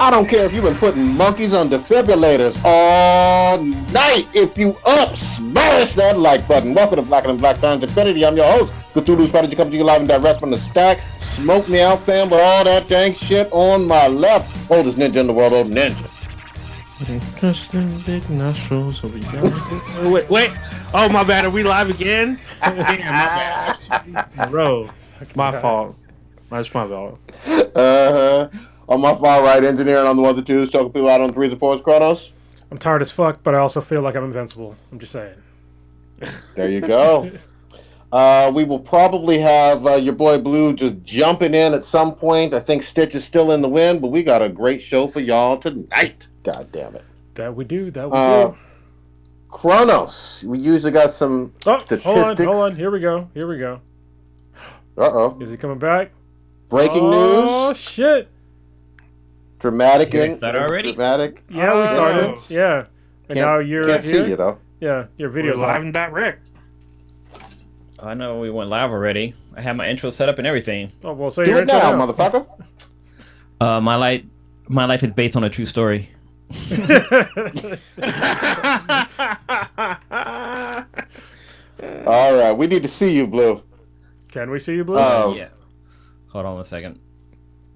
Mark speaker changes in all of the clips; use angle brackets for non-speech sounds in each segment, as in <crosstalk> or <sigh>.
Speaker 1: I don't care if you've been putting monkeys on defibrillators all night. If you up, smash that like button. Welcome to Black and Black Times Infinity. I'm your host, Cthulhu's Prodigy, coming to you live and direct from the stack. Smoke me out, fam, with all that dang shit on my left. Oldest ninja in the world, old ninja.
Speaker 2: big nostrils. <laughs> Wait, wait. Oh, my bad. Are we live again? <laughs> Damn, my bad. Bro, my fault. That's my fault.
Speaker 1: Uh-huh. On my far right, engineering on the ones and twos, choking people out on threes and fours, Kronos.
Speaker 3: I'm tired as fuck, but I also feel like I'm invincible. I'm just saying.
Speaker 1: There you go. <laughs> Uh, we will probably have uh, your boy Blue just jumping in at some point. I think Stitch is still in the wind, but we got a great show for y'all tonight. God damn it.
Speaker 3: That we do. That we
Speaker 1: Uh,
Speaker 3: do.
Speaker 1: Kronos, we usually got some
Speaker 3: Oh,
Speaker 1: statistics.
Speaker 3: hold on, hold on. Here we go. Here we go.
Speaker 1: Uh oh.
Speaker 3: Is he coming back?
Speaker 1: Breaking
Speaker 3: oh,
Speaker 1: news.
Speaker 3: Oh shit.
Speaker 1: Dramatic.
Speaker 4: You
Speaker 1: in-
Speaker 4: guys already?
Speaker 1: Dramatic.
Speaker 3: Yeah, we
Speaker 2: Oh.
Speaker 3: started. Yeah. And
Speaker 1: Can't-
Speaker 3: now you're
Speaker 1: Can't
Speaker 3: here.
Speaker 1: see you though.
Speaker 3: Yeah, your
Speaker 2: We're
Speaker 3: video's
Speaker 2: live
Speaker 3: live.
Speaker 2: and direct.
Speaker 4: I know we went live already. I have my intro set up and everything.
Speaker 3: Oh, well, say
Speaker 1: Do
Speaker 3: your
Speaker 1: it now,
Speaker 3: intro
Speaker 1: motherfucker. <laughs>
Speaker 4: Uh, my life, my life is based on a true story. <laughs>
Speaker 1: All right, we need to see you, Blue.
Speaker 3: Can we see you, Blue?
Speaker 1: Oh.
Speaker 4: Yeah. Hold on a second.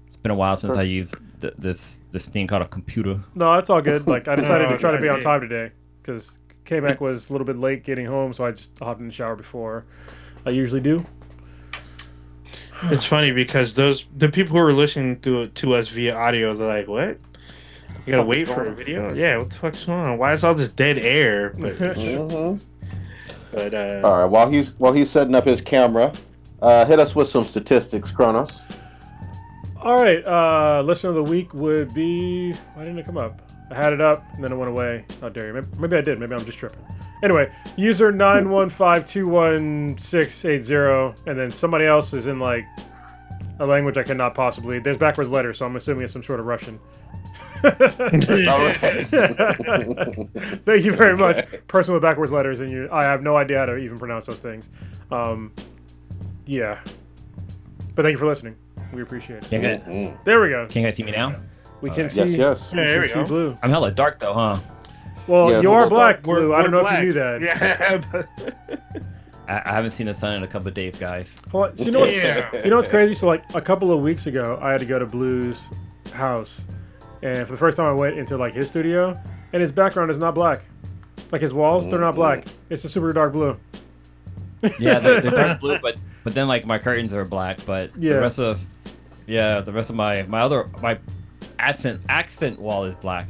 Speaker 4: It's been a while since I used th- this this thing called a computer.
Speaker 3: no, that's all good. Like, I <laughs> decided to try to be on time today because K-Mac was a little bit late getting home, so I just hopped in the shower before I usually do.
Speaker 2: It's funny because those the people who are listening to to us via audio, they're like, "What? You gotta wait for a video? Yeah, what the fuck's going on? Why is all this dead air?" <laughs> But,
Speaker 1: hmm
Speaker 2: but uh,
Speaker 1: All right, while he's while he's setting up his camera, uh, hit us with some statistics, Kronos.
Speaker 3: All right, uh, listener of the week would be. Why didn't it come up? I had it up and then it went away. How dare you? Maybe, maybe I did. Maybe I'm just tripping. Anyway, user nine one five two one six eight zero, and then somebody else is in like a language I cannot possibly. There's backwards letters, so I'm assuming it's some sort of Russian. <laughs> Thank you very much, person with backwards letters, and you. I have no idea how to even pronounce those things. Um, yeah, but thank you for listening. We appreciate it.
Speaker 4: Can you, guys,
Speaker 1: Mhm.
Speaker 3: There we go.
Speaker 4: can you guys see me now?
Speaker 3: We can
Speaker 4: Alright.
Speaker 3: see.
Speaker 1: Yes, yes.
Speaker 3: We
Speaker 2: Yeah,
Speaker 3: can
Speaker 2: there we
Speaker 3: see
Speaker 2: go.
Speaker 3: blue.
Speaker 4: I'm hella dark though, huh?
Speaker 3: Well,
Speaker 1: Yeah,
Speaker 3: you are black,
Speaker 1: dark.
Speaker 3: blue. I don't know if you knew that.
Speaker 2: Yeah, but <laughs>
Speaker 4: I, I haven't seen the sun in a couple of days, guys.
Speaker 3: Hold on. So you know what's
Speaker 2: Yeah.
Speaker 3: you know what's crazy? So like a couple of weeks ago, I had to go to Blue's house, and for the first time, I went into like his studio, and his background is not black. Like his walls, they're not black. It's a super dark blue.
Speaker 4: Yeah, they're, they're dark <laughs> blue, but but then like my curtains are black, but
Speaker 3: Yeah.
Speaker 4: the rest of yeah, the rest of my my other my accent accent wall is black.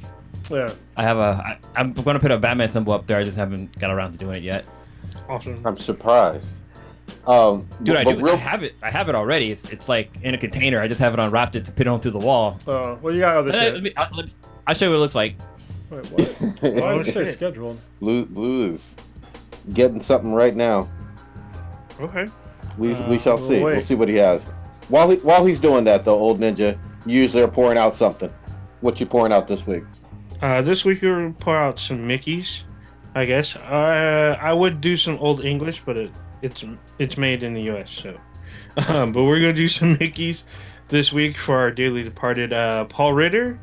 Speaker 3: Yeah.
Speaker 4: I have a I, I'm gonna put a Batman symbol up there. I just haven't got around to doing it yet.
Speaker 2: awesome.
Speaker 1: I'm surprised. Um,
Speaker 4: Dude, I do.
Speaker 1: real-
Speaker 4: I have it. I have it already. It's it's like in a container. I just haven't unwrapped it to put it onto the wall.
Speaker 3: Oh, well, you got other
Speaker 4: Uh,
Speaker 3: shit.
Speaker 4: let me, I'll, let me- I'll show you what it looks like.
Speaker 3: Wait, what? <laughs> Why does it say scheduled?
Speaker 1: Blue, Blue is getting something right now.
Speaker 2: Okay.
Speaker 1: We,
Speaker 2: Uh,
Speaker 1: we shall see.
Speaker 3: wait.
Speaker 1: We'll see what he has. While he while he's doing that, though, old ninja, you usually are pouring out something. What you pouring out this week?
Speaker 2: Uh, this week we're gonna pour out some Mickeys, I guess. Uh, I would do some old English, but it, it's it's made in the U.S. So, <laughs> um, but we're gonna do some Mickeys this week for our dearly departed uh, Paul Ritter,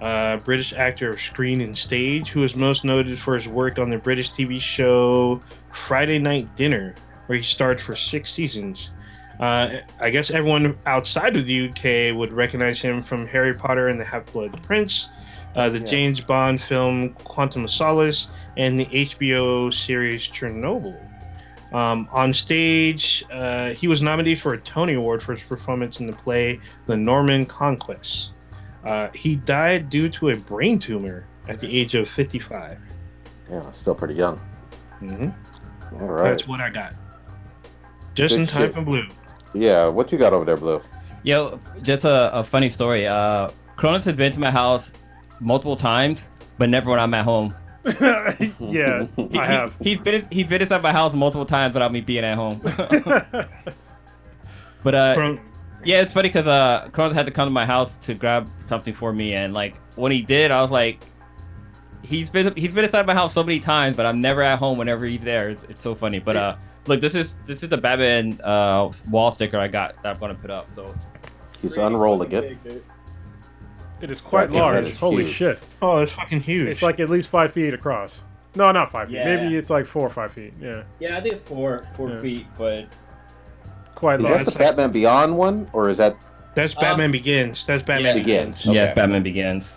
Speaker 2: uh, British actor of screen and stage, who is most noted for his work on the British TV show Friday Night Dinner, where he starred for six seasons. Uh, I guess everyone outside of the UK would recognize him from Harry Potter and the Half-Blood Prince, uh, the
Speaker 1: Yeah.
Speaker 2: James Bond film Quantum of Solace, and the HBO series Chernobyl. Um, on stage, uh, he was nominated for a Tony Award for his performance in the play The Norman Conquest. Uh, he died due to a brain tumor at the age of 55.
Speaker 1: Yeah, still pretty young.
Speaker 2: hmm
Speaker 1: All right.
Speaker 2: That's what I got. Just
Speaker 1: Good
Speaker 2: in time
Speaker 1: shit.
Speaker 2: for blue.
Speaker 1: Yeah, what you got over there, Blue?
Speaker 4: Yo, just a, a funny story. Uh, Cronus has been to my house multiple times, but never when I'm at home. <laughs> <laughs>
Speaker 3: yeah,
Speaker 4: He,
Speaker 3: I have.
Speaker 4: He's, he's been he's been inside my house multiple times without me being at home. <laughs> but uh,
Speaker 2: From-
Speaker 4: yeah, it's funny because uh, Cronus had to come to my house to grab something for me, and like when he did, I was like, he's been he's been inside my house so many times, but I'm never at home whenever he's there. It's, it's so funny. But uh, look, this is this is the Batman uh wall sticker I got that I'm gonna put up. So
Speaker 1: He's unrolling it.
Speaker 3: It is quite
Speaker 1: Goddamn,
Speaker 3: large.
Speaker 1: is
Speaker 3: Holy
Speaker 1: huge.
Speaker 3: shit!
Speaker 2: Oh, it's fucking huge.
Speaker 3: It's like at least five feet across. No, not five feet.
Speaker 4: Yeah.
Speaker 3: Maybe it's like four or five feet. Yeah,
Speaker 4: Yeah, I think it's four four
Speaker 3: Yeah.
Speaker 4: feet, but
Speaker 3: quite
Speaker 1: Is
Speaker 3: large.
Speaker 1: Is that the Batman Beyond one, or is that
Speaker 2: that's Batman Begins. That's Batman
Speaker 4: Yeah.
Speaker 1: Begins?
Speaker 4: yeah, Batman Begins.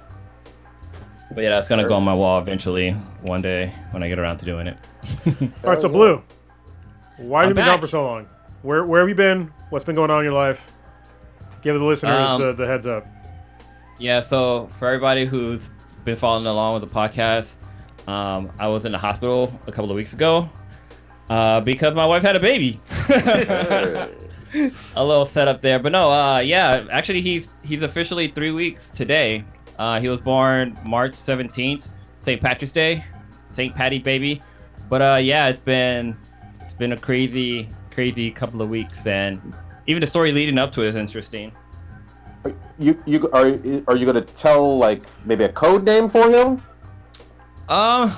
Speaker 4: But yeah, that's gonna go on my wall eventually one day when I get around to doing it. <laughs>
Speaker 3: All right, so Blue, why have you been gone for so long? Where where have you been? What's been going on in your life? Give the listeners
Speaker 4: Um,
Speaker 3: the, the heads up.
Speaker 4: Yeah, so for everybody who's been following along with the podcast, um, I was in the hospital a couple of weeks ago uh, because my wife had a baby. <laughs> a little setup there, but no, uh, yeah, actually he's he's officially three weeks today. Uh, he was born March seventeenth, St. Patrick's Day, St. Patty baby. But uh, yeah, it's been been a crazy crazy couple of weeks, and even the story leading up to it is interesting.
Speaker 1: You you are are you gonna tell like maybe a code name for him?
Speaker 4: Um,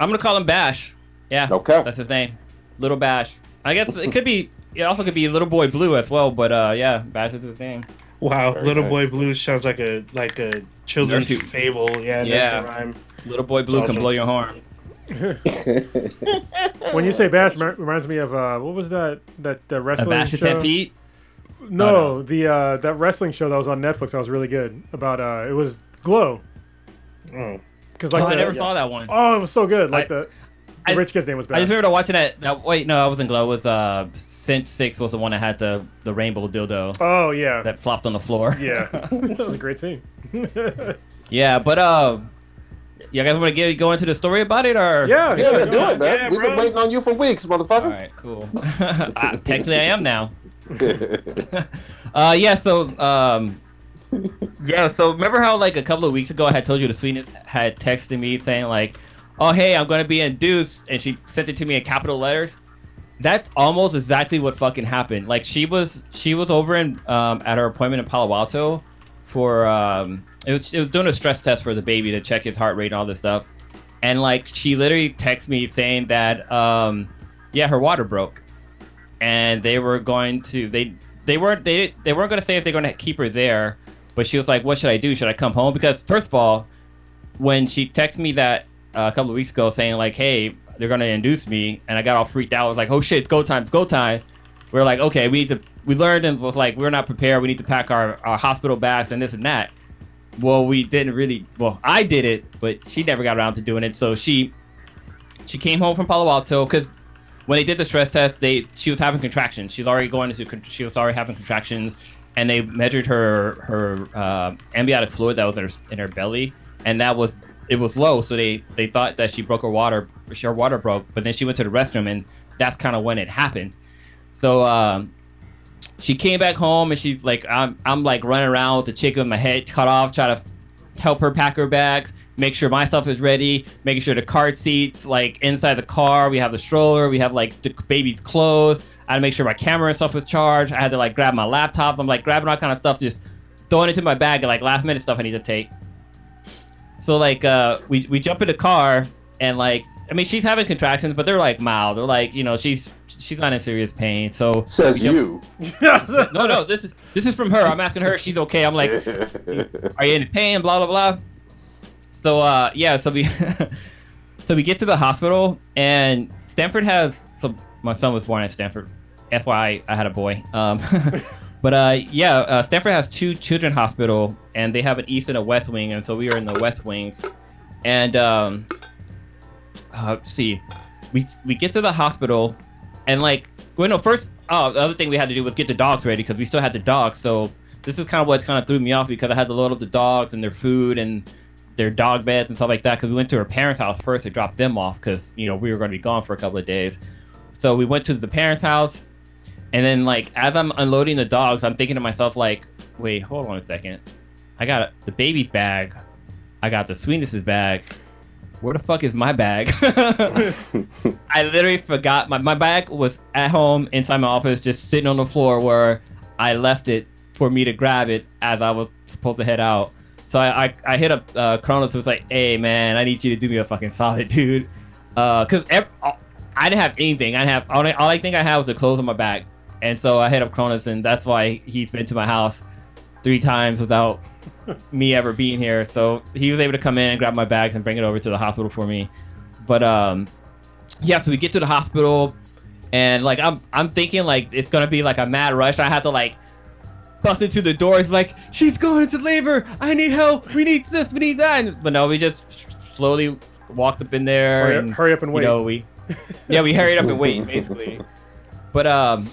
Speaker 4: I'm gonna call him Bash. Yeah,
Speaker 1: Okay.
Speaker 4: that's his name, Little Bash. I guess it could be. It also could be Little Boy Blue as well, but uh, yeah, Bash is his name.
Speaker 2: Wow,
Speaker 1: Very
Speaker 2: Little
Speaker 1: nice.
Speaker 2: Boy Blue sounds like a like a children's fable. Yeah,
Speaker 4: Yeah.
Speaker 2: rhyme.
Speaker 4: Little Boy Blue can blow your horn. <laughs>
Speaker 3: When you say bash, remi- reminds me of uh, what was that that the
Speaker 4: A
Speaker 3: wrestling
Speaker 4: Bash
Speaker 3: show?
Speaker 4: that Pete.
Speaker 3: No,
Speaker 4: Oh, no.
Speaker 3: the uh, that wrestling show that was on Netflix that was really good about uh, it was Glow
Speaker 2: Oh,
Speaker 3: because like
Speaker 4: oh, I
Speaker 3: the-
Speaker 4: never saw that one.
Speaker 3: oh it was so good like
Speaker 4: I-
Speaker 3: the,
Speaker 4: I-
Speaker 3: rich kid's name was
Speaker 4: I just remember watching that. that wait, no, I wasn't Glow. It was uh, Scent Six was the one that had the the rainbow dildo
Speaker 3: oh yeah,
Speaker 4: that flopped on the floor.
Speaker 3: yeah, <laughs> <laughs> that was a great scene.
Speaker 4: yeah, but uh, you guys want to get go into the story about it or?
Speaker 3: yeah,
Speaker 1: Yeah,
Speaker 3: yeah,
Speaker 1: do it, man.
Speaker 2: Yeah,
Speaker 1: We've been waiting on you for weeks, motherfucker.
Speaker 4: All right, cool. <laughs> uh, technically, I am now. <laughs> uh yeah so um yeah so remember how like a couple of weeks ago i had told you the sweetness had texted me saying like oh hey i'm gonna be induced and she sent it to me in capital letters that's almost exactly what fucking happened like she was she was over in um at her appointment in palo alto for um it was, it was doing a stress test for the baby to check his heart rate and all this stuff. And like she literally texted me saying that um yeah her water broke. And they were going to they they weren't they they weren't going to say if they're going to keep her there but she was like what should i do? Should i come home? Because first of all when she texted me that uh, a couple of weeks ago saying like hey they're going to induce me and i got all freaked out. I was like oh shit go time go time. We are like okay we need to we learned and was like we're not prepared we need to pack our, our hospital bags and this and that well we didn't really well i did it but she never got around to doing it so she she came home from palo alto because when they did the stress test, they she was having contractions. She's already going into she was already having contractions, and they measured her her uh, amniotic fluid that was in her, in her belly, and that was it was low. So they they thought that she broke her water, her water broke. But then she went to the restroom, and that's kind of when it happened. So um, she came back home, and she's like, I'm I'm like running around with the chick with my head cut off, trying to help her pack her bags, make sure my stuff is ready, making sure the car seats like inside the car. We have the stroller, we have like the baby's clothes. I had to make sure my camera and stuff was charged. I had to like grab my laptop. I'm like grabbing all kind of stuff, just throwing it into my bag, like last minute stuff I need to take. So like uh, we we jump in the car and like I mean she's having contractions, but they're like mild. They're like you know she's she's not in serious pain. So
Speaker 1: Says you. <laughs>
Speaker 4: no no this is this is from her. I'm asking her if she's okay. I'm like <laughs> are you in pain? Blah blah blah. So uh, yeah, so we <laughs> so we get to the hospital and Stanford has so my son was born at Stanford. FYI, I had a boy. Um, but uh, yeah, uh, Stanford has two children hospital and they have an east and a west wing, and so we were in the west wing. And um, uh, let's see, we we get to the hospital and like well no first oh the other thing we had to do was get the dogs ready because we still had the dogs so this is kind of what kind of threw me off because I had to load up the dogs and their food and their dog beds and stuff like that because we went to her parents' house first to drop them off because you know we were going to be gone for a couple of days. So we went to the parents' house, and then like as I'm unloading the dogs, I'm thinking to myself like, wait, hold on a second, I got the baby's bag, I got the sweetness's bag. Where the fuck is my bag? <laughs> I literally forgot my, my bag was at home inside my office, just sitting on the floor where I left it for me to grab it as I was supposed to head out. So I I, I hit up uh, Kronos was like, "Hey man, I need you to do me a fucking solid, <laughs> dude." Uh, cause ev- I didn't have anything. I have all I, all I think I had was the clothes on my back, and so I hit up Kronos, and that's why he's been to my house three times without me ever being here. So he was able to come in and grab my bags and bring it over to the hospital for me. But um, yeah. So we get to the hospital, and like I'm I'm thinking like it's gonna be like a mad rush. I have to like bust into the doors like she's going into labor. I need help. We need this. We need that. And- but no, we just slowly walked up in there.
Speaker 3: Hurry up,
Speaker 4: and,
Speaker 3: hurry up and wait.
Speaker 4: You know, we yeah we hurried up and wait <laughs> basically. But um,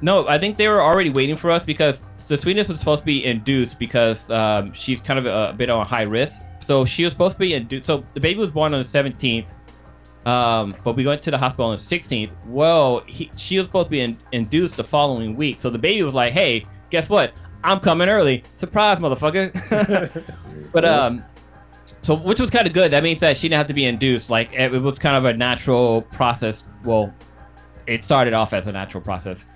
Speaker 4: no, I think they were already waiting for us because the sweetness was supposed to be induced because um, she's kind of a, a bit on high risk. So she was supposed to be induced. So the baby was born on the 17th, um, but we went to the hospital on the 16th. Well, he, she was supposed to be in, induced the following week. So the baby was like, "Hey, guess what? I'm coming early. Surprise, motherfucker!" <laughs> but um, so which was kind of good. That means that she didn't have to be induced. Like it, it was kind of a natural process. Well, it started off as a natural process.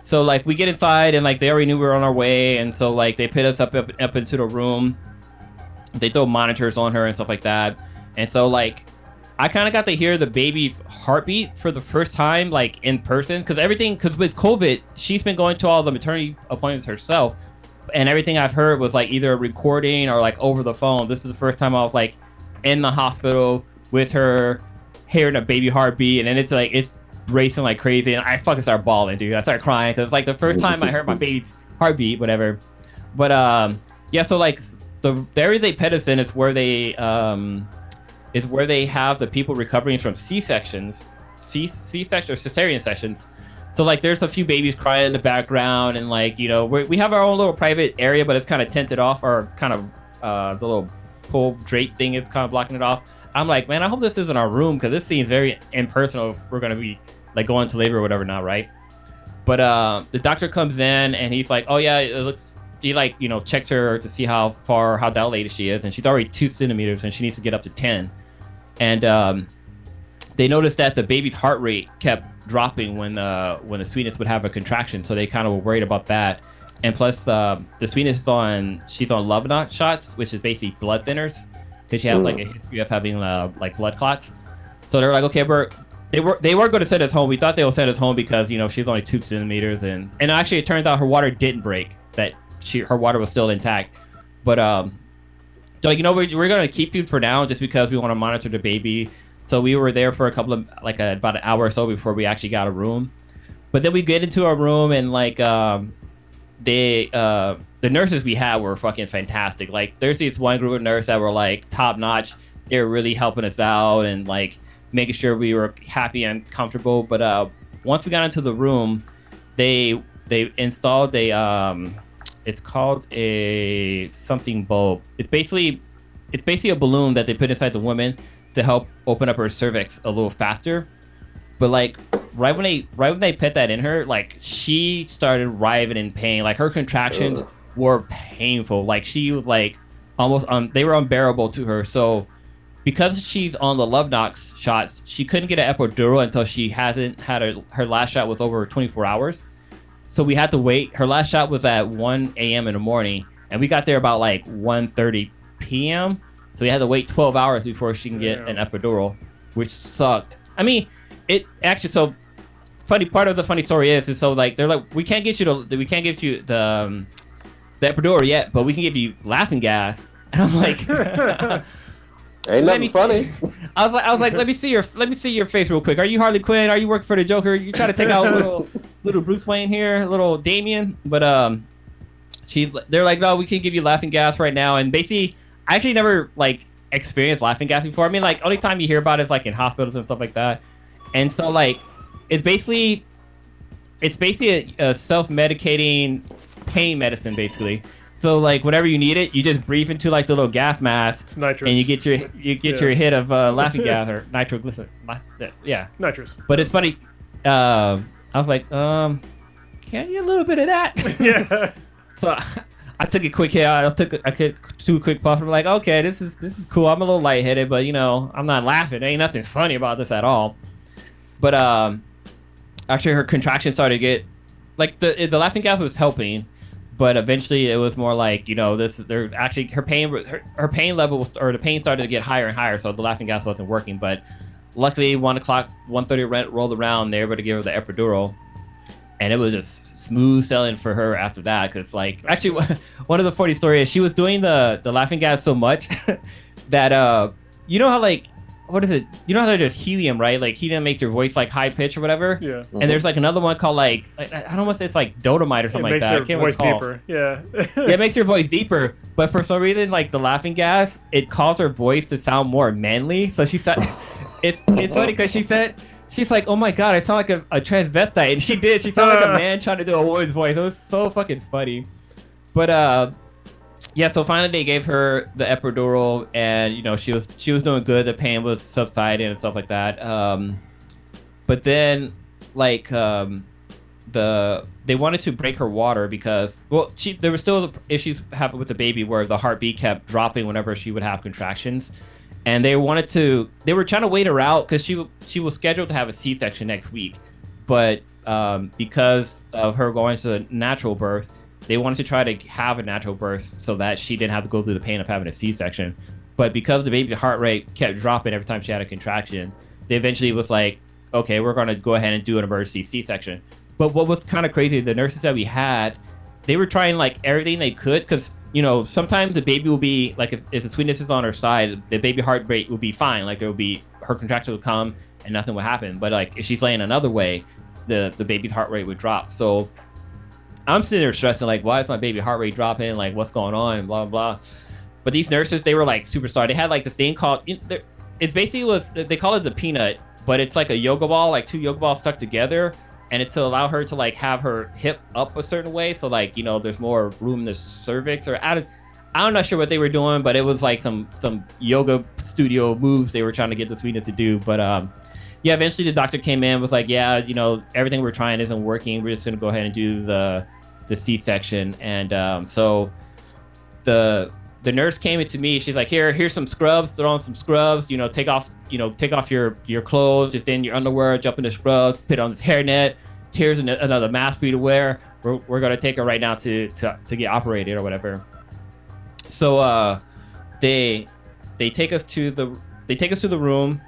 Speaker 4: So like we get inside and like they already knew we were on our way, and so like they put us up up, up into the room. They throw monitors on her and stuff like that, and so like I kind of got to hear the baby's heartbeat for the first time like in person. Because everything because with COVID she's been going to all the maternity appointments herself, and everything I've heard was like either recording or like over the phone. This is the first time I was like in the hospital with her, hearing a baby heartbeat, and then it's like it's racing like crazy, and I fucking start bawling, dude. I start crying because it's like the first time I heard my baby's heartbeat, whatever. But um, yeah, so like the area they pet us in is where they um is where they have the people recovering from C sections, C C section or cesarean sections. So like there's a few babies crying in the background, and like you know we we have our own little private area, but it's kind of tented off, or kind of uh the little pull drape thing is kind of blocking it off. I'm like, man, I hope this isn't our room because this seems very impersonal. If we're gonna be like going to labor or whatever now, right? But uh, the doctor comes in and he's like, oh yeah, it looks. He like you know checks her to see how far how dilated she is, and she's already two centimeters, and she needs to get up to ten. And um, they noticed that the baby's heart rate kept dropping when uh, when the sweetness would have a contraction, so they kind of were worried about that. And plus, uh, the sweetness is on she's on Lovenox shots, which is basically blood thinners, because she has like a history of having uh, like blood clots. So they're like, okay, we're they were they were going to send us home. We thought they would send us home because you know she's only two centimeters, and and actually it turns out her water didn't break. That she her water was still intact, but um, like you know we're, we're going to keep you for now just because we want to monitor the baby. So we were there for a couple of like a, about an hour or so before we actually got a room. But then we get into our room and like um, they uh the nurses we had were fucking fantastic. Like there's this one group of nurses that were like top notch. They were really helping us out and like making sure we were happy and comfortable. But uh once we got into the room, they they installed a um it's called a something bulb. It's basically it's basically a balloon that they put inside the woman to help open up her cervix a little faster. But like right when they right when they put that in her, like she started writhing in pain. Like her contractions were painful. Like she was like almost um they were unbearable to her. So because she's on the Lovenox shots, she couldn't get an epidural until she hasn't had her her last shot was over 24 hours. So we had to wait. Her last shot was at 1 a.m. in the morning, and we got there about like 1:30 p.m. So we had to wait 12 hours before she can get an epidural, which sucked. I mean, it actually so funny part of the funny story is is so like they're like we can't get you the we can't give you the um, the epidural yet, but we can give you laughing gas. <laughs> And I'm like, <laughs>
Speaker 1: Ain't
Speaker 4: Let
Speaker 1: nothing
Speaker 4: me
Speaker 1: funny. <laughs>
Speaker 4: I was like, I was like, let me see your let me see your face real quick. Are you Harley Quinn? Are you working for the Joker? You trying to take out little <laughs> little Bruce Wayne here, little Damian? But um, she's they're like, no, we can give you laughing gas right now. And basically, I actually never like experienced laughing gas before. I mean, like only time you hear about it is like in hospitals and stuff like that. And so like, it's basically it's basically a, a self medicating pain medicine, basically. So like whenever you need it, you just breathe into like the little gas mask
Speaker 3: It's nitrous.
Speaker 4: and you get your you get
Speaker 3: Yeah.
Speaker 4: your hit of uh, <laughs> laughing gas or nitroglycerin. Yeah,
Speaker 3: nitrous.
Speaker 4: but it's funny. Um, I was like, um, can get a little bit of that? <laughs> <laughs>
Speaker 3: yeah.
Speaker 4: so I took a quick hit. I took a, I took two quick puffs. I'm like, okay, this is this is cool. I'm a little lightheaded, but you know, I'm not laughing. There ain't nothing funny about this at all. But um, actually, her contraction started to get like the the laughing gas was helping, but eventually it was more like you know this they're actually her pain her, her pain level was, or the pain started to get higher and higher, so the laughing gas wasn't working. But luckily, one o'clock, one thirty rolled around. They were able to give her the epidural, and it was just smooth sailing for her after that. Because like actually, <laughs> one of the funny story is she was doing the the laughing gas so much <laughs> that uh you know how like what is it? You know how there's helium, right? Like helium makes your voice like high pitch or whatever.
Speaker 3: Yeah.
Speaker 4: And there's like another one called like I I don't want to say it's like dodomite or something like
Speaker 3: makes
Speaker 4: that. I
Speaker 3: your
Speaker 4: can't remember
Speaker 3: voice deeper. Yeah.
Speaker 4: yeah, it <laughs> makes your voice deeper, but for some reason, like the laughing gas, it caused her voice to sound more manly. So she said, <laughs> "It's it's funny because she said." She's like, oh my god, I sound like a, a transvestite, and she did. She sounded like a <laughs> man trying to do a woman's voice. It was so fucking funny. But uh, yeah. So finally, they gave her the epidural, and you know she was she was doing good. The pain was subsiding and stuff like that. Um, but then, like, um, the they wanted to break her water because well she there were still issues happening with the baby where the heartbeat kept dropping whenever she would have contractions and they wanted to they were trying to wait her out because she she was scheduled to have a c-section next week but um, because of her going to natural birth they wanted to try to have a natural birth so that she didn't have to go through the pain of having a c-section but because the baby's heart rate kept dropping every time she had a contraction they eventually was like okay we're going to go ahead and do an emergency c-section but what was kind of crazy, the nurses that we had, they were trying like everything they could because you know sometimes the baby will be like if, if the sweetness is on her side, the baby heart rate will be fine. Like it will be her contraction will come and nothing will happen. But like if she's laying another way, the the baby's heart rate would drop. So I'm sitting there stressing like, why is my baby heart rate dropping? Like what's going on? Blah blah blah. But these nurses, they were like superstar. They had like this thing called it's basically was they call it the peanut, but it's like a yoga ball, like two yoga balls stuck together and it's to allow her to like have her hip up a certain way so like you know there's more room in the cervix or out of i'm not sure what they were doing but it was like some some yoga studio moves they were trying to get the sweetness to do but um yeah eventually the doctor came in was like yeah you know everything we're trying isn't working we're just to go ahead and do the the c-section and um so the the nurse came into me. She's like here here's some scrubs. Throw on some scrubs. You know take off you know take off your your clothes. Just in your underwear. Jump in the scrubs. Put on this hairnet. Here's an, another mask for you to wear. We're, we're gonna take her right now to, to to get operated or whatever. So uh they they take us to the they take us to the room.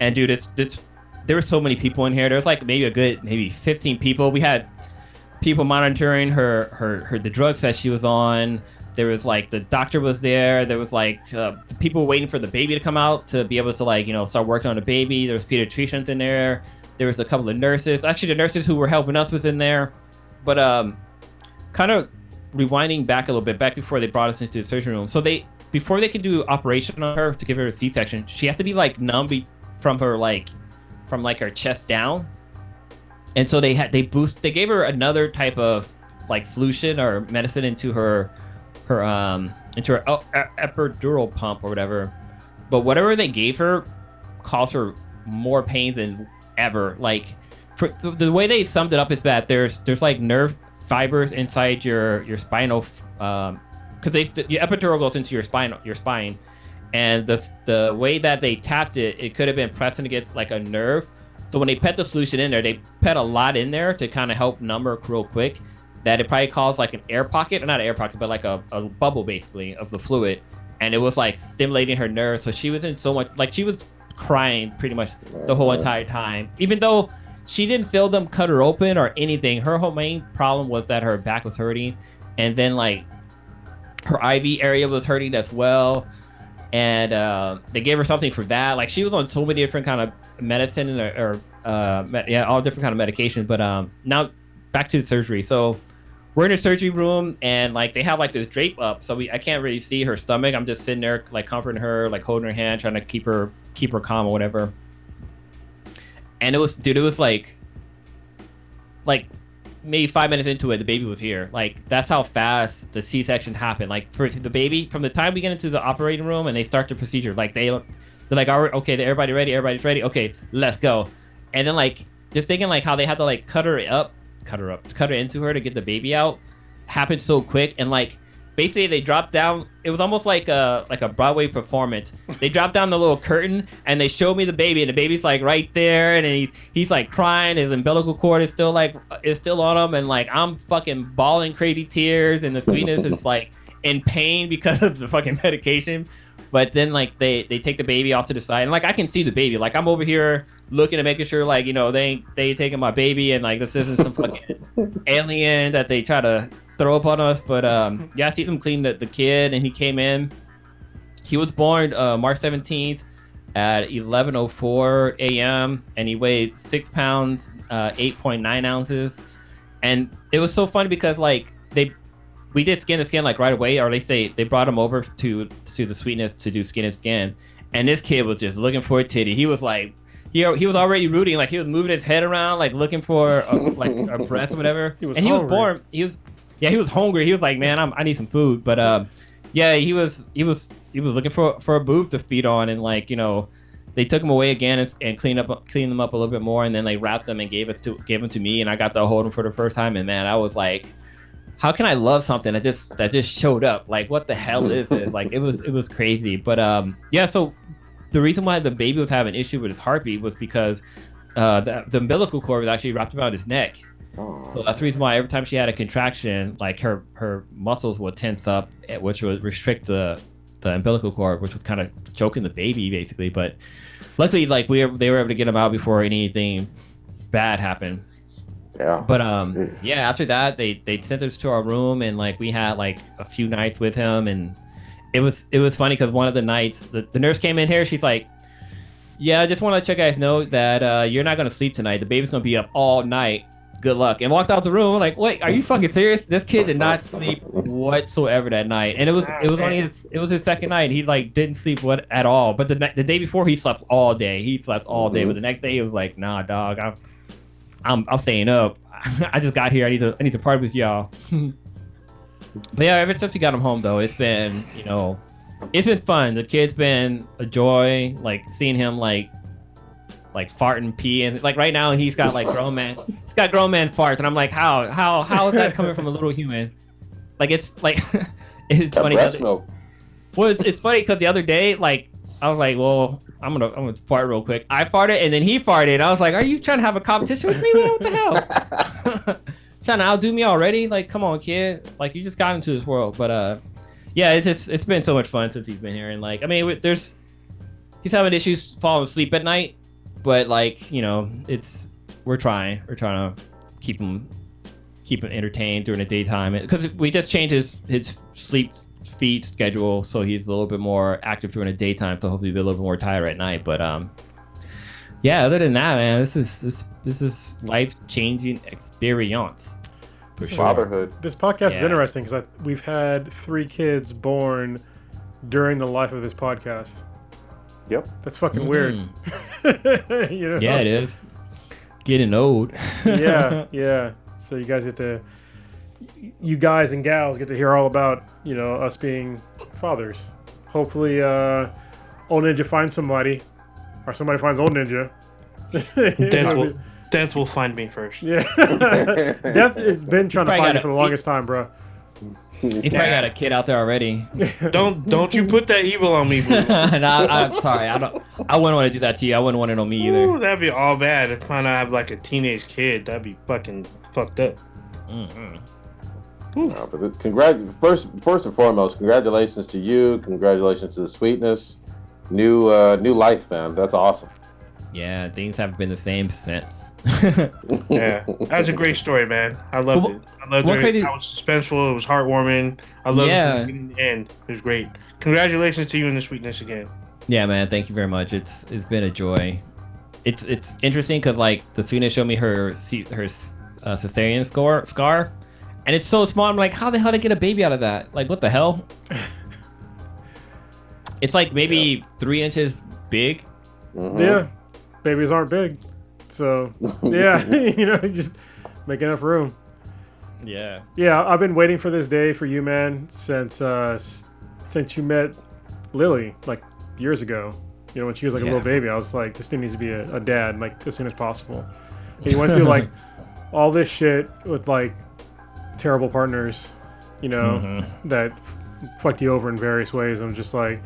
Speaker 4: And dude it's this there were so many people in here. There was like maybe a good maybe 15 people. We had people monitoring her her her the drugs that she was on. There was like the doctor was there. There was like uh, people waiting for the baby to come out to be able to like you know start working on the baby. There was pediatricians in there. There was a couple of nurses. Actually the nurses who were helping us was in there. But um kind of rewinding back a little bit back before they brought us into the surgery room. So they before they could do operation on her to give her a c-section she had to be like numb from her like from like her chest down and so they had they boost they gave her another type of like solution or medicine into her her um into her epidural pump or whatever. But whatever they gave her caused her more pain than ever. Like for, the, way they summed it up is that there's there's like nerve fibers inside your your spinal um because the, epidural goes into your spine your spine. And the the way that they tapped it it could have been pressing against like a nerve so when they put the solution in there they put a lot in there to kind of help numb her real quick that it probably caused like an air pocket or not an air pocket but like a, a bubble basically of the fluid. And it was like stimulating her nerves so she was in so much like she was crying pretty much the whole mm-hmm. entire time. Even though she didn't feel them cut her open or anything her whole main problem was that her back was hurting. And then like her iv area was hurting as well and uh, they gave her something for that. Like she was on so many different kind of medicine or, or uh, med- yeah all different kind of medications but um now back to the surgery. So we're in the surgery room and like they have like this drape up so we i can't really see her stomach. I'm just sitting there like comforting her like holding her hand trying to keep her keep her calm or whatever. And it was dude it was like like maybe five minutes into it the baby was here. Like that's how fast the c-section happened. Like for the baby from the time we get into the operating room and they start the procedure like they they're like all right okay everybody ready everybody's ready. Okay let's go. And then like just thinking like how they had to like cut her up cut her up cut her into her to get the baby out happened so quick. And like basically they dropped down it was almost like a like a broadway performance. They dropped down the little curtain and they showed me the baby and the baby's like right there and he's he's like crying. His umbilical cord is still like is still on him and like i'm fucking bawling crazy tears and the sweetness is like in pain because of the fucking <laughs> medication. But then like they they take the baby off to the side and like i can see the baby. Like i'm over here looking and making sure like you know they they taking my baby and like this isn't some fucking <laughs> alien that they try to throw up on us. But um, yeah, I see them clean the, the kid, and he came in. He was born uh, March seventeenth at eleven oh four a.m. and he weighed six pounds, uh, eight point nine ounces, and it was so funny because like they we did skin to skin like right away, or at least they they brought him over to to the sweetness to do skin to skin, and this kid was just looking for a titty. He was like. He, he was already rooting, like he was moving his head around, like looking for a, like a breast or whatever. <laughs>
Speaker 3: He was
Speaker 4: and he was born. He was, yeah, he was hungry. He was like, man, I'm, I need some food. But um, yeah, he was he was he was looking for for a boob to feed on, and like you know, they took him away again and, and cleaned up cleaned them up a little bit more, and then they wrapped them and gave us to gave them to me, and I got to hold him for the first time, and man, I was like, how can I love something that just that just showed up? Like, what the hell is this? <laughs> Like, it was it was crazy. But um, yeah, so the reason why the baby was having issue with his heartbeat was because uh, the, the umbilical cord was actually wrapped around his neck. So that's the reason why every time she had a contraction, like her her muscles would tense up, eh, which would restrict the the umbilical cord, which was kind of choking the baby basically. But luckily, like we were, they were able to get him out before anything bad happened.
Speaker 1: Yeah.
Speaker 4: But um,
Speaker 1: Jeez.
Speaker 4: yeah, after that they they sent us to our room and like we had like a few nights with him and it was it was funny because one of the nights the, the nurse came in here, she's like. Yeah, I just want to let you guys know that uh, you're not gonna sleep tonight. The baby's gonna be up all night. Good luck. And walked out the room. Like, wait, are you <laughs> fucking serious? This kid did not sleep whatsoever that night, and it was it was only his it was his second night. He like didn't sleep what at all. But the the day before he slept all day. He slept all day.
Speaker 1: Mhm.
Speaker 4: But the next day he was like, nah, dog, I'm I'm I'm staying up. <laughs> I just got here. I need to I need to party with y'all. <laughs> but yeah, ever since we got him home though, it's been you know, it's been fun. The kid's been a joy. Like seeing him like like fart and pee and like right now he's got like grown man he's got grown man farts and I'm like how how how is that coming from a little human? Like it's like <laughs> it's
Speaker 1: That
Speaker 4: funny.
Speaker 1: breast
Speaker 4: that-
Speaker 1: milk.
Speaker 4: well, it's, it's funny because the other day, like, I was like, well, I'm gonna I'm gonna fart real quick. I farted and then he farted. I was like, are you trying to have a competition with me? What the hell? <laughs> trying to outdo me already? Like, come on, kid. Like, you just got into this world. But uh, yeah, it's just it's been so much fun since he's been here. And like, I mean, there's he's having issues falling asleep at night, but like, you know, it's we're trying we're trying to keep him keep him entertained during the daytime because we just changed his his sleep feed schedule so he's a little bit more active during the daytime so hopefully he'll be a little bit more tired at night but um yeah other than that man this is this this is life changing experience for
Speaker 3: This is
Speaker 4: sure
Speaker 1: Fatherhood.
Speaker 3: This podcast is interesting because we've had three kids born during the life of this podcast.
Speaker 1: Yep.
Speaker 3: That's fucking weird. <laughs> you know?
Speaker 4: yeah it is getting old
Speaker 3: yeah, <laughs> yeah. So you guys get to, you guys and gals get to hear all about you know us being fathers. Hopefully, uh, old ninja finds somebody, or somebody finds old ninja. <laughs>
Speaker 2: Death will, death will find me first.
Speaker 3: Yeah, Death has been trying to find you for the longest time, bro.
Speaker 4: He's probably got a kid out there already <laughs>
Speaker 2: Don't don't you put that evil on me, boo. <laughs>
Speaker 4: and I, I'm sorry I don't I wouldn't want to do that to you I wouldn't want it on me either
Speaker 2: Ooh, that'd be all bad. If I have like a teenage kid, that'd be fucking fucked up.
Speaker 4: Mm-mm.
Speaker 1: No, but it- congrat- first, first and foremost, congratulations to you. Congratulations to the sweetness. New, uh, new life, man. That's awesome.
Speaker 4: Yeah things haven't been the same since <laughs>
Speaker 2: Yeah, that's a great story, man. I loved
Speaker 4: Well,
Speaker 2: it. I loved it.
Speaker 4: crazy-
Speaker 2: It was suspenseful. It was heartwarming. I loved
Speaker 4: Yeah.
Speaker 2: it from the beginning to the end. It was great. Congratulations to you and the sweetness again.
Speaker 4: Yeah, man. Thank you very much. It's it's been a joy. It's it's interesting because like the student showed me her C- her uh, cesarean score scar, and it's so small. I'm like, how the hell did I get a baby out of that? Like, what the hell? <laughs> it's like maybe three inches big.
Speaker 1: Mhm.
Speaker 3: Yeah, babies aren't big, so <laughs> yeah, <laughs> you know, just make enough room.
Speaker 4: Yeah.
Speaker 3: Yeah, I've been waiting for this day for you, man, since uh, since you met Lily like years ago. You know, when she was like a little baby, I was like, this thing needs to be a, a dad like as soon as possible. <laughs> And you went through like all this shit with like terrible partners, you know,
Speaker 4: Mhm.
Speaker 3: that f- fucked you over in various ways. I'm just like,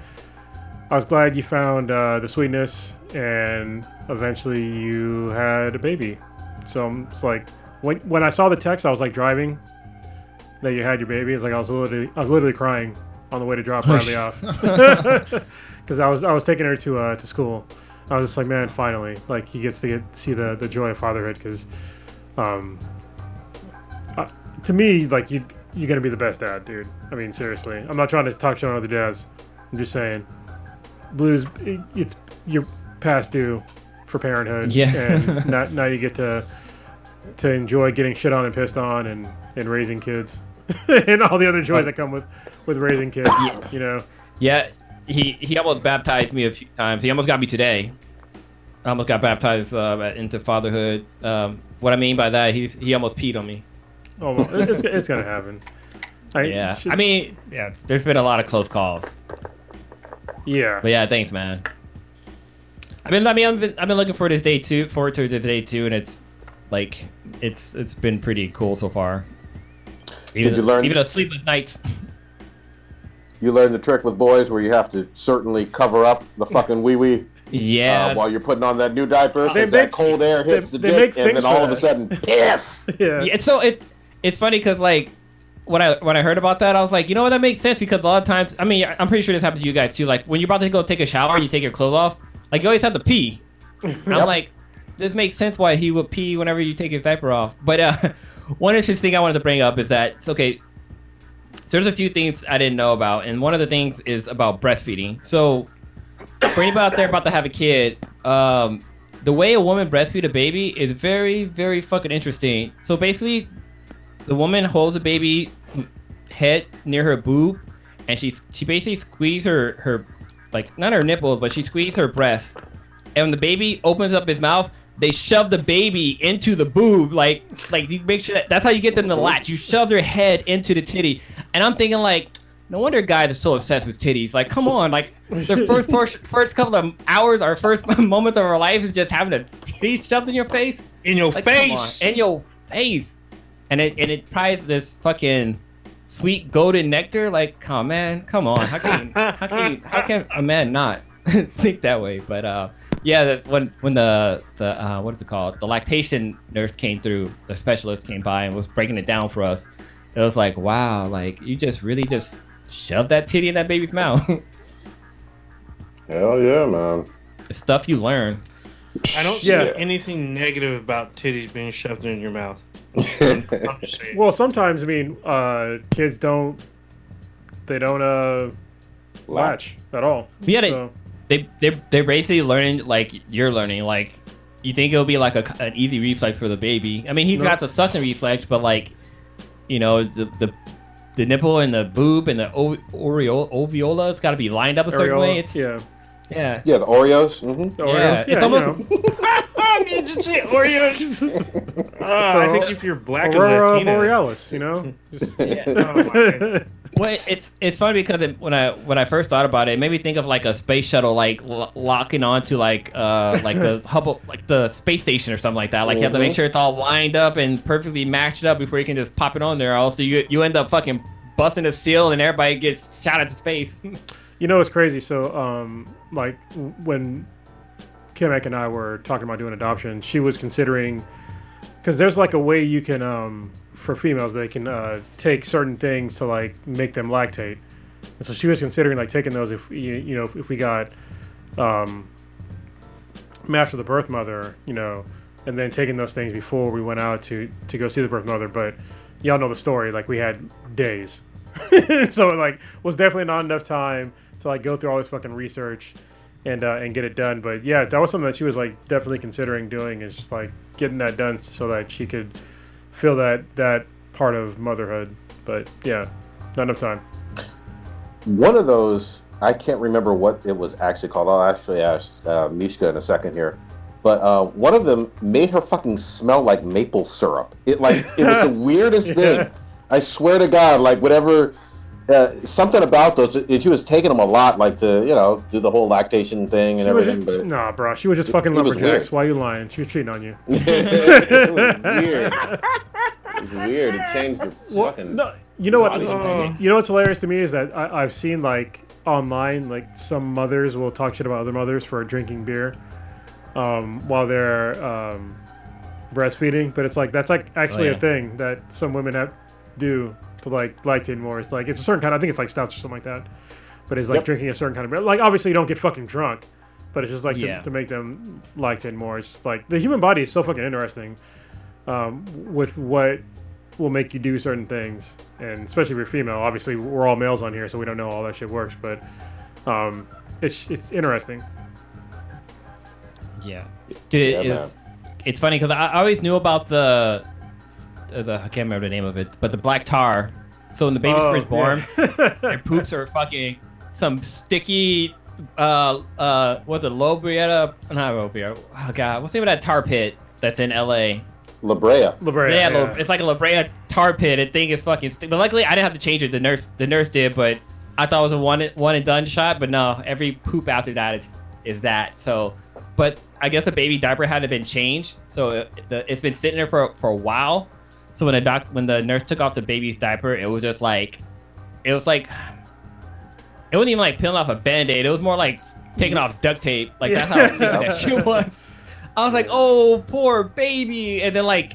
Speaker 3: I was glad you found uh, the sweetness, and eventually you had a baby. So I'm just like, when when I saw the text, I was like driving that you had your baby. It's like I was literally I was literally crying on the way to drop Riley off <laughs> <laughs> because I was I was taking her to uh, to school, I was just like, man, finally, like he gets to get see the the joy of fatherhood because, um, uh, to me, like you you're gonna be the best dad, dude. I mean, seriously, I'm not trying to talk shit on other dads. I'm just saying, blues, it, it's you're past due for parenthood.
Speaker 4: Yeah.
Speaker 3: and <laughs> now, now you get to to enjoy getting shit on and pissed on and and raising kids <laughs> and all the other joys that come with with raising kids. You know.
Speaker 4: Yeah, he he almost baptized me a few times. He almost got me today. I almost got baptized uh, into fatherhood. Um, what I mean by that, he's he almost peed on me.
Speaker 3: Oh, well, it's, it's gonna happen. I,
Speaker 4: Yeah,
Speaker 3: shit-
Speaker 4: I mean, yeah, there's been a lot of close calls.
Speaker 3: yeah.
Speaker 4: But yeah, thanks, man. I've been, I mean, I've been, I've been looking forward to day too, forward to this day two, and it's like, it's, it's been pretty cool so far. Even,
Speaker 1: you learn-
Speaker 4: even a sleepless nights. <laughs>
Speaker 1: You learn the trick with boys where you have to certainly cover up the fucking wee wee <laughs>
Speaker 4: Yeah,
Speaker 1: uh, while you're putting on that new diaper.
Speaker 3: They
Speaker 1: 'cause that cold air
Speaker 3: they-
Speaker 1: hits the
Speaker 3: they
Speaker 1: dick, and then all of a sudden, <laughs> piss.
Speaker 3: yeah.
Speaker 4: Yeah, so it it's funny because like when I when I heard about that, I was like, you know what, that makes sense because a lot of times, I mean, I'm pretty sure this happens to you guys too. Like when you're about to go take a shower, you take your clothes off, like you always have to pee. And I'm like, this makes sense why he would pee whenever you take his diaper off. But uh, <laughs> one interesting thing I wanted to bring up is that it's okay. So there's a few things I didn't know about, and one of the things is about breastfeeding. So for anybody out there about to have a kid, um, the way a woman breastfeed a baby is very, very fucking interesting. So basically, the woman holds the baby head near her boob, and she she basically squeezes her her like not her nipples, but she squeezes her breast. And when the baby opens up his mouth, they shove the baby into the boob, like like you make sure that that's how you get them to latch. You shove their head into the titty, and I'm thinking like. No wonder guys are so obsessed with titties. Like, come on! Like, their <laughs> first portion, first couple of hours, our first <laughs> moments of our life is just having a titty shoved in your face.
Speaker 2: In your
Speaker 4: Like,
Speaker 2: face.
Speaker 4: in your face, and it and it tries this fucking sweet golden nectar. Like, come man, come on. How can how can you, how can a man not <laughs> think that way? But uh, yeah, the, when when the the uh, what is it called? The lactation nurse came through, the specialist came by and was breaking it down for us. It was like, wow, like you just really just shoved that titty in that baby's mouth. <laughs>
Speaker 1: Hell yeah, man.
Speaker 4: the stuff you learn.
Speaker 2: I don't
Speaker 3: Yeah.
Speaker 2: see anything negative about titties being shoved in your mouth. I'm just saying.
Speaker 3: Well, sometimes I mean, uh, kids don't they don't uh latch at all.
Speaker 4: Yeah, they-
Speaker 3: So,
Speaker 4: they they they're basically learning like you're learning like you think it'll be like a, an easy reflex for the baby i mean he's
Speaker 3: No.
Speaker 4: got the sucking reflex but like you know the the the nipple and the boob and the o- oreo oveola it's got to be lined up a certain
Speaker 3: areola,
Speaker 4: way it's
Speaker 3: yeah.
Speaker 4: yeah
Speaker 1: Yeah, the Oreos. hmm
Speaker 3: The
Speaker 4: Yeah,
Speaker 3: Oreos,
Speaker 4: it's
Speaker 3: yeah,
Speaker 4: almost-
Speaker 3: you know. <laughs>
Speaker 2: you just say Oreos. <laughs> <laughs> Ah, I think if you're black and
Speaker 3: Aurora
Speaker 2: Latina,
Speaker 3: Borealis, you know. Just, <laughs>
Speaker 4: Yeah.
Speaker 2: Oh,
Speaker 4: well it's it's funny because it, when i when i first thought about it, it made me think of like a space shuttle like lo- locking onto like uh like the hubble like the space station or something like that like you have to make
Speaker 1: Mhm.
Speaker 4: sure it's all lined up and perfectly matched up before you can just pop it on there also you you end up fucking busting the seal and everybody gets shot into space
Speaker 3: You know, it's crazy. So, um, like when K-Mac and I were talking about doing adoption, she was considering because there's like a way you can, um, for females, they can uh, take certain things to like make them lactate. And so she was considering like taking those if you, you know if, if we got um, matched with the birth mother, you know, and then taking those things before we went out to to go see the birth mother. But y'all know the story. Like we had days, <laughs> so it like was definitely not enough time to like go through all this fucking research and uh, and get it done. But yeah, that was something that she was like definitely considering doing is just like getting that done so that she could feel that that part of motherhood. But yeah, not enough time.
Speaker 1: One of those, I can't remember what it was actually called. I'll actually ask uh, Mishka in a second here. But uh, one of them made her fucking smell like maple syrup. It like it was the <laughs> weirdest
Speaker 3: Yeah.
Speaker 1: thing. I swear to God, like whatever, uh, something about those. It, she was taking them a lot, like to you know do the whole lactation thing and
Speaker 3: She was
Speaker 1: everything. But
Speaker 3: nah, bro. She was just fucking
Speaker 1: it was
Speaker 3: lumberjacks.
Speaker 1: weird.
Speaker 3: Why you lying? She was cheating on you. <laughs>
Speaker 1: it was weird. It was weird. It changed the <laughs>
Speaker 3: Well,
Speaker 1: fucking.
Speaker 3: no, you know what?
Speaker 1: body.
Speaker 2: Oh.
Speaker 3: You know what's hilarious to me is that I, I've seen like online, like some mothers will talk shit about other mothers for drinking beer um, while they're um, breastfeeding, but it's like that's like actually
Speaker 4: yeah.
Speaker 3: a thing that some women have do to like lactate more. It's like it's a certain kind. I think it's like stouts or something like that. But it's like
Speaker 1: Yep.
Speaker 3: drinking a certain kind of beer. Like obviously you don't get fucking drunk, but it's just like
Speaker 4: Yeah.
Speaker 3: to, to make them lactate more. It's like the human body is so fucking interesting um, with what will make you do certain things, and especially if you're female. Obviously, we're all males on here, so we don't know how all that shit works, but um, it's it's interesting.
Speaker 4: Yeah, Dude,
Speaker 1: Yeah,
Speaker 4: it's, it's funny because I, I always knew about the, the I can't remember the name of it, but the black tar. So when the baby's
Speaker 3: Oh,
Speaker 4: first born,
Speaker 3: yeah. <laughs>
Speaker 4: their poops are fucking some sticky. Uh, uh, what's it, Lobrietta? Not Lobrietta. Oh god, what's the name of that tar pit that's in L.A.
Speaker 1: La Brea.
Speaker 3: La Brea,
Speaker 4: yeah,
Speaker 3: yeah.
Speaker 4: Lo- it's like a La Brea tar pit. The thing is fucking. St- but luckily, I didn't have to change it. The nurse, the nurse did, but I thought it was a one one and done shot. But no, every poop after that is is that. So, but I guess the baby diaper hadn't been changed, so it, the, it's been sitting there for for a while. So when the doc when the nurse took off the baby's diaper, it was just like, it was like. It wasn't even like peeling off a band-aid. It was more like taking off duct tape. Like that's how I was thinking that shit was. I was like, oh, poor baby. And then like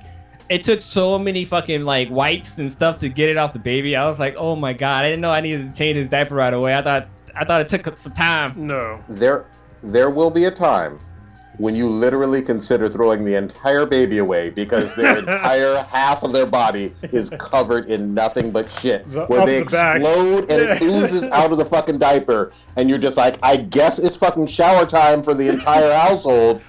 Speaker 4: it took so many fucking like wipes and stuff to get it off the baby. I was like, oh my god, I didn't know I needed to change his diaper right away. I thought I thought it took some time.
Speaker 3: no.
Speaker 1: There, there will be a time when you literally consider throwing the entire baby away because their <laughs> entire half of their body is covered in nothing but shit.
Speaker 3: The-
Speaker 1: where they
Speaker 3: the back.
Speaker 1: explode and it oozes <laughs> out of the fucking diaper, and you're just like, I guess it's fucking shower time for the entire <laughs> household.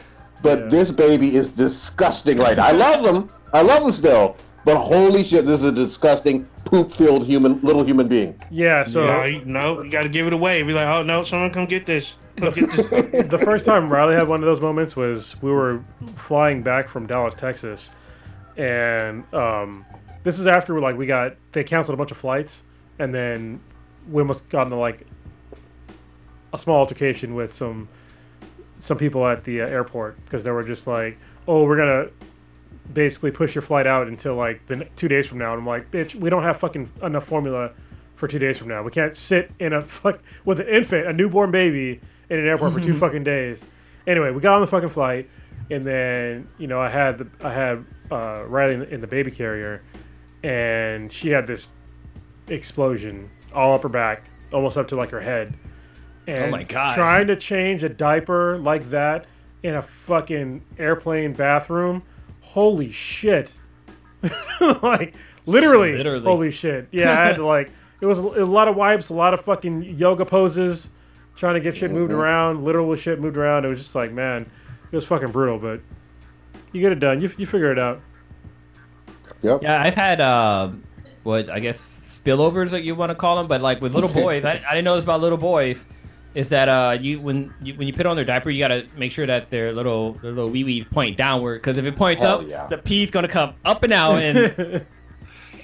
Speaker 1: But
Speaker 3: Yeah.
Speaker 1: this baby is disgusting. Right? I love them. I love them still. But holy shit, this is a disgusting poop-filled human, little human being.
Speaker 3: Yeah, so
Speaker 2: no, you, no, you got to give it away. Be like, oh no, someone come get this. Come get this. <laughs>
Speaker 3: the first time Riley had one of those moments was we were flying back from Dallas, Texas, and um, this is after like we got they canceled a bunch of flights, and then we almost got into like a small altercation with some some people at the uh, airport because they were just like, "Oh, we're gonna basically push your flight out until like the two days from now." And I'm like, "Bitch, we don't have fucking enough formula." For two days from now, we can't sit in a <laughs> fuck with an infant, a newborn baby, in an airport for two fucking days. Anyway, we got on the fucking flight, and then you know I had the I had uh, Riley in the, in the baby carrier, and she had this explosion all up her back, almost up to like her head. And
Speaker 4: my God.
Speaker 3: Trying to change a diaper like that in a fucking airplane bathroom, holy shit! <laughs> like literally,
Speaker 4: Literally.
Speaker 3: holy shit! Yeah, I had to like it was a lot of wipes, a lot of fucking yoga poses, trying to get shit moved around, literal shit moved around. It was just like, man, it was fucking brutal, but you get it done. You, you figure it out.
Speaker 1: Yep.
Speaker 4: Yeah, I've had uh, what I guess spillovers that you want to call them, but like with little <laughs> boys, I, I didn't know this about little boys. Is that uh you when you when you put on their diaper, you gotta make sure that their little their little wee wee point downward because if it points
Speaker 1: Hell
Speaker 4: up,
Speaker 1: yeah.
Speaker 4: the pee's gonna come up and out and <laughs>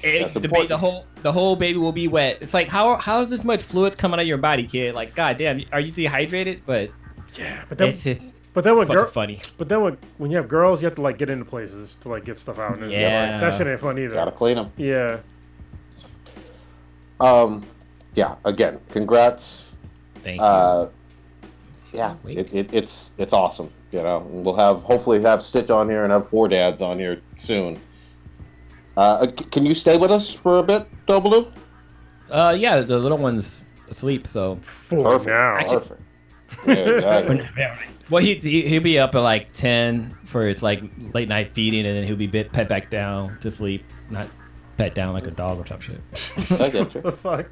Speaker 4: it, the, the whole the whole baby will be wet. It's like how how is this much fluid coming out of your body, kid? Like, goddamn, are you dehydrated? But
Speaker 3: yeah, but then,
Speaker 4: it's just
Speaker 3: but then when
Speaker 4: it's fucking
Speaker 3: girl,
Speaker 4: funny.
Speaker 3: but then when when you have girls, you have to like get into places to like get stuff out. And it's just
Speaker 4: Yeah.
Speaker 3: like, that shit ain't fun either.
Speaker 1: Gotta clean them.
Speaker 3: Yeah,
Speaker 1: Um, yeah. Again, congrats.
Speaker 4: Thank you.
Speaker 1: Uh, yeah, it, it, it's it's awesome. You know, And we'll have hopefully have Stitch on here and have four dads on here soon. Uh, can you stay with us for a bit, Double?
Speaker 4: Uh, yeah, the little one's asleep, so
Speaker 3: for
Speaker 1: Perfect.
Speaker 3: now.
Speaker 1: Perfect. Yeah, exactly. <laughs>
Speaker 4: Well, he, he he'll be up at like ten for his like late night feeding, and then he'll be bit pet back down to sleep, not pet down like a dog or some shit. <laughs>
Speaker 1: I get you.
Speaker 3: the fuck?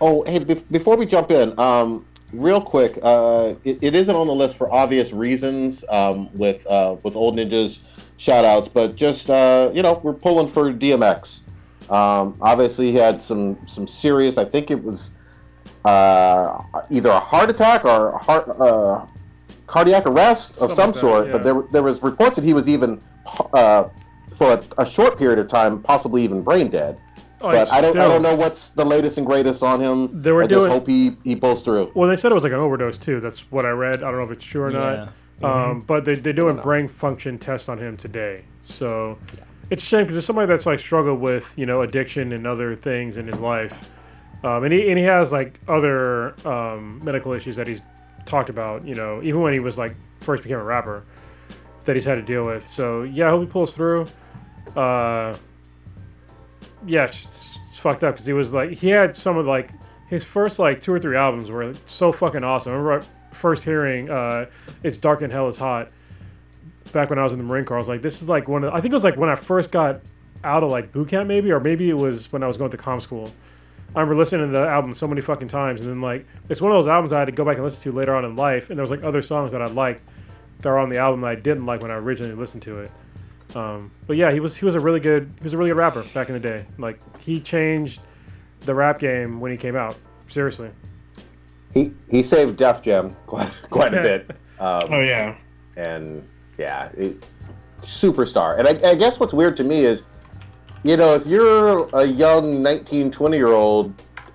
Speaker 1: Oh, hey, bef- before we jump in, um, real quick, uh, it, it isn't on the list for obvious reasons um, with uh, with old ninjas shout outs, but just uh, you know, we're pulling for DMX. Um, obviously, he had some some serious. I think it was uh, either a heart attack or a heart uh, cardiac arrest of
Speaker 3: Something
Speaker 1: some
Speaker 3: like that,
Speaker 1: sort.
Speaker 3: yeah.
Speaker 1: But there there was reports that he was even uh, for a, a short period of time, possibly even brain dead.
Speaker 3: Oh,
Speaker 1: But I don't, I don't know what's the latest and greatest on him.
Speaker 3: They were
Speaker 1: I
Speaker 3: doing-
Speaker 1: just hope he, he pulls through.
Speaker 3: Well, they said it was like an overdose too. That's what I read. I don't know if it's true or
Speaker 4: Yeah.
Speaker 3: not. Um, but they, they're doing brain function tests on him today. So it's a shame because it's somebody that's like struggled with you know addiction and other things in his life, um, and he and he has like other um, medical issues that he's talked about. You know, even when he was like first became a rapper, that he's had to deal with. So yeah, I hope he pulls through. Uh, yeah, it's, it's fucked up because he was like he had some of like his first like two or three albums were so fucking awesome. I remember first hearing uh, "It's Dark and Hell is Hot" back when I was in the Marine Corps, I was like, "This is like one of." I think it was like when I first got out of like boot camp, maybe, or maybe it was when I was going to comm school. I remember listening to the album so many fucking times, and then like it's one of those albums I had to go back and listen to later on in life, and there was like other songs that I liked that are on the album that I didn't like when I originally listened to it. Um, but yeah, he was he was a really good he was a really good rapper back in the day. Like he changed the rap game when he came out. Seriously.
Speaker 1: He he saved Def Jam quite <laughs> quite a bit. Um,
Speaker 2: Oh yeah.
Speaker 1: and yeah, it, superstar. And I, I guess what's weird to me is, you know, if you're a young 19, 20 year old,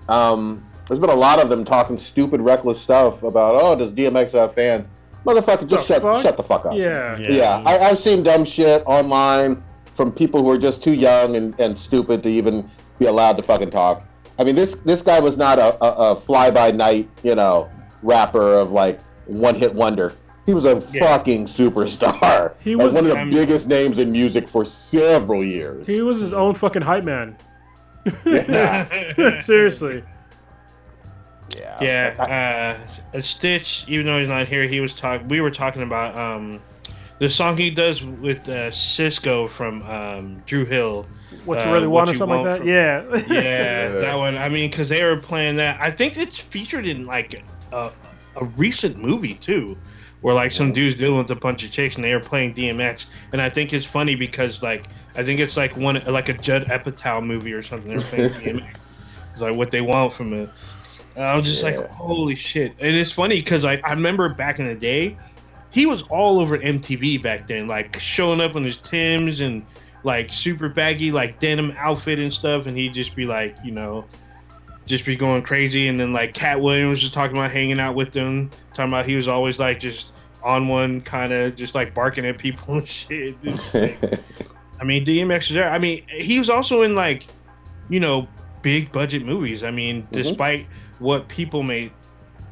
Speaker 1: um, there's been a lot of them talking stupid, reckless stuff about, oh, does DMX have fans? Motherfucker, just
Speaker 3: The
Speaker 1: shut
Speaker 3: fuck?
Speaker 1: shut the fuck up.
Speaker 3: Yeah.
Speaker 4: Yeah.
Speaker 1: Yeah, I, I've seen dumb shit online from people who are just too young and, and stupid to even be allowed to fucking talk. I mean, this this guy was not a, a, a fly by night, you know, rapper of like one hit wonder. He was a
Speaker 2: Yeah.
Speaker 1: fucking superstar. <laughs>
Speaker 3: He
Speaker 1: Like,
Speaker 3: was-
Speaker 1: one of the
Speaker 2: I'm-
Speaker 1: biggest names in music for several years.
Speaker 3: He was his own fucking hype man.
Speaker 2: yeah. <laughs>
Speaker 3: Seriously.
Speaker 1: yeah.
Speaker 2: Yeah, uh, Stitch. Even though he's not here, he was talk. We were talking about um, the song he does with uh, Sisqó from um, Dru Hill.
Speaker 3: What you
Speaker 2: Uh,
Speaker 3: really
Speaker 2: What
Speaker 3: want or
Speaker 2: You
Speaker 3: something like that?
Speaker 2: from- <laughs>
Speaker 3: Yeah.
Speaker 2: Yeah, that one. I mean, because they were playing that. I think it's featured in like a, a recent movie too, where like some dudes dealing with a bunch of chicks and they were playing DMX. And I think it's funny because like I think it's like one like a Judd Apatow movie or something. They're playing <laughs> DMX. It's like what they want from it. And I was just
Speaker 1: Yeah.
Speaker 2: like, holy shit! And it's funny because like I remember back in the day, he was all over MTV back then, like showing up in his Tims and like super baggy like denim outfit and stuff, and he'd just be like, you know, just be going crazy. And then like Katt Williams was talking about hanging out with them, talking about he was always like just on one, kind of just like barking at people <laughs> and shit. <laughs> I mean, DMX is there. I mean, he was also in like, you know, big budget movies. I mean, mm-hmm. despite what people may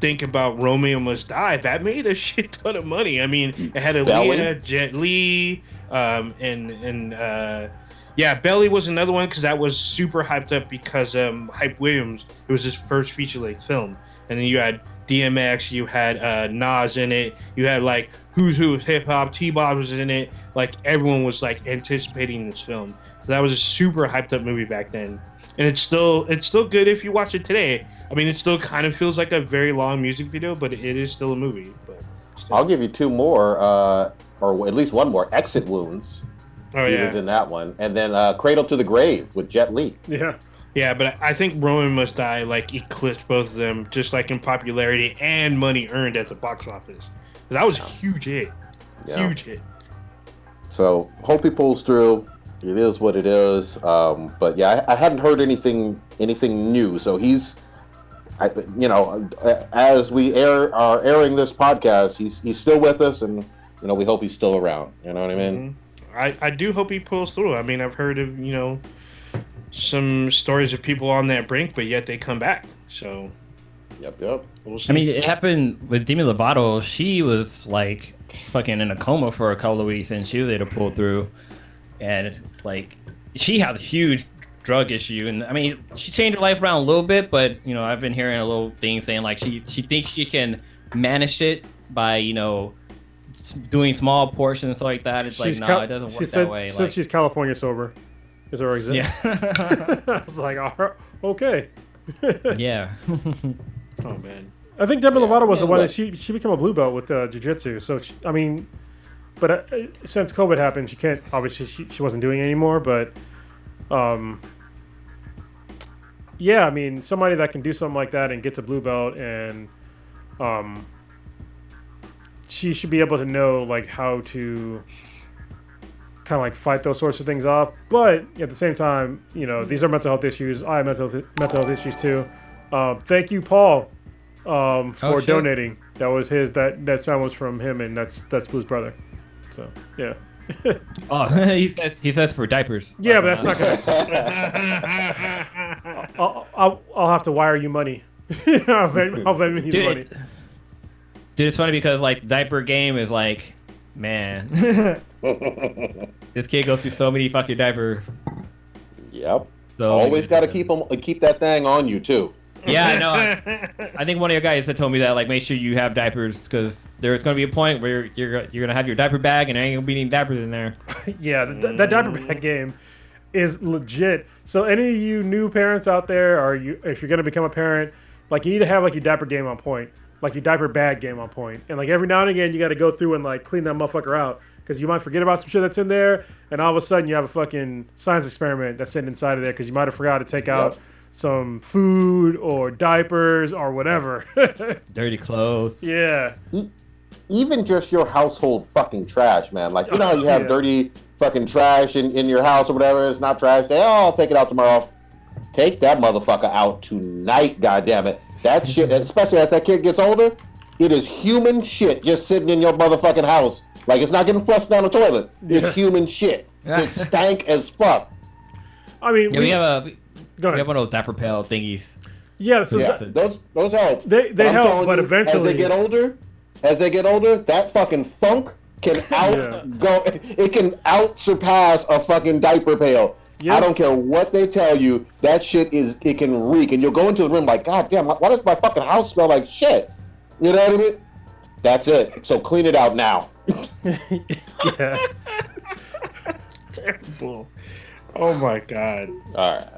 Speaker 2: think about Romeo Must Die, that made a <laughs> shit ton of money. I mean, it had? Aaliyah, Jet Li, um, and and uh, yeah, Belly was another one because that was super hyped up because um, Hype Williams. It was his first feature length film, and then you had DMX, you had uh, Nas in it, you had like Who's Who of Hip Hop, T-Boz was in it. Like everyone was like anticipating this film. So that was a super hyped up movie back then, and it's still it's still good if you watch it today. I mean, it still kind of feels like a very long music video, but it is still a movie. But still.
Speaker 1: I'll give you two more, uh, or at least one more. Exit Wounds.
Speaker 2: oh
Speaker 1: he
Speaker 2: yeah,
Speaker 1: was in that one, and then uh, Cradle to the Grave with Jet Li.
Speaker 3: Yeah.
Speaker 2: yeah. But I think Romeo Must Die like eclipsed both of them, just like in popularity and money earned at the box office. That was a huge hit,
Speaker 1: Yeah.
Speaker 2: huge hit.
Speaker 1: So hope he pulls through. It is what it is. Um, but yeah, I, I hadn't heard anything anything new. So he's, I, you know, uh, as we air are airing this podcast, he's he's still with us, and you know we hope he's still around. You know what I mean?
Speaker 2: Mhm. I, I do hope he pulls through. I mean, I've heard of you know some stories of people on that brink, but yet they come back. So
Speaker 1: Yep, yep.
Speaker 2: we'll see.
Speaker 4: I mean, it happened with Demi Lovato. She was like fucking in a coma for a couple of weeks, and she was able to pull through. And like, she has a huge drug issue, and I mean, she changed her life around a little bit. But you know, I've been hearing a little thing saying like she she thinks she can manage it by you know s- doing small portions and stuff like that. It's like, no,
Speaker 3: Cal-
Speaker 4: it doesn't work
Speaker 3: said,
Speaker 4: that way.
Speaker 3: Says
Speaker 4: Like,
Speaker 3: she's California sober. Is her exit?
Speaker 4: yeah, <laughs>
Speaker 3: I was like, all right, okay. <laughs>
Speaker 4: yeah. <laughs>
Speaker 2: oh man.
Speaker 3: I think Demi
Speaker 1: Yeah.
Speaker 3: Lovato was the one
Speaker 1: look.
Speaker 3: that she she became a blue belt with uh, jiu-jitsu. So she, I mean, but uh, since COVID happened, she can't obviously she, she wasn't doing it anymore. But um, yeah, I mean, somebody that can do something like that and gets a blue belt and um, she should be able to know like how to kind of like fight those sorts of things off. But at the same time, you know, these are mental health issues. I have mental mental health issues too. Um, thank you, Paul, um, for
Speaker 4: Oh,
Speaker 3: donating. That was his. That that sound was from him, and that's that's Blue's brother. So yeah, <laughs>
Speaker 4: oh, <laughs> he says he says for diapers.
Speaker 3: yeah, but that's not gonna. <laughs> I'll, I'll, I'll have to wire you money. I'll bet, I'll you
Speaker 4: Dude,
Speaker 3: money.
Speaker 4: It- dude, it's funny because like diaper game is like, man, <laughs> this kid goes through so many fucking diapers.
Speaker 1: Yep.
Speaker 4: So
Speaker 1: Always got to keep them, uh, keep that thing on you too.
Speaker 4: Yeah, I know. I, <laughs> I think one of your guys had told me that like make sure you have diapers because there's gonna be a point where you're you're, you're gonna have your diaper bag and there ain't gonna be any diapers in there. <laughs>
Speaker 3: yeah, th- that diaper bag game is legit. So any of you new parents out there, or you, if you're gonna become a parent, like you need to have like your diaper game on point, like your diaper bag game on point, and like every now and again you got to go through and like clean that motherfucker out because you might forget about some shit that's in there, and all of a sudden you have a fucking science experiment that's sitting inside of there because you might have forgot to take out
Speaker 1: Yep.
Speaker 3: some food or diapers or whatever. <laughs>
Speaker 4: Dirty clothes.
Speaker 3: yeah,
Speaker 1: E- even just your household fucking trash, man. Like you know how you have <laughs>
Speaker 3: Yeah.
Speaker 1: dirty fucking trash in, in your house or whatever. It's not trash They, Oh, I'll take it out tomorrow. Take that motherfucker out tonight, goddammit. That <laughs> shit, especially as that kid gets older, it is human shit just sitting in your motherfucking house. Like it's not getting flushed down the toilet.
Speaker 3: Yeah.
Speaker 1: It's human shit. <laughs> It stank as fuck.
Speaker 3: I mean,
Speaker 4: Yeah, we have a
Speaker 3: go
Speaker 4: we have one of those diaper pail thingies.
Speaker 3: yeah, so
Speaker 1: Yeah,
Speaker 3: th-
Speaker 1: those those help.
Speaker 3: They- they
Speaker 1: I'm
Speaker 3: help, but
Speaker 1: you,
Speaker 3: eventually-
Speaker 1: as they get older, as they get older, that fucking funk can <laughs> out
Speaker 3: Yeah.
Speaker 1: go. It can out surpass a fucking diaper pail.
Speaker 3: Yeah.
Speaker 1: I don't care what they tell you. That shit is it can reek, and you'll go into the room like, God damn, why does my fucking house smell like shit? You know what I mean? That's it. So clean it out now. <laughs>
Speaker 3: yeah. <laughs>
Speaker 2: Terrible. Oh my god.
Speaker 1: All right.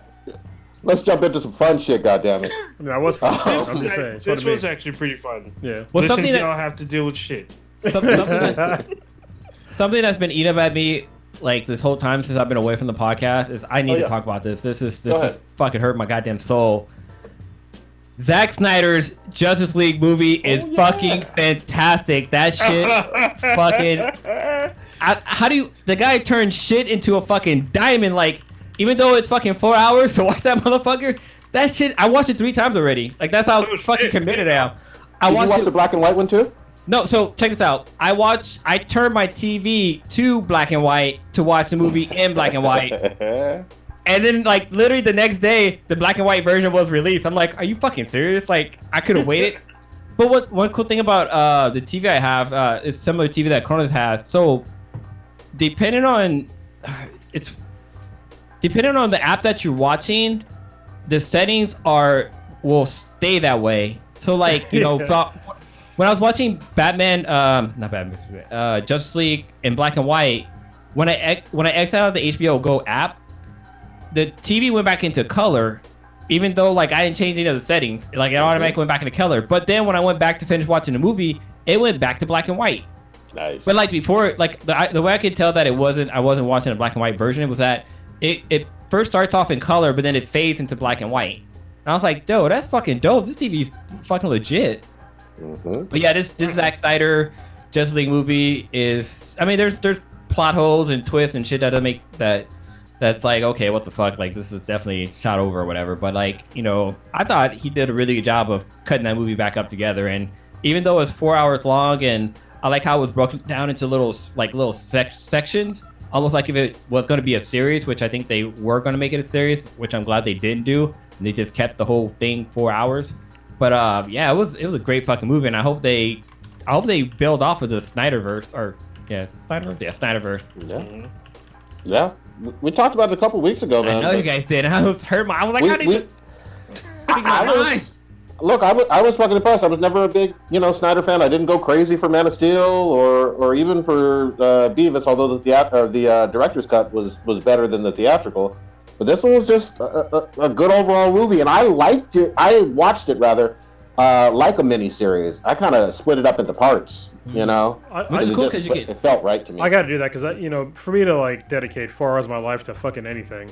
Speaker 1: Let's jump into some fun shit. God damn it.
Speaker 3: I that was fun.
Speaker 1: Oh. <laughs>
Speaker 3: I'm just saying.
Speaker 2: This was actually pretty fun.
Speaker 3: yeah.
Speaker 4: Well,
Speaker 2: Listen
Speaker 4: something that
Speaker 2: y'all have to deal with shit.
Speaker 4: some- something, that, something that's been eating at me like this whole time since I've been away from the podcast is I need
Speaker 1: Oh,
Speaker 4: to
Speaker 1: yeah.
Speaker 4: talk about this. This is this is fucking hurt my goddamn soul. Zack Snyder's Justice League movie oh, is
Speaker 1: Oh, yeah.
Speaker 4: fucking fantastic. That shit <laughs> fucking I, how do you the guy turned shit into a fucking diamond like even though it's fucking four hours to <laughs> watch that motherfucker that shit i watched it three times already like that's how
Speaker 2: Oh,
Speaker 4: fucking
Speaker 2: shit.
Speaker 4: committed i am i
Speaker 1: Did you
Speaker 4: watched
Speaker 1: watch the black and white one too?
Speaker 4: No so check this out. I watch. i turned my tv to black and white to watch the movie in black and white. <laughs> And then like literally the next day the black and white version was released. I'm like are you fucking serious? Like i could have waited. <laughs> But what one cool thing about uh the tv i have uh is similar tv that Cronus has. So depending on <sighs> it's depending on the app that you're watching the settings are will stay that way. So like you know. <laughs> when i was watching batman um not batman uh justice league in black and white when i when i exited out the hbo go app the tv went back into color even though like i didn't change any of the settings like it automatically went back into color but then when i went back to finish watching the movie it went back to black and white
Speaker 1: nice.
Speaker 4: but like before, like the I, the way I could tell that it wasn't I wasn't watching a black and white version was that it it first starts off in color, but then it fades into black and white. And I was like, "Dude, that's fucking dope. This TV's fucking legit."
Speaker 1: Mhm.
Speaker 4: But yeah, this this Zack Snyder Justice League movie is. I mean, there's there's plot holes and twists and shit that doesn't make that. That's like okay, what the fuck? Like this is definitely shot over or whatever. But like you know, I thought he did a really good job of cutting that movie back up together. And even though it was four hours long, and I like how it was broken down into little like little sec- sections, almost like if it was going to be a series, which I think they were going to make it a series, which I'm glad they didn't do. And they just kept the whole thing four hours. But uh, yeah, it was it was a great fucking movie, and I hope they, I hope they build off of the Snyderverse or yeah, it's Snyderverse, yeah, Snyderverse.
Speaker 1: Yeah. Yeah. We- talked about it a couple weeks ago, man.
Speaker 4: I know you guys did. <laughs> I was hurt. My, I was like,
Speaker 1: We-
Speaker 4: how did
Speaker 1: we-
Speaker 4: you? my
Speaker 1: I was- Look, I was, I was fucking impressed. I was never a big, you know, Snyder fan. I didn't go crazy for Man of Steel or, or even for uh, BvS, although the theat- or the uh, director's cut was, was better than the theatrical. But this one was just a, a, a good overall movie, and I liked it. I watched it rather uh, like a mini series. I kind of split it up into parts, you know.
Speaker 3: I,
Speaker 4: Which is
Speaker 1: It
Speaker 4: cool 'cause you
Speaker 1: it felt right to me.
Speaker 3: I got to do that because you know, for me to like dedicate four hours of my life to fucking anything,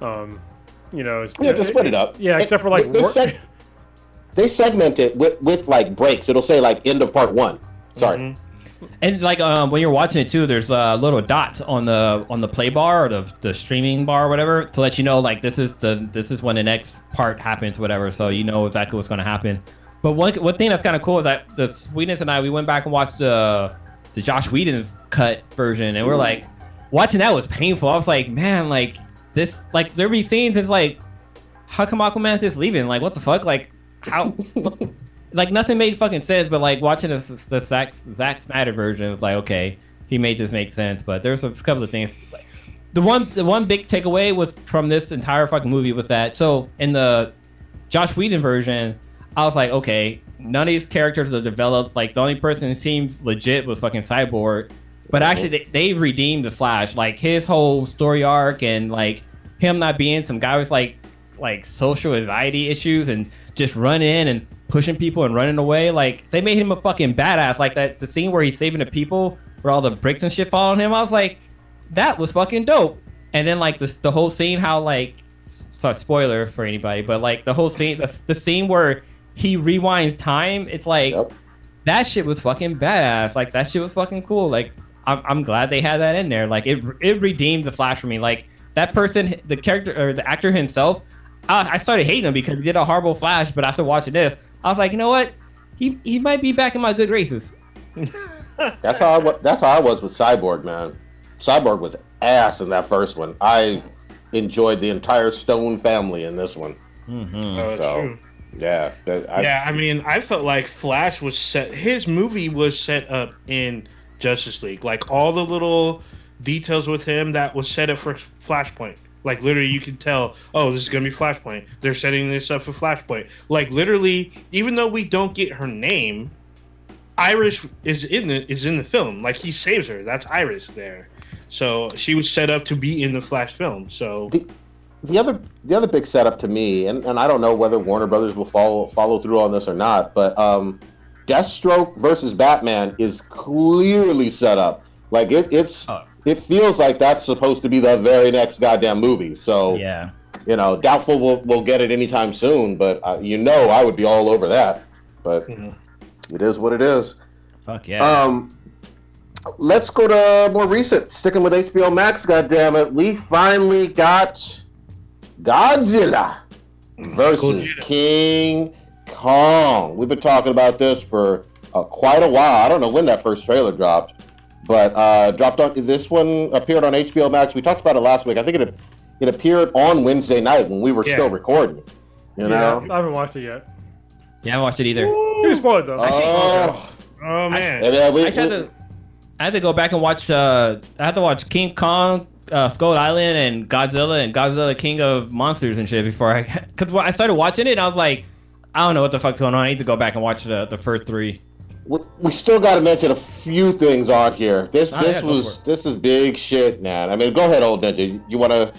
Speaker 3: um, you know, it's,
Speaker 1: yeah, just split it up.
Speaker 3: Yeah, except for like
Speaker 1: They- they
Speaker 3: work.
Speaker 1: seg- they segment it with, with like breaks. It'll say like end of part one. Sorry.
Speaker 2: Mhm.
Speaker 4: And like um, when you're watching it too, there's uh, little dots on the on the play bar or the, the streaming bar or whatever to let you know like this is the this is when the next part happens, whatever. So you know exactly what's going to happen. But one one thing that's kind of cool is that the Sweetness and I we went back and watched the the Joss Whedon cut version, and we're like watching that was painful. I was like, man, like this like there be scenes it's like how come Aquaman's just leaving? Like what the fuck? Like how? <laughs> like nothing made fucking sense, but like watching the, the Zack, Zack Snyder version was like, okay, he made this make sense. But there's a couple of things. Like, the one, the one big takeaway was from this entire fucking movie was that so in the Joss Whedon version, I was like, okay, none of these characters are developed. Like the only person who seems legit was fucking Cyborg. But oh. actually, they, they redeemed the Flash. Like his whole story arc and like him not being some guy with like like social anxiety issues and just running in and pushing people and running away. Like they made him a fucking badass. Like that the scene where he's saving the people where all the bricks and shit fall on him. I was like, that was fucking dope. And then like the the whole scene how like so spoiler for anybody, but like the whole scene the, the scene where he rewinds time. It's like
Speaker 1: Yep.
Speaker 4: that shit was fucking badass. Like that shit was fucking cool. Like I'm, I'm glad they had that in there. Like it it redeemed the Flash for me. Like that person, the character or the actor himself, I, I started hating him because he did a horrible Flash. But after watching this, I was like, you know what? He he might be back in my good graces.
Speaker 1: That's how I wa- that's how I was with Cyborg, man. Cyborg was ass in that first one. I enjoyed the entire Stone family in this one.
Speaker 4: Mm-hmm.
Speaker 2: Oh,
Speaker 1: So,
Speaker 2: true.
Speaker 1: Yeah, that- I,
Speaker 2: yeah, I mean, I felt like Flash was set. His movie was set up in Justice League. Like all the little details with him that was set up for Flashpoint. Like literally, you can tell. Oh, this is gonna be Flashpoint. They're setting this up for Flashpoint. Like literally, even though we don't get her name, Iris is in the is in the film. Like he saves her. That's Iris there. So she was set up to be in the Flash film. So
Speaker 1: the other the other big setup to me, and, and I don't know whether Warner Brothers will follow follow through on this or not, but um, Deathstroke versus Batman is clearly set up. Like it, it's
Speaker 4: Oh.
Speaker 1: It feels like that's supposed to be the very next goddamn movie. So
Speaker 4: Yeah.
Speaker 1: you know, doubtful we'll, we'll get it anytime soon, but uh, you know, I would be all over that. But
Speaker 2: Mhm.
Speaker 1: it is what it is.
Speaker 4: Fuck yeah.
Speaker 1: Um, let's go to more recent. Sticking with HBO Max, goddamn it, we finally got Godzilla versus
Speaker 2: Gojira.
Speaker 1: King Kong. We've been talking about this for uh, quite a while. I don't know when that first trailer dropped, but uh, dropped on. This one appeared on HBO Max. We talked about it last week. I think it it appeared on Wednesday night when we were
Speaker 2: Yeah.
Speaker 1: still recording. You know.
Speaker 3: I haven't watched it yet.
Speaker 4: yeah, I haven't watched it either.
Speaker 3: You spoiled though.
Speaker 1: Oh,
Speaker 2: oh man,
Speaker 1: yeah, we-
Speaker 4: I had
Speaker 1: we-
Speaker 4: to, I had to go back and watch. Uh, I had to watch King Kong, uh, Skull Island, and Godzilla and Godzilla King of Monsters and shit before I. Because when I started watching it, and I was like, I don't know what the fuck's going on. I need to go back and watch the the first three.
Speaker 1: We, we still got to mention a few things on here. This
Speaker 4: Ah,
Speaker 1: this
Speaker 4: yeah,
Speaker 1: was this is big shit, man. I mean, go ahead, old ninja. You, you want to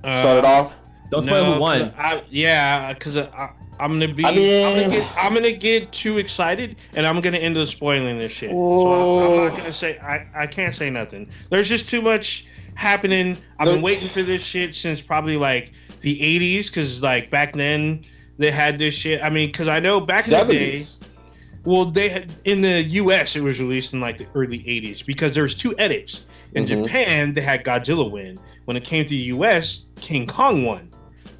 Speaker 1: start it
Speaker 2: Uh,
Speaker 1: off?
Speaker 4: Don't spoil
Speaker 2: No,
Speaker 4: who won.
Speaker 2: 'cause I, yeah, because I, I'm gonna be.
Speaker 1: I
Speaker 2: I
Speaker 1: mean-
Speaker 2: am gonna get, I'm gonna get too excited, and I'm gonna end up spoiling this shit. So I, I'm not gonna say. I, I can't say nothing. There's just too much happening. I've been waiting for this shit since probably like the 80s, because like back then they had this shit. I mean, because I know back in the day. Well, they had in the U.S. it was released in like the early '80s because there's two edits. In
Speaker 1: Mhm.
Speaker 2: Japan, they had Godzilla win. When it came to the U.S., King Kong won.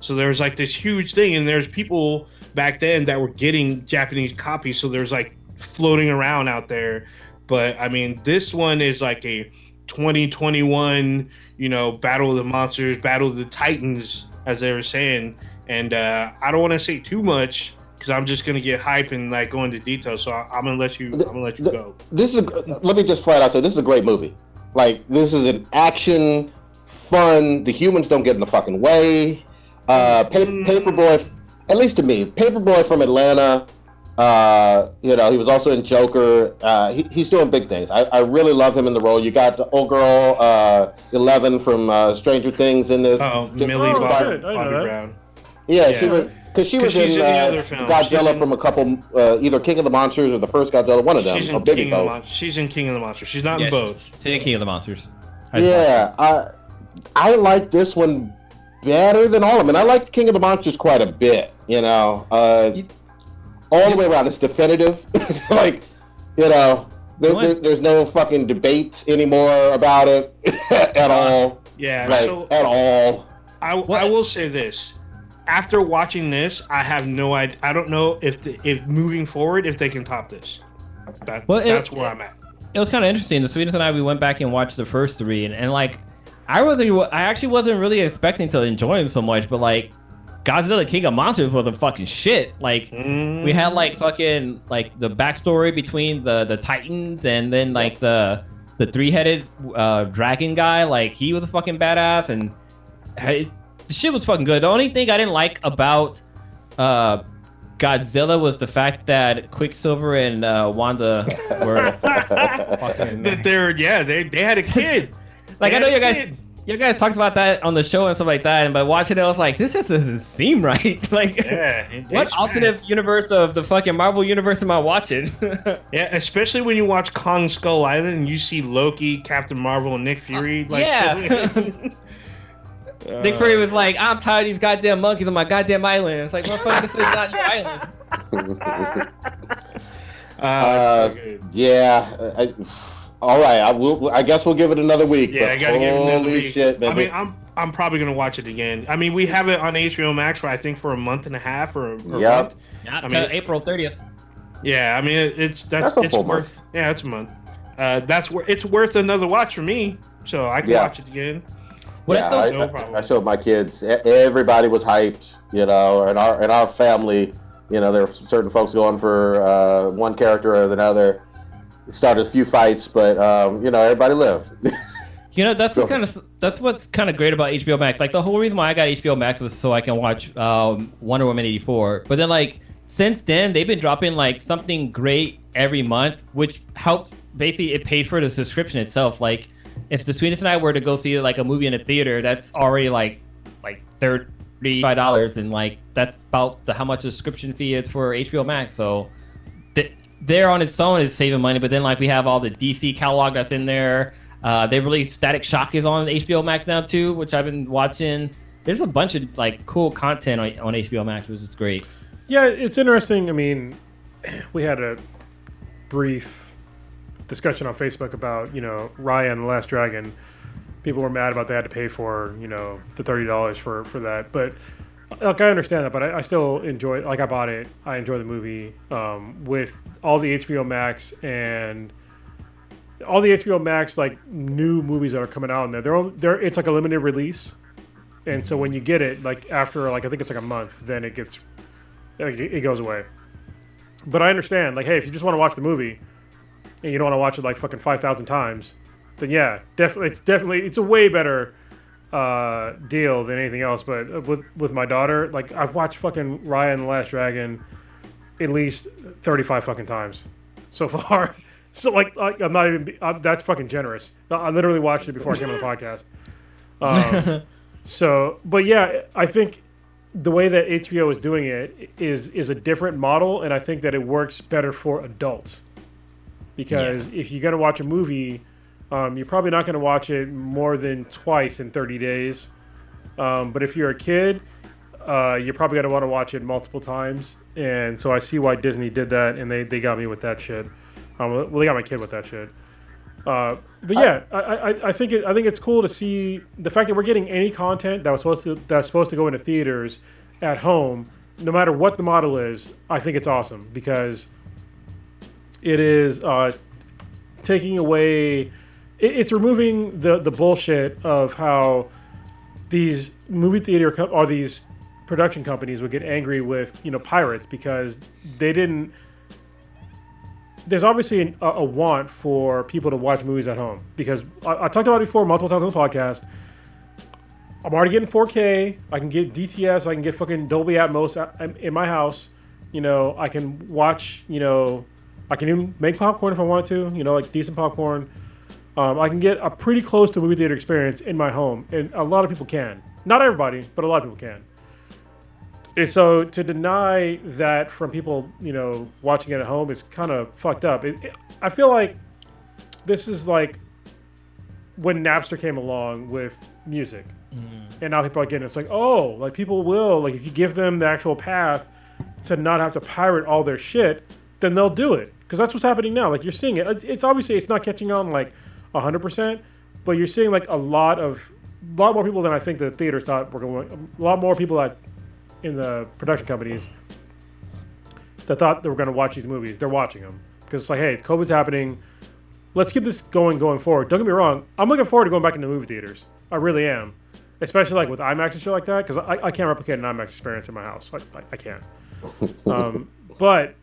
Speaker 2: So there was like this huge thing, and there's people back then that were getting Japanese copies. So there's like floating around out there. But I mean, this one is like a 2021, you know, Battle of the Monsters, Battle of the Titans, as they were saying. And uh, I don't want to say too much because I'm just gonna get hype and like go into detail. So I, I'm gonna let you. I'm gonna let you
Speaker 1: The-
Speaker 2: go.
Speaker 1: This is. Let me just flat out say this is a great movie. Like this is an action, fun. The humans don't get in the fucking way. Uh, pa-
Speaker 2: Mm.
Speaker 1: Paper Boi, at least to me, Paper Boi from Atlanta. Uh, you know, he was also in Joker. Uh, he, he's doing big things. I, I really love him in the role. You got the old girl, uh, Eleven from uh, Stranger Things in this.
Speaker 2: Oh, Millie Bobby,
Speaker 3: shit, I didn't know
Speaker 2: Bobby. Brown.
Speaker 1: Yeah,
Speaker 2: Yeah.
Speaker 1: she was because she was in,
Speaker 2: in the
Speaker 1: uh,
Speaker 2: other film.
Speaker 1: Godzilla
Speaker 2: in-
Speaker 1: from a couple, uh, either King of the Monsters or the first Godzilla, one of them,
Speaker 2: She's in
Speaker 1: maybe
Speaker 2: King of the
Speaker 1: both.
Speaker 2: Monsters. She's in King of the Monsters. She's not in
Speaker 4: Yes.
Speaker 2: both.
Speaker 4: Say King of the Monsters.
Speaker 1: Yeah, I I like this one better than all of them, and I like King of the Monsters quite a bit. You know, uh,
Speaker 4: You-
Speaker 1: all the way around, it's definitive. <laughs> like, you know, there, there- there's no fucking debates anymore about it <laughs> at all.
Speaker 2: Yeah.
Speaker 1: Like,
Speaker 2: So
Speaker 1: at all.
Speaker 2: I, I will say this. After watching this, I have no idea. I don't know if the, if moving forward if they can top this. That,
Speaker 4: Well, it-
Speaker 2: that's where I'm at.
Speaker 4: it was kind of interesting. The Sweetness and I we went back and watched the first three, and, and like I wasn't, I actually wasn't really expecting to enjoy him so much, but like Godzilla King of Monsters was a fucking shit. Like we had like fucking like the backstory between the the Titans and then like the the three headed uh, dragon guy. Like he was a fucking badass, and hey, the shit was fucking good. The only thing I didn't like about uh, Godzilla was the fact that Quicksilver and uh, Wanda were <laughs> fucking.
Speaker 2: That they're yeah, they they had a <laughs> kid.
Speaker 4: Like
Speaker 2: They
Speaker 4: I know you guys,
Speaker 2: kid.
Speaker 4: you guys talked about that on the show and stuff like that, and by watching it, I was like, this just doesn't seem right. <laughs> like,
Speaker 2: Yeah. it-
Speaker 4: what
Speaker 2: it's
Speaker 4: alternate universe of the fucking Marvel universe am I watching?
Speaker 2: Yeah, especially when you watch Kong Skull Island and you see Loki, Captain Marvel, and Nick Fury. Like,
Speaker 4: yeah.
Speaker 2: Uh,
Speaker 4: Nick Fury was like, I'm tired of these goddamn monkeys on my goddamn island. It's like, motherfucker, this is not your island. <laughs>
Speaker 2: Uh,
Speaker 1: Uh, yeah. I, all right. I will. I guess we'll give it another week.
Speaker 2: Yeah,
Speaker 1: but
Speaker 2: I gotta give it another
Speaker 1: Holy
Speaker 2: week.
Speaker 1: shit,
Speaker 2: I
Speaker 1: man!
Speaker 2: mean, I'm I'm probably gonna watch it again. I mean, we have it on HBO Max for I think for a month and a half or per
Speaker 1: Yep.
Speaker 2: month.
Speaker 4: Not
Speaker 2: I
Speaker 4: till
Speaker 2: mean-
Speaker 4: April 30th.
Speaker 2: Yeah, I mean it, it's that's,
Speaker 1: That's a
Speaker 2: it's
Speaker 1: full
Speaker 2: worth yeah, it's a month. Uh, that's where it's worth another watch for me, so I can
Speaker 1: Yeah.
Speaker 2: watch it again.
Speaker 4: What
Speaker 1: yeah,
Speaker 4: I still-
Speaker 1: I,
Speaker 2: No
Speaker 1: I- I showed my kids. Everybody was hyped. You know, and our and our family. You know, there were certain folks going for uh, one character or another. It started a few fights, but um, you know, everybody lived.
Speaker 4: You know, that's
Speaker 1: Go.
Speaker 4: kind of that's what's kind of great about HBO Max. Like the whole reason why I got HBO Max was so I can watch um, Wonder Woman eighty four. But then like since then they've been dropping like something great every month, which helps. Basically, it pays for the subscription itself. Like if the Sweetest and I were to go see like a movie in a theater, that's already like like thirty five dollars, and like that's about the how much the subscription fee is for HBO Max. So th- there on its own is saving money, but then like we have all the DC catalog that's in there. Uh, they released Static Shock is on HBO Max now too, which I've been watching. There's a bunch of like cool content on, on HBO Max, which is great.
Speaker 3: Yeah, it's interesting. I mean, <clears throat> we had a brief discussion on Facebook about you know Raya and the Last Dragon. People were mad about they had to pay for you know the thirty dollars for for that, but like I understand that, but I, I still enjoy. Like I bought it, I enjoy the movie um, with all the HBO Max and all the HBO Max like new movies that are coming out in there. They're all, they're it's like a limited release, and so when you get it, like after like I think it's like a month, then it gets like, it goes away. But I understand, like, hey, if you just want to watch the movie and you don't want to watch it like fucking five thousand times, then yeah, definitely, it's definitely it's a way better uh, deal than anything else. But uh, with with my daughter, like, I've watched fucking Raya and the Last Dragon at least thirty five fucking times so <laughs> far. So like, like I'm not even. i that's fucking generous. I I literally watched it before I came on the podcast. <laughs> Um, so, but yeah, I think the way that HBO is doing it is is a different model, and I think that it works better for adults. Because if you're gonna watch a movie, um, you're probably not gonna watch it more than twice in 30 days. Um, but if you're a kid, uh, you're probably gonna want to watch it multiple times. And so I see why Disney did that, and they, they got me with that shit. Um, well, they got my kid with that shit. Uh, but yeah, I, I, I think it, I think it's cool to see the fact that we're getting any content that was supposed to that's supposed to go into theaters at home, no matter what the model is. I think it's awesome because it is uh, taking away, it, it's removing the the bullshit of how these movie theater co- or these production companies would get angry with you know pirates because they didn't there's obviously an, a, a want for people to watch movies at home because I, I talked about it before multiple times on the podcast. I'm already getting 4K. I can get DTS. I can get fucking Dolby Atmos at- in my house. You know, I can watch. You know, I can even make popcorn if I wanted to. You know, like decent popcorn. Um, I can get a pretty close to movie theater experience in my home, and a lot of people can. Not everybody, but a lot of people can. And so to deny that from people, you know, watching it at home is kind of fucked up. It, it- I feel like this is like when Napster came along with music, and now people are getting it's like, oh, like people will like if you give them the actual path to not have to pirate all their shit, then they'll do it because that's what's happening now. Like you're seeing it. It's- obviously it's not catching on like hundred percent, but you're seeing like a lot of, a lot more people than I think the theaters thought were going. A lot more people that in the production companies that thought they were going to watch these movies. They're watching them because it's like, hey, COVID's happening. Let's keep this going going forward. Don't get me wrong. I'm looking forward to going back into movie theaters. I really am, especially like with IMAX and shit like that because I, I can't replicate an IMAX experience in my house. I, I, I can't. Um, but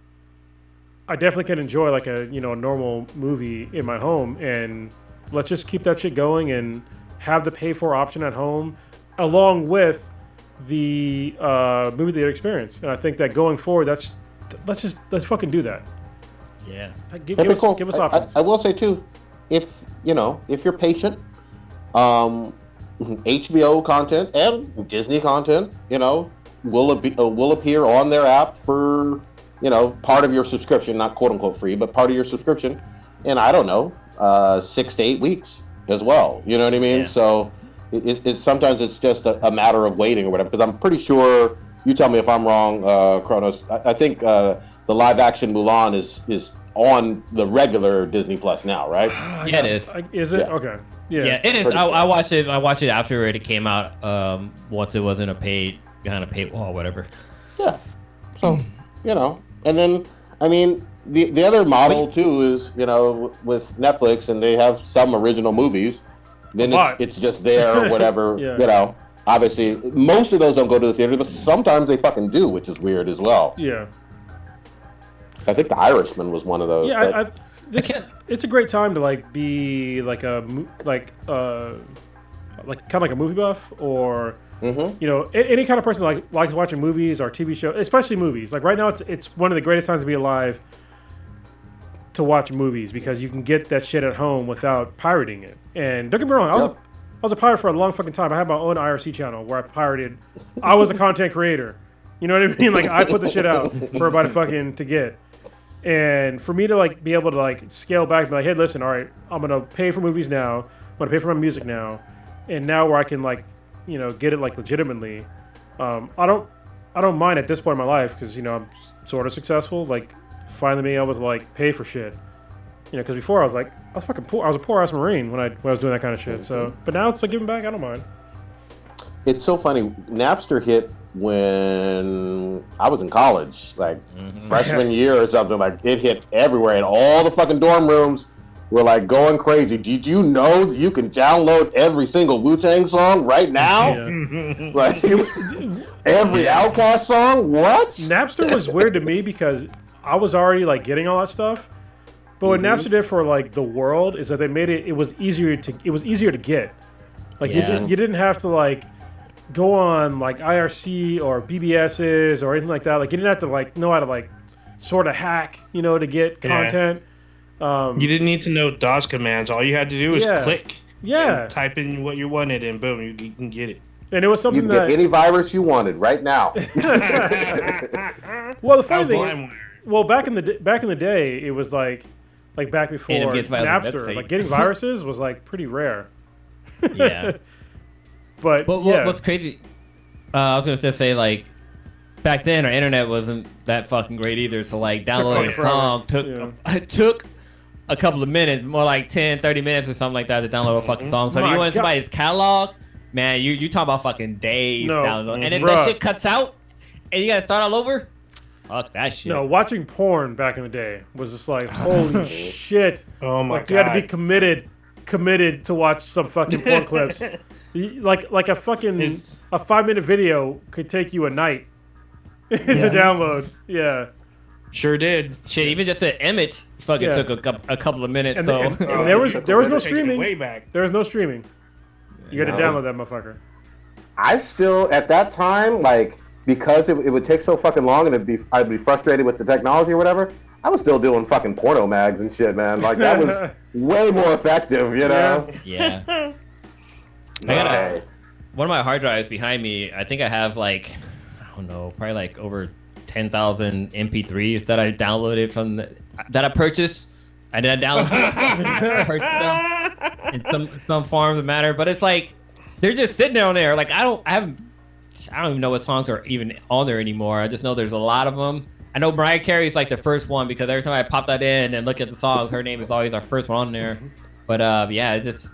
Speaker 3: I definitely can enjoy like a you know a normal movie in my home, and let's just keep that shit going and have the pay for option at home, along with the uh, movie theater experience. And I think that going forward, that's let's just let's fucking do that.
Speaker 4: Yeah.
Speaker 3: Give, give
Speaker 1: be
Speaker 3: us, give us
Speaker 1: I- I-
Speaker 3: options.
Speaker 1: I, will say too, if you know, if you're patient, um, HBO content and Disney content, you know, will be, uh, will appear on their app for you know part of your subscription, not quote unquote free, but part of your subscription. And I don't know, uh, six to eight weeks as well. You know what I mean?
Speaker 4: Yeah.
Speaker 1: So it, it, it sometimes it's just a, a matter of waiting or whatever. Because I'm pretty sure. You tell me if I'm wrong, uh, Kronos. I, I think uh, the live action Mulan is is on the regular Disney Plus now, right? <gasps>
Speaker 4: Yeah, it is.
Speaker 3: Is it
Speaker 1: Yeah.
Speaker 3: okay? Yeah.
Speaker 4: Yeah, it is. I. I watched it. I watched it after it came out. Um, once it wasn't a paid kind of paywall, whatever.
Speaker 1: Yeah. So, you know, and then I mean, the the other model too is you know with Netflix and they have some original movies. Then it's, it's just there or whatever. <laughs>
Speaker 3: Yeah.
Speaker 1: You know, obviously most of those don't go to the theater, but sometimes they fucking do, which is weird as well.
Speaker 3: Yeah.
Speaker 1: I think The Irishman was one of those.
Speaker 3: Yeah,
Speaker 1: but-
Speaker 3: I, I, this,
Speaker 4: can't-
Speaker 3: it's a great time to like be like a mo- like uh like kind of like a movie buff or
Speaker 1: Mhm.
Speaker 3: you know any kind of person like likes watching movies or TV show, especially movies. Like right now, it's it's one of the greatest times to be alive to watch movies because you can get that shit at home without pirating it. And don't get me wrong, I was a. I was a pirate for a long fucking time. I had my own IRC channel where I pirated. I was a content creator. You know what I mean? <laughs> Like I put the shit out for everybody fucking to get. And for me to like be able to like scale back and be like, hey, listen, all right, I'm gonna pay for movies now. I'm gonna pay for my music now, and now where I can like, you know, get it like legitimately. Um, I don't, I don't mind at this point in my life because you know I'm sort of successful. Like finally being able to like pay for shit. You know, because before I was like, I was fucking poor. I was a poor ass marine when I when I was doing that kind of shit. So, but now it's like giving back. I don't mind.
Speaker 1: it's so funny. Napster hit when I was in college, like freshman <laughs> year or something. Like it hit everywhere, in all the fucking dorm rooms were like going crazy. Did you know that you can download every single Wu Tang song right now?
Speaker 3: Yeah. <laughs>
Speaker 1: Like every OutKast song? What?
Speaker 3: Napster was weird to me because I was already like getting all that stuff. But what mm-hmm. Napster did for like the world is that they made it it was easier to it was easier to get. Like you didn't you didn't have to like go on like IRC or BBS's or anything like that. Like you didn't have to like know how to like sort of hack, you know, to get
Speaker 2: Yeah.
Speaker 3: content. Um,
Speaker 2: You didn't need to know DOS commands. All you had to do was
Speaker 3: Yeah.
Speaker 2: click.
Speaker 3: yeah,
Speaker 2: and type in what you wanted, and boom, you, you can get it.
Speaker 3: and it was
Speaker 1: You
Speaker 3: something
Speaker 1: can get
Speaker 3: that
Speaker 1: any virus you wanted right now. <laughs> <laughs>
Speaker 3: well the funny thing
Speaker 2: LimeWire.
Speaker 3: Well, back in the back in the day, it was like like back before
Speaker 4: And it gets by
Speaker 3: Napster. Like getting <laughs> viruses was like pretty rare.
Speaker 4: Yeah.
Speaker 3: But,
Speaker 4: But what,
Speaker 3: yeah,
Speaker 4: what's crazy? Uh, I was gonna just say like back then our internet wasn't that fucking great either. So like downloading a
Speaker 3: fucking forever.
Speaker 4: song took
Speaker 3: Yeah.
Speaker 4: it took a couple of minutes, more like 10, 30 minutes or something like that to download a fucking mm-hmm. song. So if
Speaker 3: My
Speaker 4: you want
Speaker 3: God.
Speaker 4: somebody's catalog, man, you you talk about fucking days
Speaker 3: No.
Speaker 4: download. And if
Speaker 3: Bruh.
Speaker 4: that shit cuts out and you gotta start all over, fuck that shit.
Speaker 3: no watching porn back in the day was just like <laughs> holy oh. shit.
Speaker 2: Oh my
Speaker 3: Like you had to be
Speaker 2: god!
Speaker 3: committed, committed to watch some fucking porn clips. <laughs> Y- Like like a fucking
Speaker 2: It's-
Speaker 3: a five minute video could take you a night <laughs> to download. Yeah,
Speaker 2: Sure did.
Speaker 4: Shit, even just an image fucking
Speaker 3: Yeah.
Speaker 4: took a, cou- a couple of minutes.
Speaker 3: And
Speaker 4: so
Speaker 3: the- and-
Speaker 2: Oh,
Speaker 3: there was- there was no
Speaker 2: taking it
Speaker 3: streaming.
Speaker 2: Way back.
Speaker 3: there was no streaming. You got to
Speaker 1: No.
Speaker 3: download that motherfucker.
Speaker 1: I still at that time like because it, it would take so fucking long and it'd be I'd be frustrated with the technology or whatever. I was still doing fucking porno mags and shit, man. Like that was <laughs> way more effective, you know.
Speaker 4: yeah. I got a,
Speaker 1: Hey.
Speaker 4: one of my hard drives behind me. I think I have like I don't know, probably like over ten thousand MP3s that I downloaded from the, that I purchased. I didn't download <laughs> purchased them in some some form of the matter, but it's like they're just sitting down there. Like I don't I haven't I don't even know what songs are even on there anymore. I just know there's a lot of them. I know Mariah Carey's like the first one because every time I pop that in and look at the songs, her name is always our first one on there. But uh, yeah, it just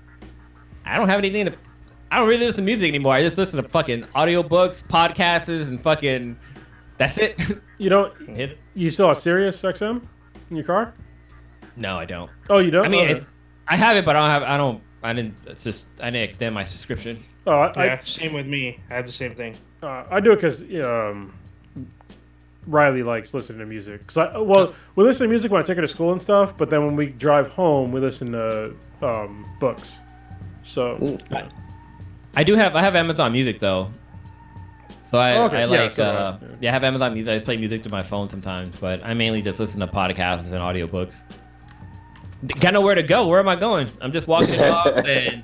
Speaker 4: I don't have anything to. I don't really listen to music anymore. I just listen to fucking audiobooks, podcasts, and fucking. That's it. <laughs>
Speaker 3: You don't.
Speaker 4: Hit-
Speaker 3: You still have Sirius XM in your car?
Speaker 4: no, I don't.
Speaker 3: Oh, you don't.
Speaker 4: I mean,
Speaker 3: Okay.
Speaker 4: it's, I have it, but I don't have. I don't. I didn't. It's just. I didn't extend my subscription.
Speaker 3: oh, I,
Speaker 2: Yeah, same with me. I had the same thing.
Speaker 3: I, uh, I do it because um, Riley likes listening to music. Cause I well, we listen to music when I take her to school and stuff, but then when we drive home, we listen to um, books. So
Speaker 1: Ooh.
Speaker 4: I do have. I have Amazon Music though. So I,
Speaker 3: Oh, okay.
Speaker 4: I
Speaker 3: Yeah,
Speaker 4: like
Speaker 3: so
Speaker 4: uh,
Speaker 3: Yeah.
Speaker 4: yeah. I have Amazon Music. I play music to my phone sometimes, but I mainly just listen to podcasts and audiobooks. Got nowhere to go. Where am I going? I'm just walking the dog <laughs> and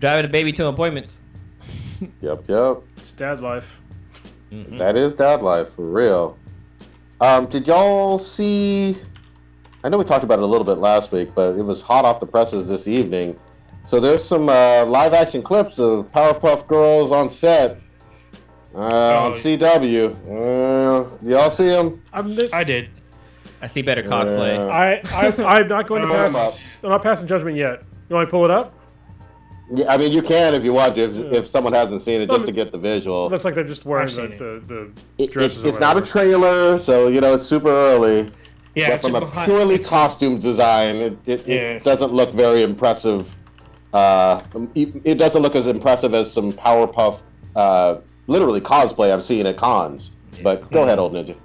Speaker 4: driving the baby to appointments.
Speaker 1: Yep, yep.
Speaker 3: It's dad life.
Speaker 4: Mhm.
Speaker 1: That is dad life for real. Um, did y'all see? I know we talked about it a little bit last week, but it was hot off the presses this evening. So there's some uh, live action clips of Powerpuff Girls on set uh, on. CW. Uh, y'all see them?
Speaker 3: I'm,
Speaker 2: I did.
Speaker 4: I see better cosplay.
Speaker 1: Yeah.
Speaker 3: I, I, I'm not going to <laughs>
Speaker 1: Pull 'em
Speaker 3: pass. I'm not passing judgment yet. You want me to pull it up?
Speaker 1: Yeah, I mean, you can if you want to, if, if someone hasn't seen it, just to get the visual.
Speaker 3: It looks like they're just wearing
Speaker 2: I've
Speaker 3: the,
Speaker 2: seen it.
Speaker 3: the, the
Speaker 1: It- it's
Speaker 3: dresses. or
Speaker 1: it's not a
Speaker 3: whatever.
Speaker 1: trailer, so you know it's super early.
Speaker 2: Yeah,
Speaker 1: but
Speaker 2: it's
Speaker 1: from a
Speaker 2: behind-
Speaker 1: purely
Speaker 2: it's-
Speaker 1: costume design, it, it,
Speaker 2: Yeah.
Speaker 1: it doesn't look very impressive. Uh, it, it doesn't look as impressive as some Powerpuff, uh, literally cosplay I've seen at cons. But go ahead, old ninja.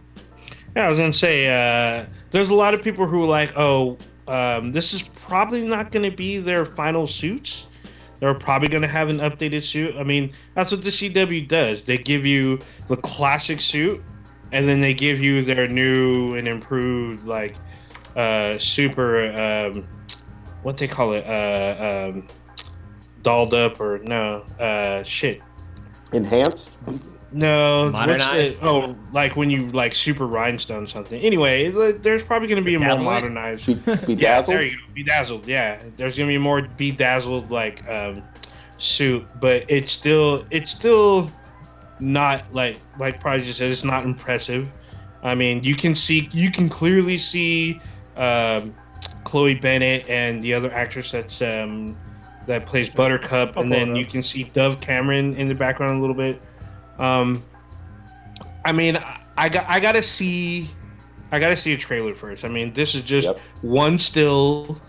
Speaker 2: Yeah, I was gonna say, uh, there's a lot of people who are like, oh, um, this is probably not gonna be their final suits. They're probably gonna have an updated suit. I mean, that's what the CW does. They give you the classic suit, and then they give you their new and improved, like, uh, super, um, what they call it, uh, um, dolled up or no, uh, shit.
Speaker 1: Enhanced.
Speaker 2: No,
Speaker 4: Modernized?
Speaker 2: the- oh, like when you like super rhinestone something. Anyway, there's probably going to be a more modernized.
Speaker 1: Be, <laughs>
Speaker 2: Yeah,
Speaker 1: bedazzled.
Speaker 2: there you go. Bedazzled. Yeah, there's going to be more bedazzled like um, suit, but it's still it's still not like like probably just said. It's not impressive. I mean, you can see you can clearly see um, Chloe Bennet and the other actress that's um, that plays Buttercup,
Speaker 3: I'll
Speaker 2: and then you can see Dove Cameron in the background a little bit. Um, I mean, I, I got I gotta see, I gotta see a trailer first. I mean, this is just
Speaker 1: Yep.
Speaker 2: one still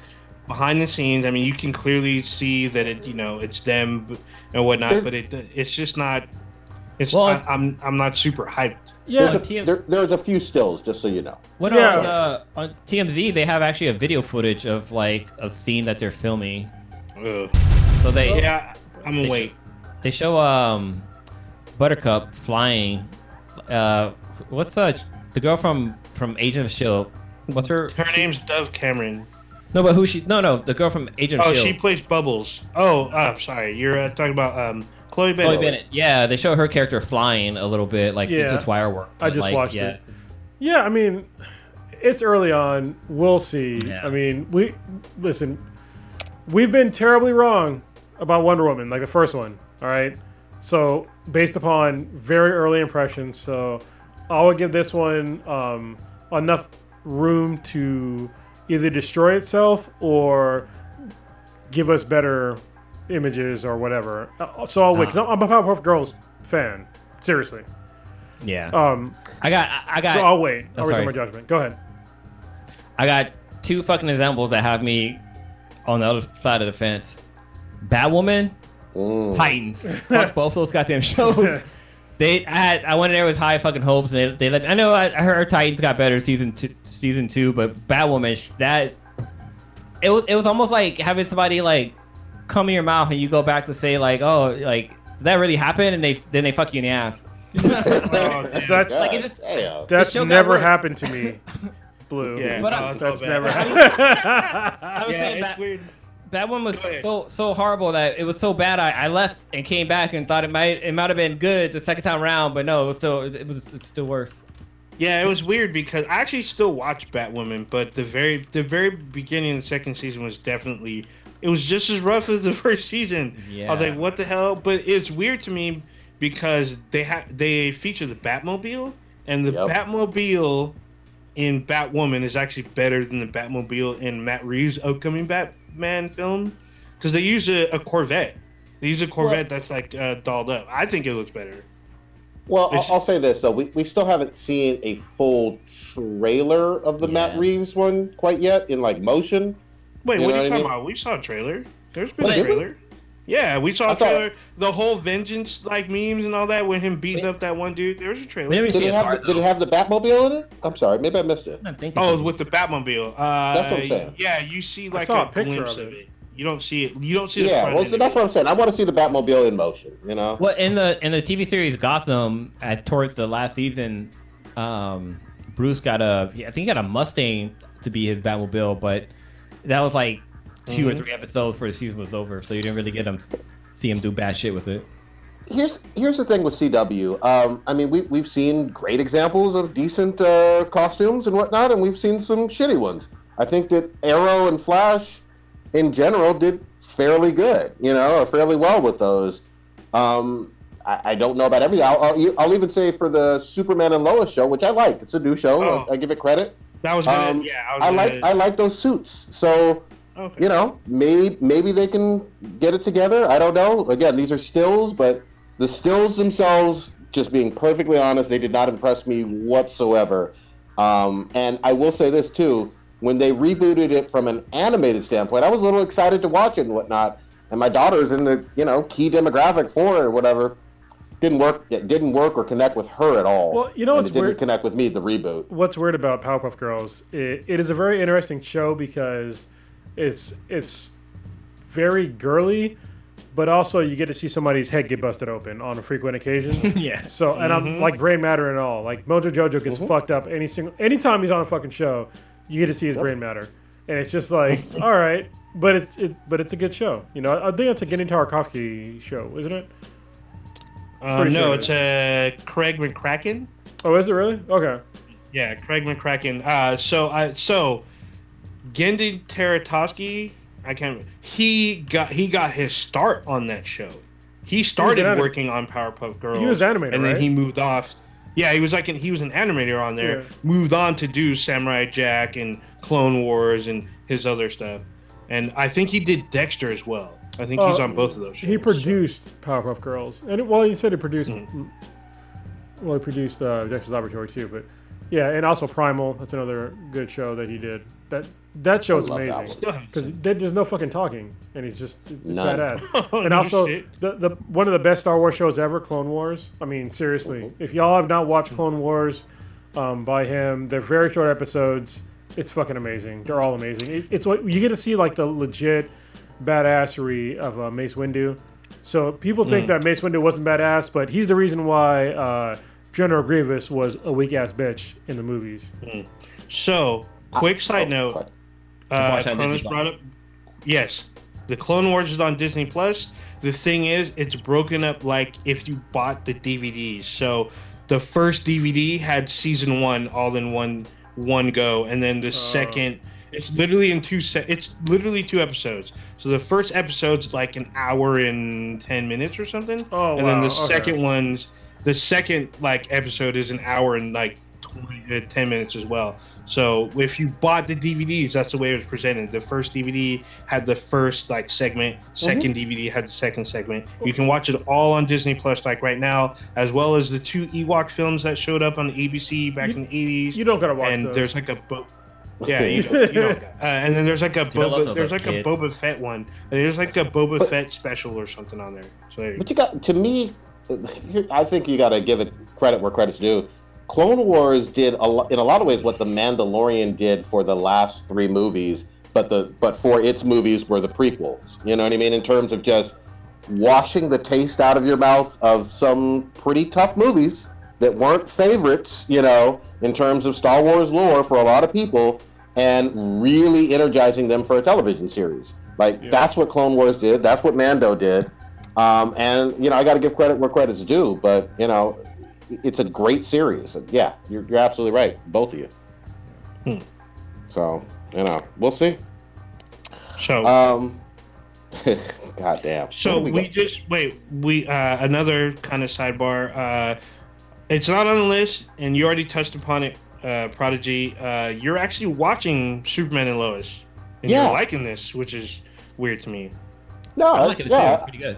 Speaker 2: behind the scenes. I mean, you can clearly see that it, you know, it's them and whatnot,
Speaker 1: There-
Speaker 2: but it it's just not. It's
Speaker 4: Well,
Speaker 2: I, I'm I'm not super hyped.
Speaker 3: Yeah,
Speaker 1: There's, a,
Speaker 4: TM
Speaker 1: there, there's a few stills, just so you know.
Speaker 4: What
Speaker 3: Yeah.
Speaker 4: on, uh, on TMZ? They have actually a video footage of like a scene that they're filming.
Speaker 2: Ugh.
Speaker 4: So they
Speaker 2: Yeah, I'm gonna
Speaker 4: They
Speaker 2: wait.
Speaker 4: they show um Buttercup flying. Uh, what's uh the girl from from Agent of Shield? What's her?
Speaker 2: Her name's Dove Cameron.
Speaker 4: No, but who she? No, no, the girl from Agent
Speaker 2: Oh,
Speaker 4: of
Speaker 2: she plays Bubbles. Oh, uh, sorry, you're uh, talking about um Chloe Bennet.
Speaker 4: Chloe Bennet. Yeah, they show her character flying a little bit, like
Speaker 3: Yeah.
Speaker 4: it's just wire work.
Speaker 3: I just
Speaker 4: like,
Speaker 3: watched
Speaker 4: yeah,
Speaker 3: it. yeah. I mean, it's early on. We'll see.
Speaker 4: Yeah.
Speaker 3: I mean, we listen. We've been terribly wrong about Wonder Woman, like the first one. All right. So based upon very early impressions, so I would give this one um, enough room to either destroy itself or give us better images or whatever. Uh, So I'll wait. 'cause I'm a Powerpuff Girls fan. Seriously.
Speaker 4: Yeah.
Speaker 3: Um,
Speaker 4: I got, I- I got,
Speaker 3: so I'll wait.
Speaker 4: Oh,
Speaker 3: I'll reserve my judgment. Go ahead.
Speaker 4: I got two fucking examples that have me on the other side of the fence. Batwoman,
Speaker 1: Mm.
Speaker 4: Titans. <laughs> Fuck both those goddamn shows. <laughs> They, I had, I went in there with high fucking hopes, and they, they let. I know I, I heard Titans got better season two, season two, but Batwoman, that, it was, it was almost like having somebody like come in your mouth, and you go back to say like, oh, like did that really happen, and they then they fuck you in the ass. <laughs>
Speaker 2: Oh.
Speaker 3: That's
Speaker 4: like, it just-
Speaker 3: that's never happened to me. Blue.
Speaker 2: Yeah,
Speaker 4: But oh,
Speaker 2: no, <laughs>
Speaker 4: I-
Speaker 3: That's
Speaker 2: bad.
Speaker 3: never. <laughs>
Speaker 4: I was
Speaker 2: Yeah,
Speaker 4: saying
Speaker 2: it's
Speaker 4: Bat-
Speaker 2: weird.
Speaker 4: That one was so so horrible that it was so bad. I, I left and came back and thought it might it might have been good the second time around, but no, it was still it was it's still worse.
Speaker 2: Yeah, it was weird because I actually still watch Batwoman, but the very the very beginning of the second season was definitely it was just as rough as the <laughs> first season. Yeah. I was like, what the hell? But it's weird to me because they have they feature the Batmobile and the
Speaker 1: Yep.
Speaker 2: Batmobile in Batwoman is actually better than the Batmobile in Matt Reeves' upcoming Batman film because they use a, a Corvette. They use a Corvette that's like uh, dolled up. I think it looks better.
Speaker 1: Well, I'll, I'll say this though: we, we still haven't seen a full trailer of the Matt Reeves one quite yet in like motion.
Speaker 2: Wait,
Speaker 1: You
Speaker 2: what are you
Speaker 1: I
Speaker 2: talking
Speaker 1: mean?
Speaker 2: about? We saw a trailer. There's been
Speaker 4: Wait,
Speaker 2: a trailer. Yeah, we saw
Speaker 1: I
Speaker 2: a
Speaker 1: thought-
Speaker 2: trailer. The whole vengeance like memes and all that when him beating
Speaker 4: Wait.
Speaker 2: up that one dude. There was a trailer.
Speaker 1: Did
Speaker 4: see
Speaker 1: it have the, did it have the Batmobile in it? I'm sorry, maybe I missed it.
Speaker 4: I'm thinking
Speaker 2: oh, with the Batmobile. Uh,
Speaker 1: That's what I'm saying.
Speaker 2: Yeah, you see like
Speaker 3: saw
Speaker 2: a,
Speaker 3: a picture
Speaker 2: glimpse
Speaker 3: of
Speaker 2: of
Speaker 3: it.
Speaker 2: it. You don't see it. You don't see the
Speaker 1: Yeah,
Speaker 2: front
Speaker 1: well, so that's what I'm saying. I want to see the Batmobile in motion. You know.
Speaker 4: Well, in the in the TV series Gotham, at towards the last season, um, Bruce got a I think he got a Mustang to be his Batmobile, but that was like 2 or
Speaker 2: Mhm.
Speaker 4: three episodes before the season was over, so you didn't really get him see him do bad shit with it.
Speaker 1: here's here's the thing with CW. Um, I mean, we we've seen great examples of decent uh, costumes and whatnot, and we've seen some shitty ones. I think that Arrow and Flash, in general, did fairly good. You know, or fairly well with those. Um, I, I don't know about every. I'll, I'll I'll even say for the Superman and Lois show, which I like. It's a new show.
Speaker 2: Oh.
Speaker 1: I, I give it credit.
Speaker 2: That was gonna,
Speaker 1: Um,
Speaker 2: yeah. I, was
Speaker 1: I like I like those suits. So
Speaker 2: okay.
Speaker 1: you know, maybe maybe they can get it together. I don't know. Again, these are stills, but the stills themselves, just being perfectly honest, they did not impress me whatsoever. Um, and I will say this too: when they rebooted it from an animated standpoint, I was a little excited to watch it and whatnot. And my daughter's in the you know key demographic for it or whatever. Didn't work. It didn't work or connect with her at all.
Speaker 3: Well, you know
Speaker 1: and
Speaker 3: what's
Speaker 1: it didn't
Speaker 3: weird?
Speaker 1: connect with me. The reboot.
Speaker 3: what's weird about Powerpuff Girls? It, it is a very interesting show because it's it's very girly, but also you get to see somebody's head get busted open on a frequent occasion. <laughs>
Speaker 4: yeah.
Speaker 3: So and I'm like brain matter and all. Like Mojo Jojo gets fucked up any single anytime he's on a fucking show, you get to see his brain matter, and it's just like <laughs> all right, but it's it but it's a good show. You know, I think it's a Genndy Tartakovsky show, isn't it?
Speaker 2: Uh, no,
Speaker 3: sure.
Speaker 2: it's uh, Craig McCracken.
Speaker 3: Oh, is it really? Okay.
Speaker 2: Yeah, Craig McCracken. Uh, so I so Genndy Tartakovsky, I can't. He got he got his start on that show. He started
Speaker 3: anim-
Speaker 2: working on Powerpuff Girls.
Speaker 3: He was animator,
Speaker 2: and then
Speaker 3: right?
Speaker 2: he moved off. Yeah, he was like an, he was an animator on there.
Speaker 3: Yeah.
Speaker 2: Moved on to do Samurai Jack and Clone Wars and his other stuff. And I think he did Dexter as well. I think he's
Speaker 3: Oh,
Speaker 2: on both of those shows.
Speaker 3: He produced Powerpuff Girls, and it, well, he said he produced.
Speaker 2: Mm-hmm.
Speaker 3: Well, he produced uh, Dexter's Laboratory too, but yeah, and also Primal. That's another good show that he did. That that show is amazing because <laughs> there's no fucking talking, and he's just it's
Speaker 1: None.
Speaker 3: badass. <laughs>
Speaker 2: Oh,
Speaker 3: and also the the one of the best Star Wars shows ever, Clone Wars. I mean, seriously,
Speaker 1: Mm-hmm.
Speaker 3: if y'all have not watched Clone Wars um, by him, they're very short episodes. It's fucking amazing. They're all amazing. It, it's like you get to see like the legit badassery of uh, Mace Windu. So people think that Mace Windu wasn't badass, but he's the reason why uh, General Grievous was a weak ass bitch in the movies.
Speaker 2: So, quick side
Speaker 1: Oh,
Speaker 2: note.
Speaker 1: What?
Speaker 2: Uh,
Speaker 4: watch on
Speaker 2: Cronus brought up. Yes, the Clone Wars is on Disney Plus. The thing is, it's broken up like if you bought the DVDs. So, the first DVD had season one all in one one go, and then the second. It's literally in two se- It's literally two episodes. So the first episode's like an hour and ten minutes or something.
Speaker 3: Oh,
Speaker 2: and then the
Speaker 3: okay.
Speaker 2: second one's the second like episode is an hour and like 20, uh, 10 minutes as well so if you bought the dvds that's the way it was presented the first dvd had the first like segment 2nd dvd had the second segment you can watch it all on disney plus like right now as well as the two ewok films that showed up on abc back
Speaker 3: You-
Speaker 2: in the 80s
Speaker 3: You don't gotta watch
Speaker 2: and
Speaker 3: those.
Speaker 2: there's like a boat <laughs> yeah, you don't, you don't. Uh, and then there's like a
Speaker 4: love
Speaker 2: Boba, there's
Speaker 4: as
Speaker 2: like a
Speaker 4: kids.
Speaker 2: Boba Fett one. There's like a Boba Fett special or something on there. So there you
Speaker 1: But you got to me. I think you got to give it credit where credit's due. Clone Wars did a lo- in a lot of ways what the Mandalorian did for the last three movies, but the but for its movies were the prequels. You know what I mean? In terms of just washing the taste out of your mouth of some pretty tough movies that weren't favorites. You know, in terms of Star Wars lore for a lot of people, and really energizing them for a television series. Like
Speaker 3: Yeah.
Speaker 1: that's what Clone Wars did. That's what Mando did. Um, and you know, I got to give credit where credit's due. But you know, it's a great series. Yeah, you're, you're absolutely right, both of you.
Speaker 2: Hmm.
Speaker 1: So you know, we'll see.
Speaker 2: So
Speaker 1: Um, <laughs> God damn.
Speaker 2: So
Speaker 1: Where
Speaker 2: we, just wait. We uh, another kind of sidebar. Uh, it's not on the list, and you already touched upon it, uh, Prodigy. Uh, you're actually watching Superman and Lois, and
Speaker 1: Yeah.
Speaker 2: you're liking this, which is weird to me.
Speaker 1: no,
Speaker 4: I like it too.
Speaker 1: yeah,
Speaker 4: It's pretty good.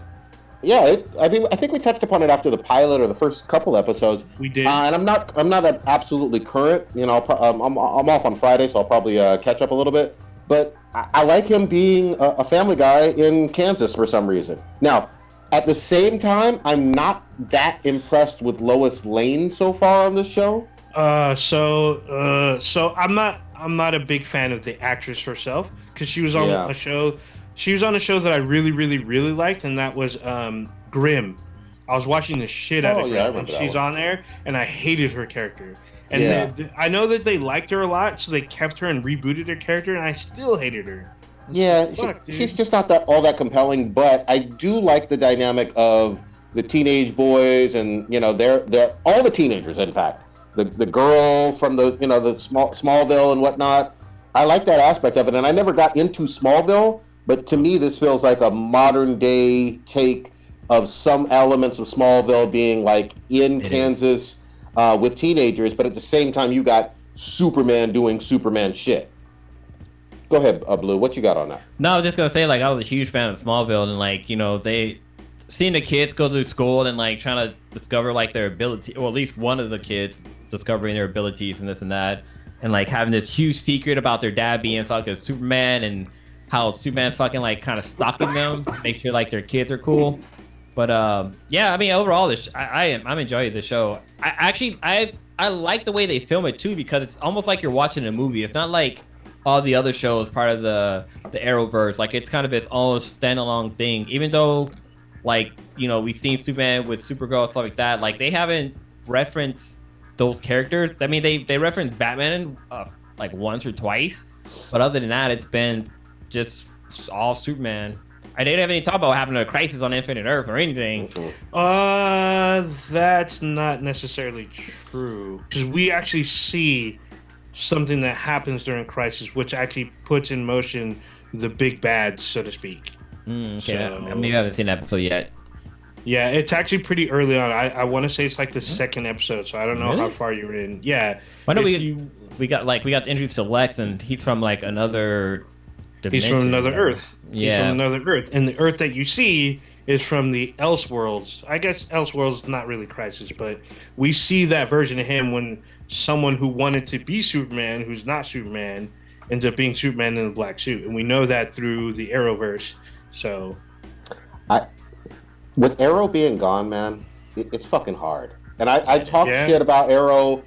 Speaker 1: Yeah. It, I mean, I think we touched upon it after the pilot or the first couple episodes.
Speaker 2: We did.
Speaker 1: Uh, and I'm not I'm not absolutely current. You know, um, I'm I'm off on Friday, so I'll probably uh, catch up a little bit. But I, I like him being a, a family guy in Kansas for some reason. Now, at the same time, I'm not that impressed with Lois Lane so far on this show.
Speaker 2: Uh, so uh, so I'm not I'm not a big fan of the actress herself because she was on
Speaker 1: Yeah.
Speaker 2: a show she was on a show that I really, really, really liked, and that was um, Grimm. I was watching the shit out
Speaker 1: Oh,
Speaker 2: of
Speaker 1: yeah,
Speaker 2: Grimm, and
Speaker 1: remember
Speaker 2: she's on there, and I hated her character. And
Speaker 1: Yeah.
Speaker 2: they- I know that they liked her a lot, so they kept her and rebooted her character, and I still hated her.
Speaker 1: Yeah,
Speaker 2: Fuck, dude.
Speaker 1: she's just not that all that compelling. But I do like the dynamic of the teenage boys, and you know, they're they're all the teenagers. In fact, the the girl from the you know the small Smallville and whatnot. I like that aspect of it, and I never got into Smallville. But to me, this feels like a modern day take of some elements of Smallville being like in
Speaker 4: It.
Speaker 1: Kansas uh, with teenagers, but at the same time, you got Superman doing Superman shit. Go ahead, uh, Blue. What you got on that?
Speaker 4: No, I was just gonna say like I was a huge fan of Smallville and like you know they seeing the kids go through school and like trying to discover like their ability, or at least one of the kids discovering their abilities and this and that, and like having this huge secret about their dad being fucking Superman and how Superman's fucking like kind of stalking them, make sure like their kids are cool. But um, yeah, I mean overall, this I, I am I'm enjoying the show. I actually I I like the way they film it too because it's almost like you're watching a movie. It's not like all the other shows part of the the Arrowverse. Like it's kind of its own standalone thing. Even though, like you know, we've seen Superman with Supergirl stuff like that. Like they haven't referenced those characters. I mean, they they reference Batman uh, like once or twice, but other than that, it's been just all Superman. I didn't have any talk about to a crisis on Infinite Earth or anything.
Speaker 2: Uh, that's not necessarily true because we actually see something that happens during crisis, which actually puts in motion the big bad, so to speak.
Speaker 4: Mm, okay,
Speaker 2: So-
Speaker 4: maybe I haven't seen that episode yet.
Speaker 2: Yeah, it's actually pretty early on. I, I want to say it's like the second episode, so I don't know how far you're in. Yeah,
Speaker 4: Why don't we?
Speaker 2: you-
Speaker 4: we got like we got introduced to Lex, and he's from like another.
Speaker 2: He's from another
Speaker 4: whatever.
Speaker 2: Earth. He's
Speaker 4: Yeah.
Speaker 2: from another Earth, and the Earth that you see is from the Elseworlds. I guess Elseworlds not really crisis, but we see that version of him when someone who wanted to be Superman, who's not Superman, ends up being Superman in a black suit, and we know that through the Arrowverse. So I,
Speaker 1: with Arrow being gone, man, it, it's fucking hard. And I, I talk
Speaker 2: Yeah.
Speaker 1: shit about Arrow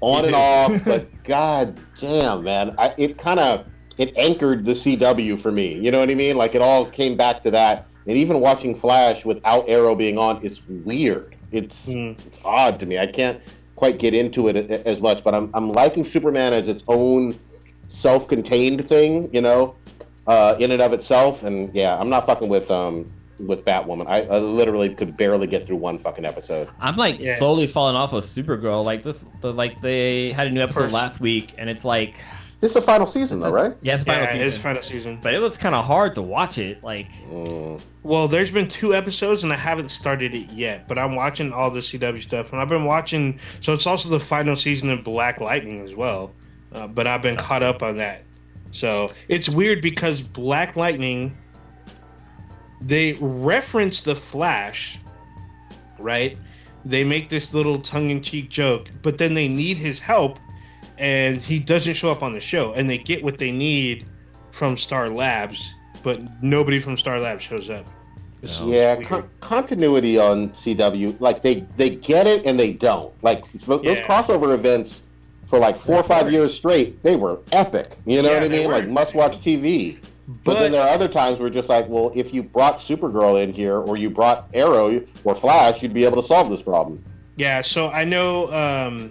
Speaker 1: on and off, <laughs> but god damn, man, I, it kind of it anchored the CW for me. You know what I mean? Like it all came back to that. And even watching Flash without Arrow being on it's weird. It's
Speaker 2: mm,
Speaker 1: it's odd to me. I can't quite get into it as much, but I'm I'm liking Superman as its own self-contained thing, you know, uh, in and of itself. And yeah, I'm not fucking with um with Batwoman. I, I literally could barely get through one fucking episode.
Speaker 4: I'm like
Speaker 2: Yeah.
Speaker 4: slowly falling off of Supergirl. Like this, the, like they had a new episode
Speaker 2: First-
Speaker 4: last week, and it's like,
Speaker 1: This is the final season, though, right?
Speaker 4: yeah, it's final
Speaker 2: yeah,
Speaker 4: season.
Speaker 2: it's final season.
Speaker 4: but it was kind of hard to watch it. Like,
Speaker 1: Mm.
Speaker 2: Well, there's been two episodes and I haven't started it yet, but I'm watching all the CW stuff, and I've been watching. So it's also the final season of Black Lightning as well, uh, but I've been caught up on that. So it's weird because Black Lightning, they reference the Flash, right? They make this little tongue-in-cheek joke, but then they need his help, and he doesn't show up on the show, and they get what they need from Star Labs, but nobody from Star Labs shows up. It's
Speaker 1: Yeah, con- continuity on CW, like they they get it and they don't. Like th- those
Speaker 2: Yeah.
Speaker 1: crossover events for like four or five years straight, they were epic. You know
Speaker 2: Yeah,
Speaker 1: what I mean?
Speaker 2: were.
Speaker 1: Like must-watch TV. But, then there are other times where just like, well, if you brought Supergirl in here or you brought Arrow or Flash, you'd be able to solve this problem.
Speaker 2: Yeah, so I know um,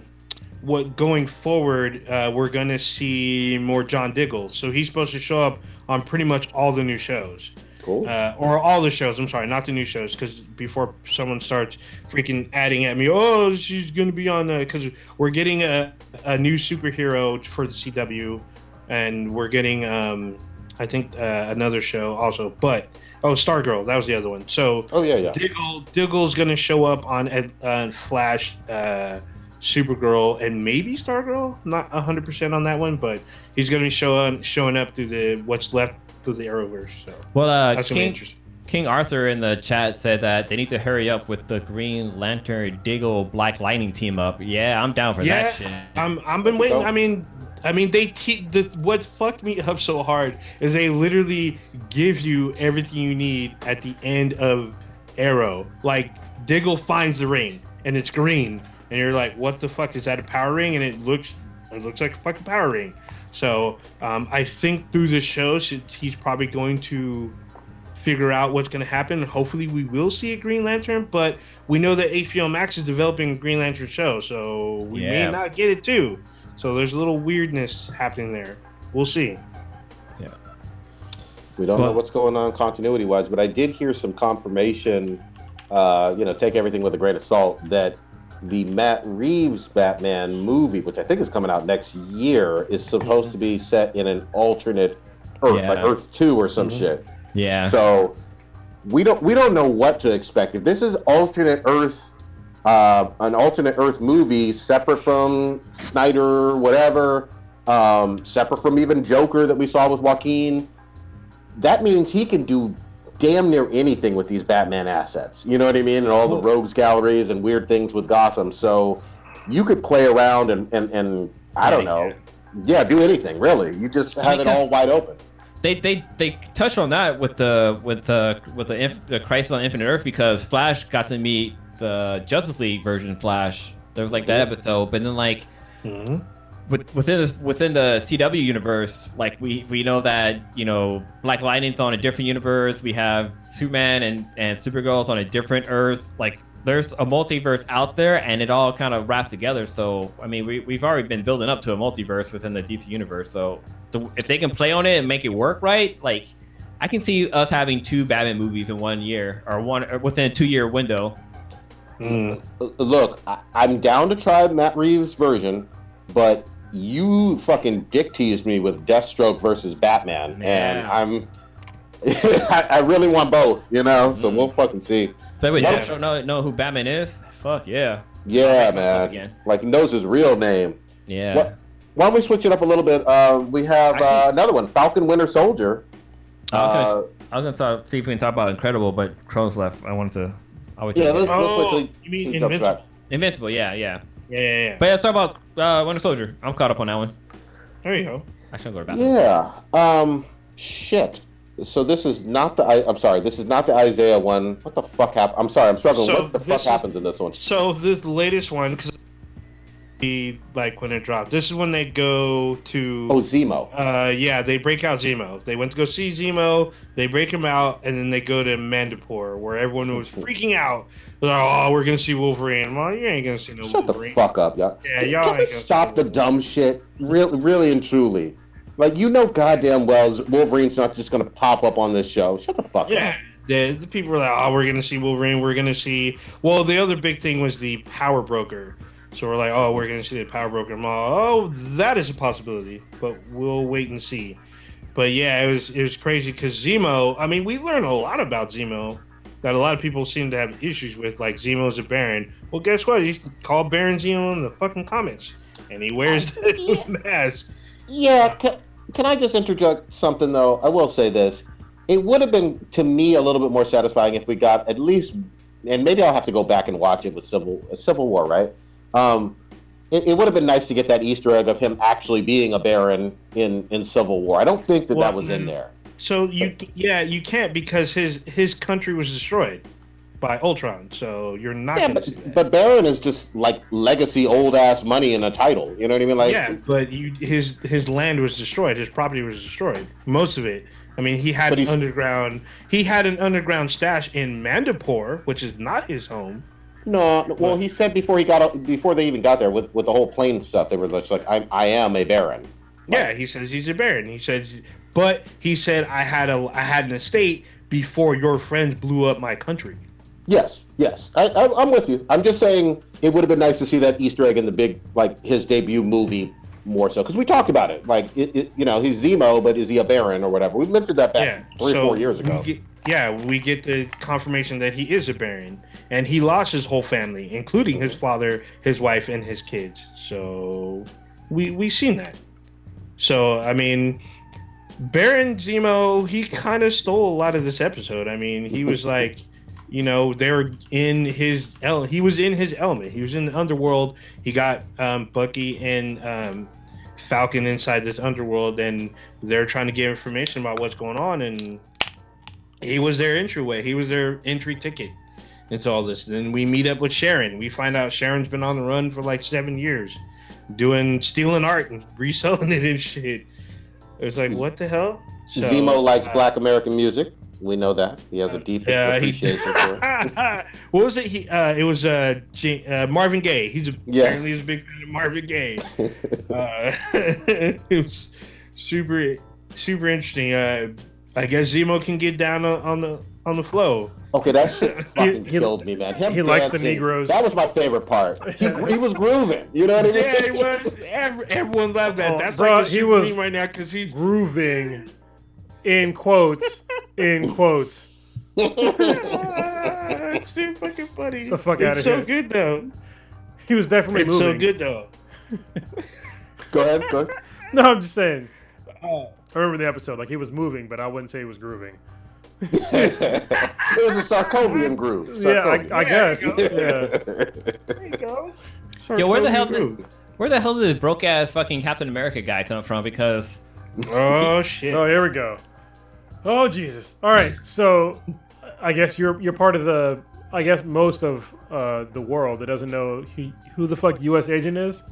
Speaker 2: what going forward, uh, we're gonna see more John Diggle. So he's supposed to show up on pretty much all the new shows,
Speaker 1: Cool.
Speaker 2: uh, or all the shows. I'm sorry, not the new shows, because before someone starts freaking adding at me, oh, she's gonna be on because we're getting a a new superhero for the CW, and we're getting um, I think uh, another show also, but oh, Stargirl, that was the other one. So
Speaker 1: oh yeah, yeah.
Speaker 2: Diggle Diggle's gonna show up on uh, Flash, uh, Supergirl, and maybe Stargirl. Not hundred percent on that one, but he's gonna be showing showing up through the what's left through the Arrowverse. So
Speaker 4: well, uh,
Speaker 2: that's gonna be
Speaker 4: King. King Arthur in the chat said that they need to hurry up with the Green Lantern Diggle Black Lightning team up. Yeah, I'm down for
Speaker 2: Yeah,
Speaker 4: that shit.
Speaker 2: I'm I'm been waiting. I mean, I mean they te- the what fucked me up so hard is they literally give you everything you need at the end of Arrow. Like Diggle finds the ring and it's green, and you're like, what the fuck is that a power ring? And it looks It looks like a fucking power ring. So um, I think through the shows, he's probably going to figure out what's going to happen. Hopefully, we will see a Green Lantern, but we know that HBO Max is developing a Green Lantern show, so we
Speaker 4: Yeah.
Speaker 2: may not get it too. So there's a little weirdness happening there. We'll see. Yeah.
Speaker 1: We don't know what's going on continuity wise, but I did hear some confirmation. Uh, you know, take everything with a grain of salt. That the Matt Reeves Batman movie, which I think is coming out next year, is supposed to be set in an alternate Earth, like Earth Two or some
Speaker 2: Mhm.
Speaker 1: shit.
Speaker 4: Yeah.
Speaker 1: So we don't we don't know what to expect. If this is alternate Earth, uh, an alternate Earth movie separate from Snyder, whatever, um, separate from even Joker that we saw with Joaquin, that means he can do damn near anything with these Batman assets. You know what I mean? And all the rogues galleries and weird things with Gotham. So you could play around and and, and I don't know.
Speaker 4: yeah.
Speaker 1: Yeah, do anything really. You just have
Speaker 4: mean,
Speaker 1: it all wide open.
Speaker 4: they they they touched on that with the with the with the, inf- the Crisis on Infinite Earth because Flash got to meet the Justice League version Flash. There was like that episode, but then like
Speaker 2: Mm-hmm.
Speaker 4: With, within this within the CW universe, like we we know that you know Black Lightning's on a different universe. We have Superman and and Supergirl's on a different Earth. Like there's a multiverse out there, and it all kind of wraps together. So I mean, we we've already been building up to a multiverse within the DC universe. So the, if they can play on it and make it work right, like I can see us having two Batman movies in one year or one or within a two year window.
Speaker 2: Mm.
Speaker 1: Look, I, I'm down to try Matt Reeves' version, but you fucking dick teased me with Deathstroke versus Batman, and I'm. <laughs> I, I really want both, you know. So
Speaker 4: Mhm.
Speaker 1: we'll fucking see.
Speaker 4: So wait,
Speaker 2: Yeah.
Speaker 4: you don't know know who Batman is? Fuck yeah,
Speaker 1: Yeah,
Speaker 4: I'll make myself
Speaker 1: man.
Speaker 4: again.
Speaker 1: Like he knows his real name.
Speaker 4: yeah.
Speaker 1: What? Why don't we switch it up a little bit? Uh, we have uh, another one, Falcon Winter Soldier.
Speaker 4: Okay.
Speaker 1: Uh,
Speaker 4: I was gonna start, see if we can talk about Incredible, but Crows left. I wanted to. I would
Speaker 1: Yeah, let's-
Speaker 2: Oh,
Speaker 1: quickly
Speaker 2: you mean Invincible?
Speaker 4: Invincible. Yeah, yeah.
Speaker 2: Yeah, yeah, yeah.
Speaker 4: But yeah, let's talk about uh, Winter Soldier. I'm caught up on that one.
Speaker 2: There you go.
Speaker 4: I should go to bathroom.
Speaker 1: Yeah. Um. Shit. So this is not the. I, I'm sorry. This is not the Isaiah one. What the fuck happened? I'm sorry. I'm struggling.
Speaker 2: So
Speaker 1: what the fuck
Speaker 2: is-
Speaker 1: happens in this one?
Speaker 2: So this latest one, because like when it dropped, this is when they go to.
Speaker 1: Oh, Zemo.
Speaker 2: Uh, yeah, they break out Zemo. They went to go see Zemo. They break him out, and then they go to Madripoor, where everyone was freaking out. Like, oh, we're gonna see Wolverine. Well, you ain't gonna see no
Speaker 1: Shut the fuck up, y'all.
Speaker 2: Yeah, y'all
Speaker 1: we
Speaker 2: ain't gonna
Speaker 1: stop the dumb shit? Really, really and truly. Like you know, goddamn well, Wolverine's not just gonna pop up on this show. Shut the fuck up.
Speaker 2: Yeah.
Speaker 1: up.
Speaker 2: The, the people were like, oh, we're gonna see Wolverine. We're gonna see. Well, the other big thing was the Power Broker. So we're like, oh, we're gonna see the Power Broker. I'm oh, that is a possibility, but we'll wait and see. But yeah, it was it was crazy because Zemo. I mean, we learned a lot about Zemo that a lot of people seem to have issues with. Like Zemo's a Baron. Well, guess what? He's called Baron Zemo in the fucking comics, and he wears <laughs> the mask.
Speaker 1: Yeah. Can, can I just interject something though? I will say this. It would have been to me a little bit more satisfying if we got at least, and maybe I'll have to go back and watch it with Civil uh, Civil War, right? Um, it, it would have been nice to get that Easter egg of him actually being a Baron in in Civil War. I don't think that
Speaker 2: Well,
Speaker 1: that was in
Speaker 2: mm,
Speaker 1: there.
Speaker 2: So you yeah you can't because his his country was destroyed by Ultron. So you're not
Speaker 1: Yeah,
Speaker 2: gonna see that.
Speaker 1: but, but Baron is just like legacy old ass money in a title. You know what I mean? Like,
Speaker 2: yeah, but you his his land was destroyed. His property was destroyed. Most of it. I mean, he had an underground. He had an underground stash in Madripoor, which is not his home.
Speaker 1: No. Well, he said before he got before they even got there with with the whole plane stuff, they were just like, I, I am a Baron.
Speaker 2: Yeah, he says he's a baron. He says, but he said I had a I had an estate before your friends blew up my country.
Speaker 1: Yes, yes, I, I, I'm with you. I'm just saying it would have been nice to see that Easter egg in the big like his debut movie more so because we talked about it. Like, it, it, you know, he's Zemo, but is he a Baron or whatever? We mentioned that back
Speaker 2: yeah,
Speaker 1: three
Speaker 2: so
Speaker 1: or four years
Speaker 2: we
Speaker 1: ago.
Speaker 2: get- yeah, we get the confirmation that he is a baron, and he lost his whole family, including his father, his wife, and his kids. So we we seen that. So I mean, Baron Zemo, he kind of stole a lot of this episode. I mean, he was <laughs> like. You know, they're in his el- he was in his element. He was in the underworld. He got um, Bucky and um, Falcon inside this underworld, and they're trying to get information about what's going on. And he was their entryway. He was their entry ticket. into all this. Then we meet up with Sharon. We find out Sharon's been on the run for like seven years, doing stealing art and <laughs> reselling it and shit. It was like, what the hell? So,
Speaker 1: Zemo likes
Speaker 2: uh,
Speaker 1: black American music. We know that. He has a deep
Speaker 2: Yeah, he, <laughs>
Speaker 1: for it. <laughs>
Speaker 2: what was it? He uh, it was uh, J- uh Marvin Gaye. He's a,
Speaker 1: Yeah.
Speaker 2: apparently he's a big fan of Marvin Gaye. Uh, it was super super interesting. Uh, I guess Zemo can get down on, on the on the flow.
Speaker 1: Okay, that shit <laughs> fucking
Speaker 3: he-
Speaker 1: killed me, man. Him
Speaker 3: he likes the Negroes.
Speaker 1: That was my favorite part. He, <laughs> he was grooving. You know what I mean?
Speaker 2: Yeah, he was. Every, everyone loved that.
Speaker 3: Oh,
Speaker 2: That's
Speaker 3: bruh,
Speaker 2: like
Speaker 3: he was-
Speaker 2: meme right now because he's.
Speaker 3: Grooving, in quotes, in quotes. <laughs>
Speaker 2: it's so fucking funny.
Speaker 3: The fuck
Speaker 2: it's
Speaker 3: outta
Speaker 2: so
Speaker 3: here.
Speaker 2: good though.
Speaker 3: He was definitely
Speaker 2: It's
Speaker 3: moving.
Speaker 2: so good though.
Speaker 1: Go ahead. Go ahead.
Speaker 3: No, I'm just saying.
Speaker 2: Oh.
Speaker 3: I remember the episode. Like he was moving, but I wouldn't say he was grooving.
Speaker 1: it was a Sokovian groove. <laughs>
Speaker 3: Yeah, I, I guess.
Speaker 2: you
Speaker 3: Yeah.
Speaker 2: There you go.
Speaker 4: Yo, where the hell
Speaker 2: Sarkozy
Speaker 4: did where the hell did this broke ass fucking Captain America guy come from? Because
Speaker 2: Oh shit.
Speaker 3: Oh, here we go. Oh Jesus! All right, so I guess you're you're part of the. I guess most of uh, the world that doesn't know who, who the fuck U.S. agent is,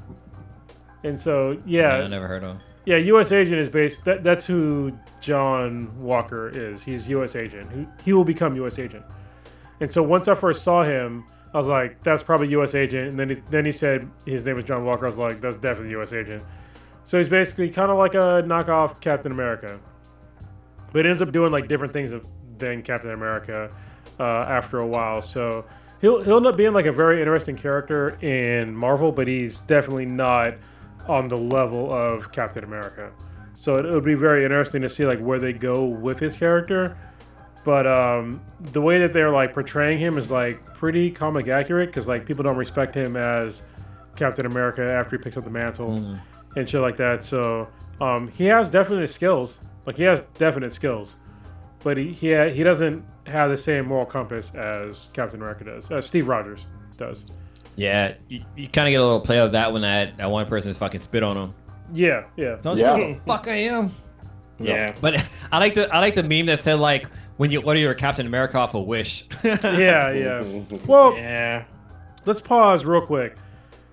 Speaker 3: and so yeah,
Speaker 4: I never heard of. him.
Speaker 3: Yeah, U.S. agent is based. That, that's who John Walker is. He's U.S. agent. Who he will become U.S. agent. And so once I first saw him, I was like, "That's probably U.S. agent." And then he, then he said his name was John Walker. I was like, "That's definitely U.S. agent." So he's basically kind of like a knockoff Captain America, but ends up doing like different things than Captain America uh, after a while. So he'll he'll end up being like a very interesting character in Marvel, but he's definitely not on the level of Captain America. So it, it would be very interesting to see like where they go with his character. But um, the way that they're like portraying him is like pretty comic accurate because like people don't respect him as Captain America after he picks up the mantle and shit like that. So um, he has definite skills. Like he has definite skills, but he he, ha- he doesn't have the same moral compass as Captain America does, as Steve Rogers does.
Speaker 4: Yeah, you, you kind of get a little play of that when that, that one person is fucking spit on him.
Speaker 3: Yeah, yeah.
Speaker 4: Don't
Speaker 1: Yeah.
Speaker 4: you know who the fuck I am?
Speaker 2: Yeah.
Speaker 4: But <laughs> I like the I like the meme that said like when you order your Captain America off a Wish. <laughs>
Speaker 3: Yeah, yeah. <laughs> Well,
Speaker 2: Yeah.
Speaker 3: let's pause real quick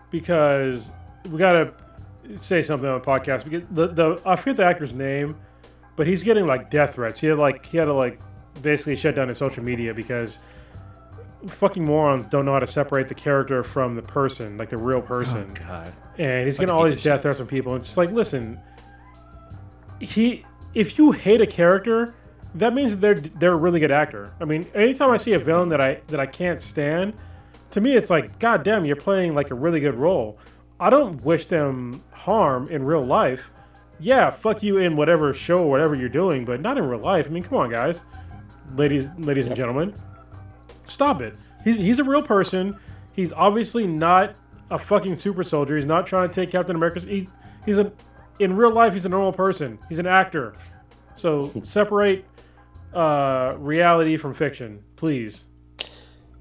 Speaker 3: because we gotta say something on the podcast. Because the the I forget the actor's name, but he's getting like death threats. He had like he had to like basically shut down his social media because fucking morons don't know how to separate the character from the person, like the real person.
Speaker 4: Oh, God.
Speaker 3: and he's getting all these death threats from people. And It's like, listen, he if you hate a character, that means they're they're a really good actor. I mean, anytime I see a villain that I that I can't stand, to me it's like, God damn, you're playing like a really good role. I don't wish them harm in real life. Yeah, fuck you in whatever show or whatever you're doing, but not in real life. I mean, come on, guys, ladies, ladies and gentlemen, stop it. He's he's a real person. He's obviously not a fucking super soldier. He's not trying to take Captain America's. He, he's a in real life. He's a normal person. He's an actor. So <laughs> separate uh, reality from fiction, please.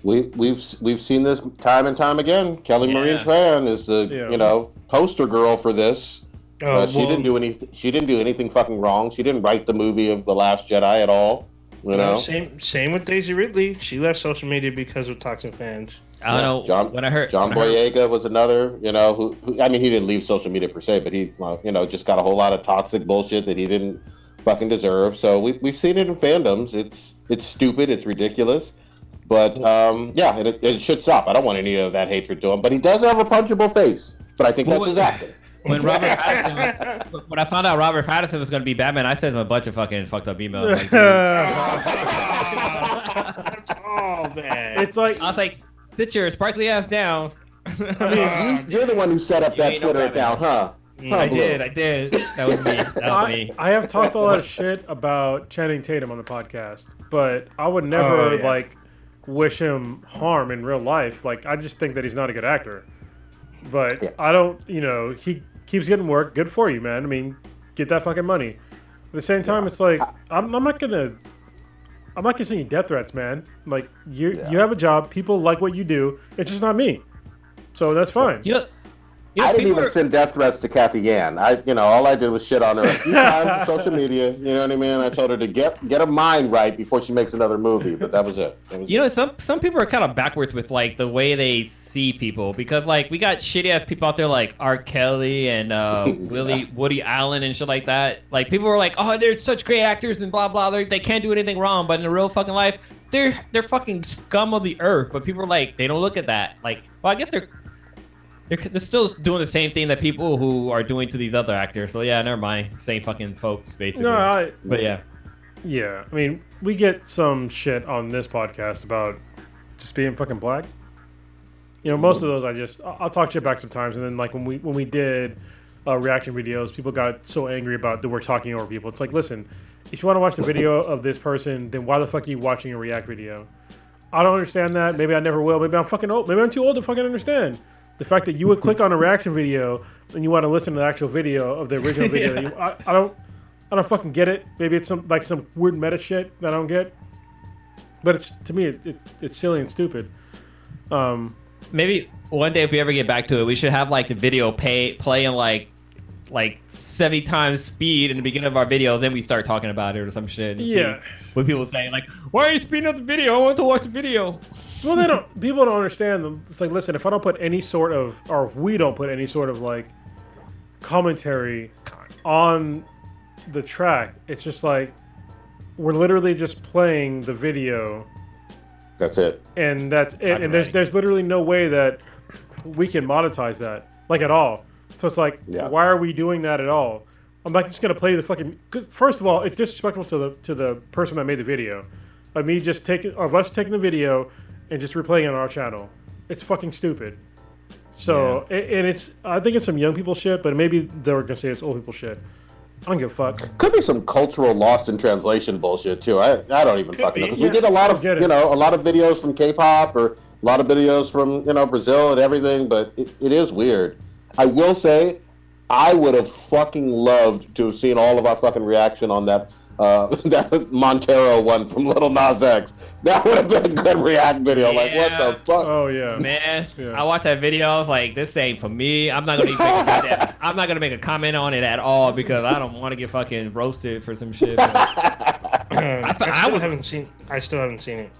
Speaker 1: We, we've we've seen this time and time again. Kelly Marie Tran is the
Speaker 3: Yeah.
Speaker 1: you know poster girl for this.
Speaker 2: Oh,
Speaker 1: Uh, she
Speaker 2: well,
Speaker 1: didn't do anything. She didn't do anything fucking wrong. She didn't write the movie of the Last Jedi at all. You
Speaker 2: no,
Speaker 1: know,
Speaker 2: same same with Daisy Ridley. She left social media because of toxic fans.
Speaker 4: I don't
Speaker 1: Yeah,
Speaker 4: know.
Speaker 1: John-
Speaker 4: when I heard
Speaker 1: John
Speaker 4: when I heard-
Speaker 1: Boyega was another. You know, who, who I mean, he didn't leave social media per se, but he uh, you know just got a whole lot of toxic bullshit that he didn't fucking deserve. So we we've seen it in fandoms. It's it's stupid. It's ridiculous. But um, yeah, it, it should stop. I don't want any of that hatred to him. But he does have a punchable face. But I think
Speaker 4: Well,
Speaker 1: that's his acting.
Speaker 4: When <laughs> Robert Pattinson, when I found out Robert Pattinson was going to be Batman, I sent him a bunch of fucking fucked up emails. Like, dude,
Speaker 2: That's all bad.
Speaker 3: it's like
Speaker 4: I was like, sit your sparkly ass down.
Speaker 3: I mean,
Speaker 1: You, <laughs> you're the one who set up
Speaker 4: You
Speaker 1: that
Speaker 4: ain't no
Speaker 1: Twitter account, huh? Huh,
Speaker 4: I did, I did. That was me. That was
Speaker 3: I,
Speaker 4: me.
Speaker 3: I have talked a lot of shit about Channing Tatum on the podcast, but I would oh, never
Speaker 2: Oh, yeah.
Speaker 3: like wish him harm in real life. Like I just think that he's not a good actor. But
Speaker 1: Yeah.
Speaker 3: I don't, you know, he keeps getting work. Good for you, man. I mean, get that fucking money. At the same time, it's like I'm, I'm not gonna, I'm not gonna send you death threats, man. Like you,
Speaker 1: Yeah.
Speaker 3: you have a job. People like what you do. It's just not me. So that's fine.
Speaker 4: You know, You know,
Speaker 1: I didn't even
Speaker 4: are-
Speaker 1: send death threats to Cathy Yan. I, you know, all I did was shit on her a few <laughs> times on social media. You know what I mean? I told her to get get her mind right before she makes another movie, but that was it. That was
Speaker 4: You know, some some people are kind of backwards with like the way they see people because like we got shitty ass people out there like R. Kelly and uh, <laughs> Willie Woody Allen and shit like that. Like people were like, oh, they're such great actors and blah blah. They're, they can't do anything wrong, but in the real fucking life, they're they're fucking scum of the earth. But people are like, they don't look at that. Like, well, I guess they're. They're, they're still doing the same thing that people who are doing to these other actors. So yeah, never mind. Same fucking folks, basically.
Speaker 3: No, I,
Speaker 4: but yeah.
Speaker 3: yeah. I mean, we get some shit on this podcast about just being fucking black. You know, most of those I just I'll talk shit back sometimes, and then like when we when we did uh, reaction videos, people got so angry about that we're talking over people. It's like, listen, if you want to watch the video of this person, then why the fuck are you watching a react video? I don't understand that. Maybe I never will. Maybe I'm fucking old. Maybe I'm too old to fucking understand. The fact that you would click on a reaction video and you want to listen to the actual video of the original video, <laughs> you, I, I don't, I don't fucking get it. Maybe it's some like some weird meta shit that I don't get. But it's to me, it, it's it's silly and stupid. Um,
Speaker 4: maybe one day if we ever get back to it, we should have like the video pay play in like like 70 times speed in the beginning of our video, then we start talking about it or some shit.
Speaker 3: Yeah.
Speaker 4: What people say, like, why are you speeding up the video? I want to watch the video.
Speaker 3: Well, they don't. People don't understand them. It's like, listen, if I don't put any sort of, or if we don't put any sort of like commentary on the track, it's just like we're literally just playing the video
Speaker 1: That's it.
Speaker 3: and that's it. And there's there's literally no way that we can monetize that, like at all. So it's like,
Speaker 1: Yeah.
Speaker 3: why are we doing that at all? I'm like just gonna play the fucking. First of all, it's disrespectful to the to the person that made the video. Like me just taking of us taking the video and just replaying it on our channel. It's fucking stupid. So a- and it's I think it's some young people shit, but maybe they were gonna say it's old people shit. I don't give a fuck.
Speaker 1: Could be some cultural lost in translation bullshit too. I, I don't even fucking know. 'Cause
Speaker 3: Yeah,
Speaker 1: we did a lot of you know a lot of videos from K-pop or a lot of videos from you know Brazil and everything, but it, it is weird. I will say, I would have fucking loved to have seen all of our fucking reaction on that uh, <laughs> that Montero one from Lil Nas X. That would have been a good react video. Like what the fuck?
Speaker 3: Oh yeah.
Speaker 4: Man,
Speaker 3: Yeah.
Speaker 4: I watched that video. I was like, this ain't for me. I'm not gonna even make a goddamn- <laughs> I'm not gonna make a comment on it at all because I don't want to get fucking roasted for some shit. but- <laughs>
Speaker 2: I,
Speaker 4: I
Speaker 2: still
Speaker 4: would-
Speaker 2: haven't seen. I still haven't seen it.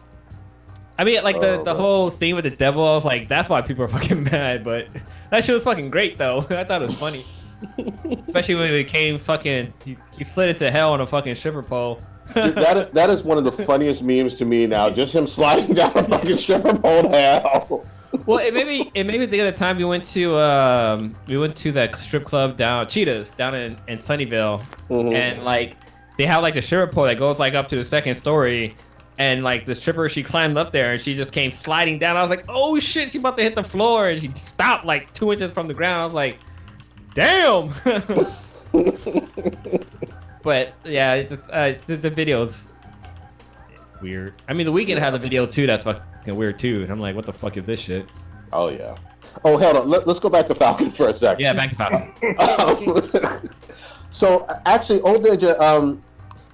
Speaker 4: I mean, like the,
Speaker 1: Oh,
Speaker 4: the
Speaker 1: man.
Speaker 4: whole scene with the devil, I was like, that's why people are fucking mad. But that shit was fucking great, though. I thought it was funny. Especially when it came fucking, he, he slid into hell on a fucking stripper pole.
Speaker 1: Dude, that is, that is one of the funniest memes to me now. Just him sliding <laughs> down a fucking stripper pole to hell.
Speaker 4: well, it made me, it made me think of the time we went to, um, we went to that strip club down, Cheetahs, down in, in Sunnyvale.
Speaker 1: Mhm.
Speaker 4: And like, they have like the stripper pole that goes like up to the second story. And like the stripper, she climbed up there and she just came sliding down. I was like, oh shit, she about to hit the floor. And she stopped like two inches from the ground. I was like, damn. <laughs> but yeah, it's, uh, the, the video's weird. I mean, the Weeknd had the video too. That's fucking weird too. And I'm like, what the fuck is this shit?
Speaker 1: Oh yeah. Oh hell on. Let, us go back to Falcon for a second.
Speaker 4: Yeah, back to Falcon.
Speaker 1: Um, <laughs> so actually, old ninja, um,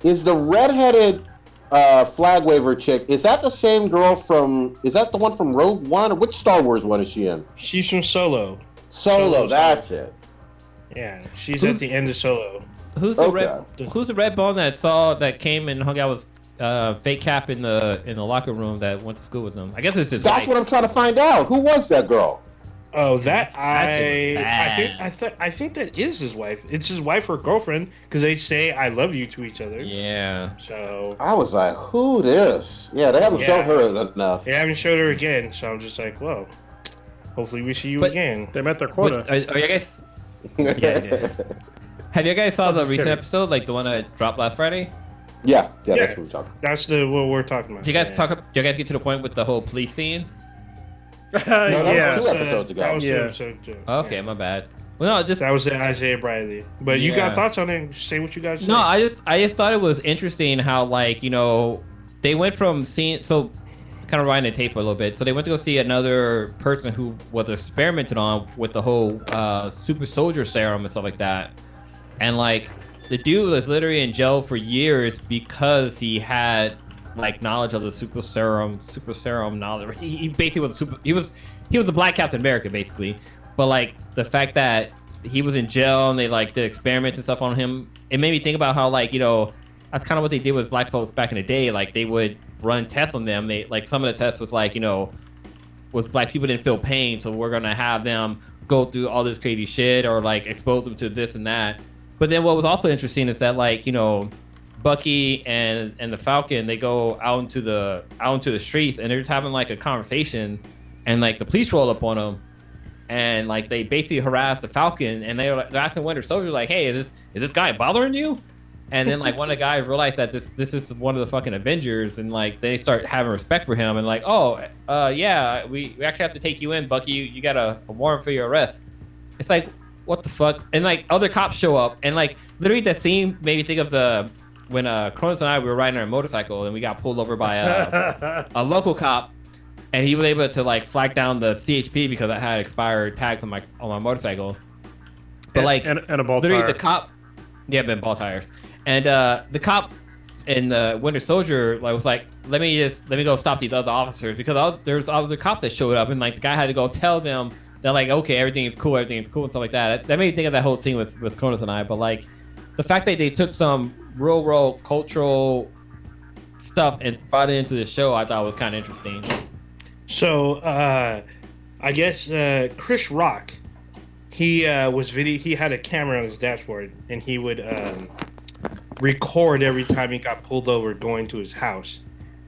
Speaker 1: is the redheaded uh, flag waver chick? Is that the same girl from? Is that the one from Rogue One, or which Star Wars one is she in?
Speaker 2: She's from Solo.
Speaker 1: Solo.
Speaker 2: Solo.
Speaker 1: That's it.
Speaker 2: Yeah, she's
Speaker 4: Who's-
Speaker 2: at the end of Solo.
Speaker 4: Who's the
Speaker 1: Okay.
Speaker 4: red? Who's the red bone that saw that came and hung out with uh, fake cap in the in the locker room that went to school with them? I guess it's just
Speaker 1: That's
Speaker 4: like,
Speaker 1: what I'm trying to find out. Who was that girl?
Speaker 2: Oh, that
Speaker 4: That's
Speaker 2: I I think. I th- I think that is his wife. It's his wife or girlfriend because they say "I love you" to each other.
Speaker 4: yeah.
Speaker 2: So
Speaker 1: I was like, who this? Yeah, they haven't
Speaker 2: Yeah.
Speaker 1: shown her enough.
Speaker 2: they haven't showed her again. So I'm just like, whoa. Hopefully we see you
Speaker 4: But-
Speaker 2: again.
Speaker 3: They met their
Speaker 4: What,
Speaker 3: quota.
Speaker 4: are, are you guys? Yeah, did. <laughs> Have you guys saw
Speaker 3: I'm
Speaker 4: the recent
Speaker 3: kidding.
Speaker 4: episode, like the one that dropped last Friday?
Speaker 1: yeah, yeah,
Speaker 2: Yeah.
Speaker 1: that's what we're talking.
Speaker 2: That's the what we're talking about.
Speaker 4: Did you guys
Speaker 2: Yeah.
Speaker 4: talk? Did you guys get to the point with the whole police scene? <laughs>
Speaker 1: that was
Speaker 3: yeah.
Speaker 1: two episodes ago.
Speaker 2: That was two
Speaker 3: Yeah.
Speaker 2: episodes ago.
Speaker 4: Okay,
Speaker 2: Yeah.
Speaker 4: my bad. Well, no, just
Speaker 2: That was the Isaiah Bradley. But you got thoughts on it? Say what you guys.
Speaker 4: No,
Speaker 2: say.
Speaker 4: I just I just thought it was interesting how like you know they went from seeing so kind of rewinding the tape a little bit. So they went to go see another person who was experimented on with the whole uh, super soldier serum and stuff like that, and like the dude was literally in jail for years because he had like knowledge of the super serum, super serum knowledge. He, he basically was a super. He was he was a black Captain America basically, but like the fact that he was in jail and they like did experiments and stuff on him, it made me think about how like you know that's kind of what they did with black folks back in the day. Like they would run tests on them. They like some of the tests was like you know was black people didn't feel pain, so we're gonna have them go through all this crazy shit or like expose them to this and that. But then what was also interesting is that like you know Bucky and and the Falcon they go out into the out into the streets and they're just having like a conversation, and like the police roll up on them, and like they basically harass the Falcon and they're, like, asking Winter Soldier like, hey, is this is this guy bothering you? And then like one of the guys realized that this this is one of the fucking Avengers and like they start having respect for him and like, oh, uh, yeah, we, we actually have to take you in, Bucky. You, you got a, a warrant for your arrest. It's like, what the fuck? And like other cops show up and like literally that scene made me think of the when uh Cronus and I we were riding our motorcycle and we got pulled over by a, <laughs> a local cop and he was able to like flag down the CHP because I had expired tags on my on my motorcycle. But like
Speaker 3: and, and a ball
Speaker 4: literally
Speaker 3: tire.
Speaker 4: the cop yeah been ball tires and uh the cop in the winter soldier like was like let me just let me go stop these other officers because there's other cops that showed up and like the guy had to go tell them that like okay everything is cool everything is cool and stuff like that that made me think of that whole scene with with Cronus and I but like the fact that they took some real world cultural stuff and brought it into the show I thought was kind of interesting
Speaker 2: So, uh, I guess uh, Chris Rock, he uh, was video. He had a camera on his dashboard, and he would um, record every time he got pulled over going to his house,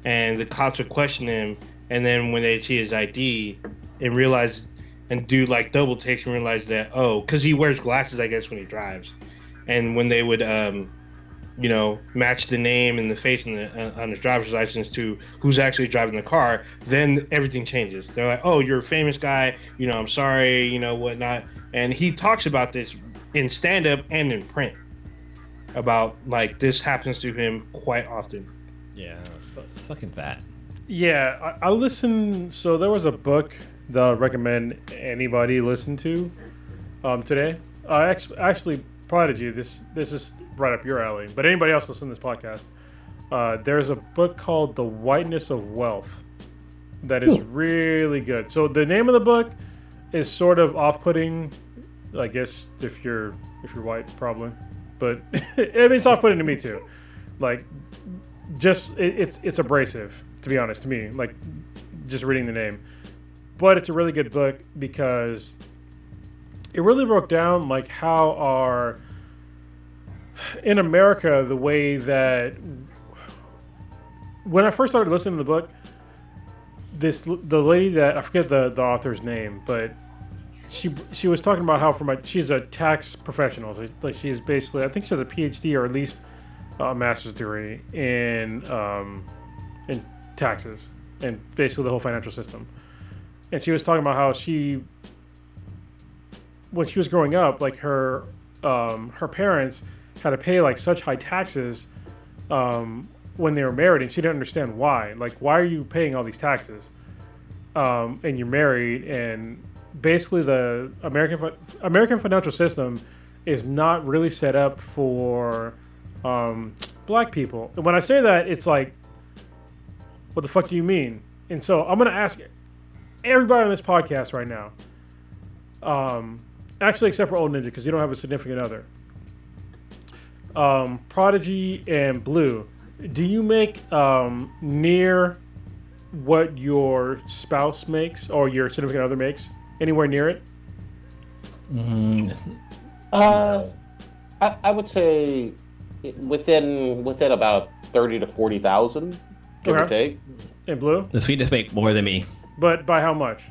Speaker 2: and the cops would question him. And then when they see his ID and realize and do like double takes and realize that oh, because he wears glasses, I guess when he drives, and when they would um, you know, match the name and the face the, uh, on his driver's license to who's actually driving the car, then everything changes. They're like, "Oh, you're a famous guy. You know, I'm sorry. You know, whatnot." And he talks about this in stand up and in print about like this happens to him quite often.
Speaker 4: yeah it's fucking fat
Speaker 3: Yeah, I, I listened. So there was a book that I recommend anybody listen to um, today. I ex- actually, Prodigy, this this is right up your alley. But anybody else listening to this podcast, uh, there's a book called The Whiteness of Wealth that is really good. So the name of the book is sort of off-putting, I guess if you're if you're white, probably. But <laughs> it's off-putting to me too. Like just it, it's it's abrasive to be honest to me like just reading the name but it's a really good book because it really broke down like how our in america the way that when i first started listening to the book this the lady that i forget the the author's name but she she was talking about how from a she's a tax professional like she's basically i think she has a phd or at least a master's degree in um, in taxes and basically the whole financial system. And she was talking about how she, when she was growing up, like her um, her parents had to pay like such high taxes um, when they were married, and she didn't understand why. Like, why are you paying all these taxes? Um, and you're married, and basically the American American financial system is not really set up for um, black people. And when I say that, it's like, what the fuck do you mean? And so I'm gonna ask everybody on this podcast right now. Um, actually, except for Old Ninja, because you don't have a significant other. Um, Prodigy and Blue, do you make um, near what your spouse makes or your significant other makes? Anywhere near it?
Speaker 1: Uh, I, I would say within within about thirty to forty thousand, give or
Speaker 3: Okay.
Speaker 1: take.
Speaker 3: In Blue?
Speaker 4: the sweetest make more than me
Speaker 3: But by how much?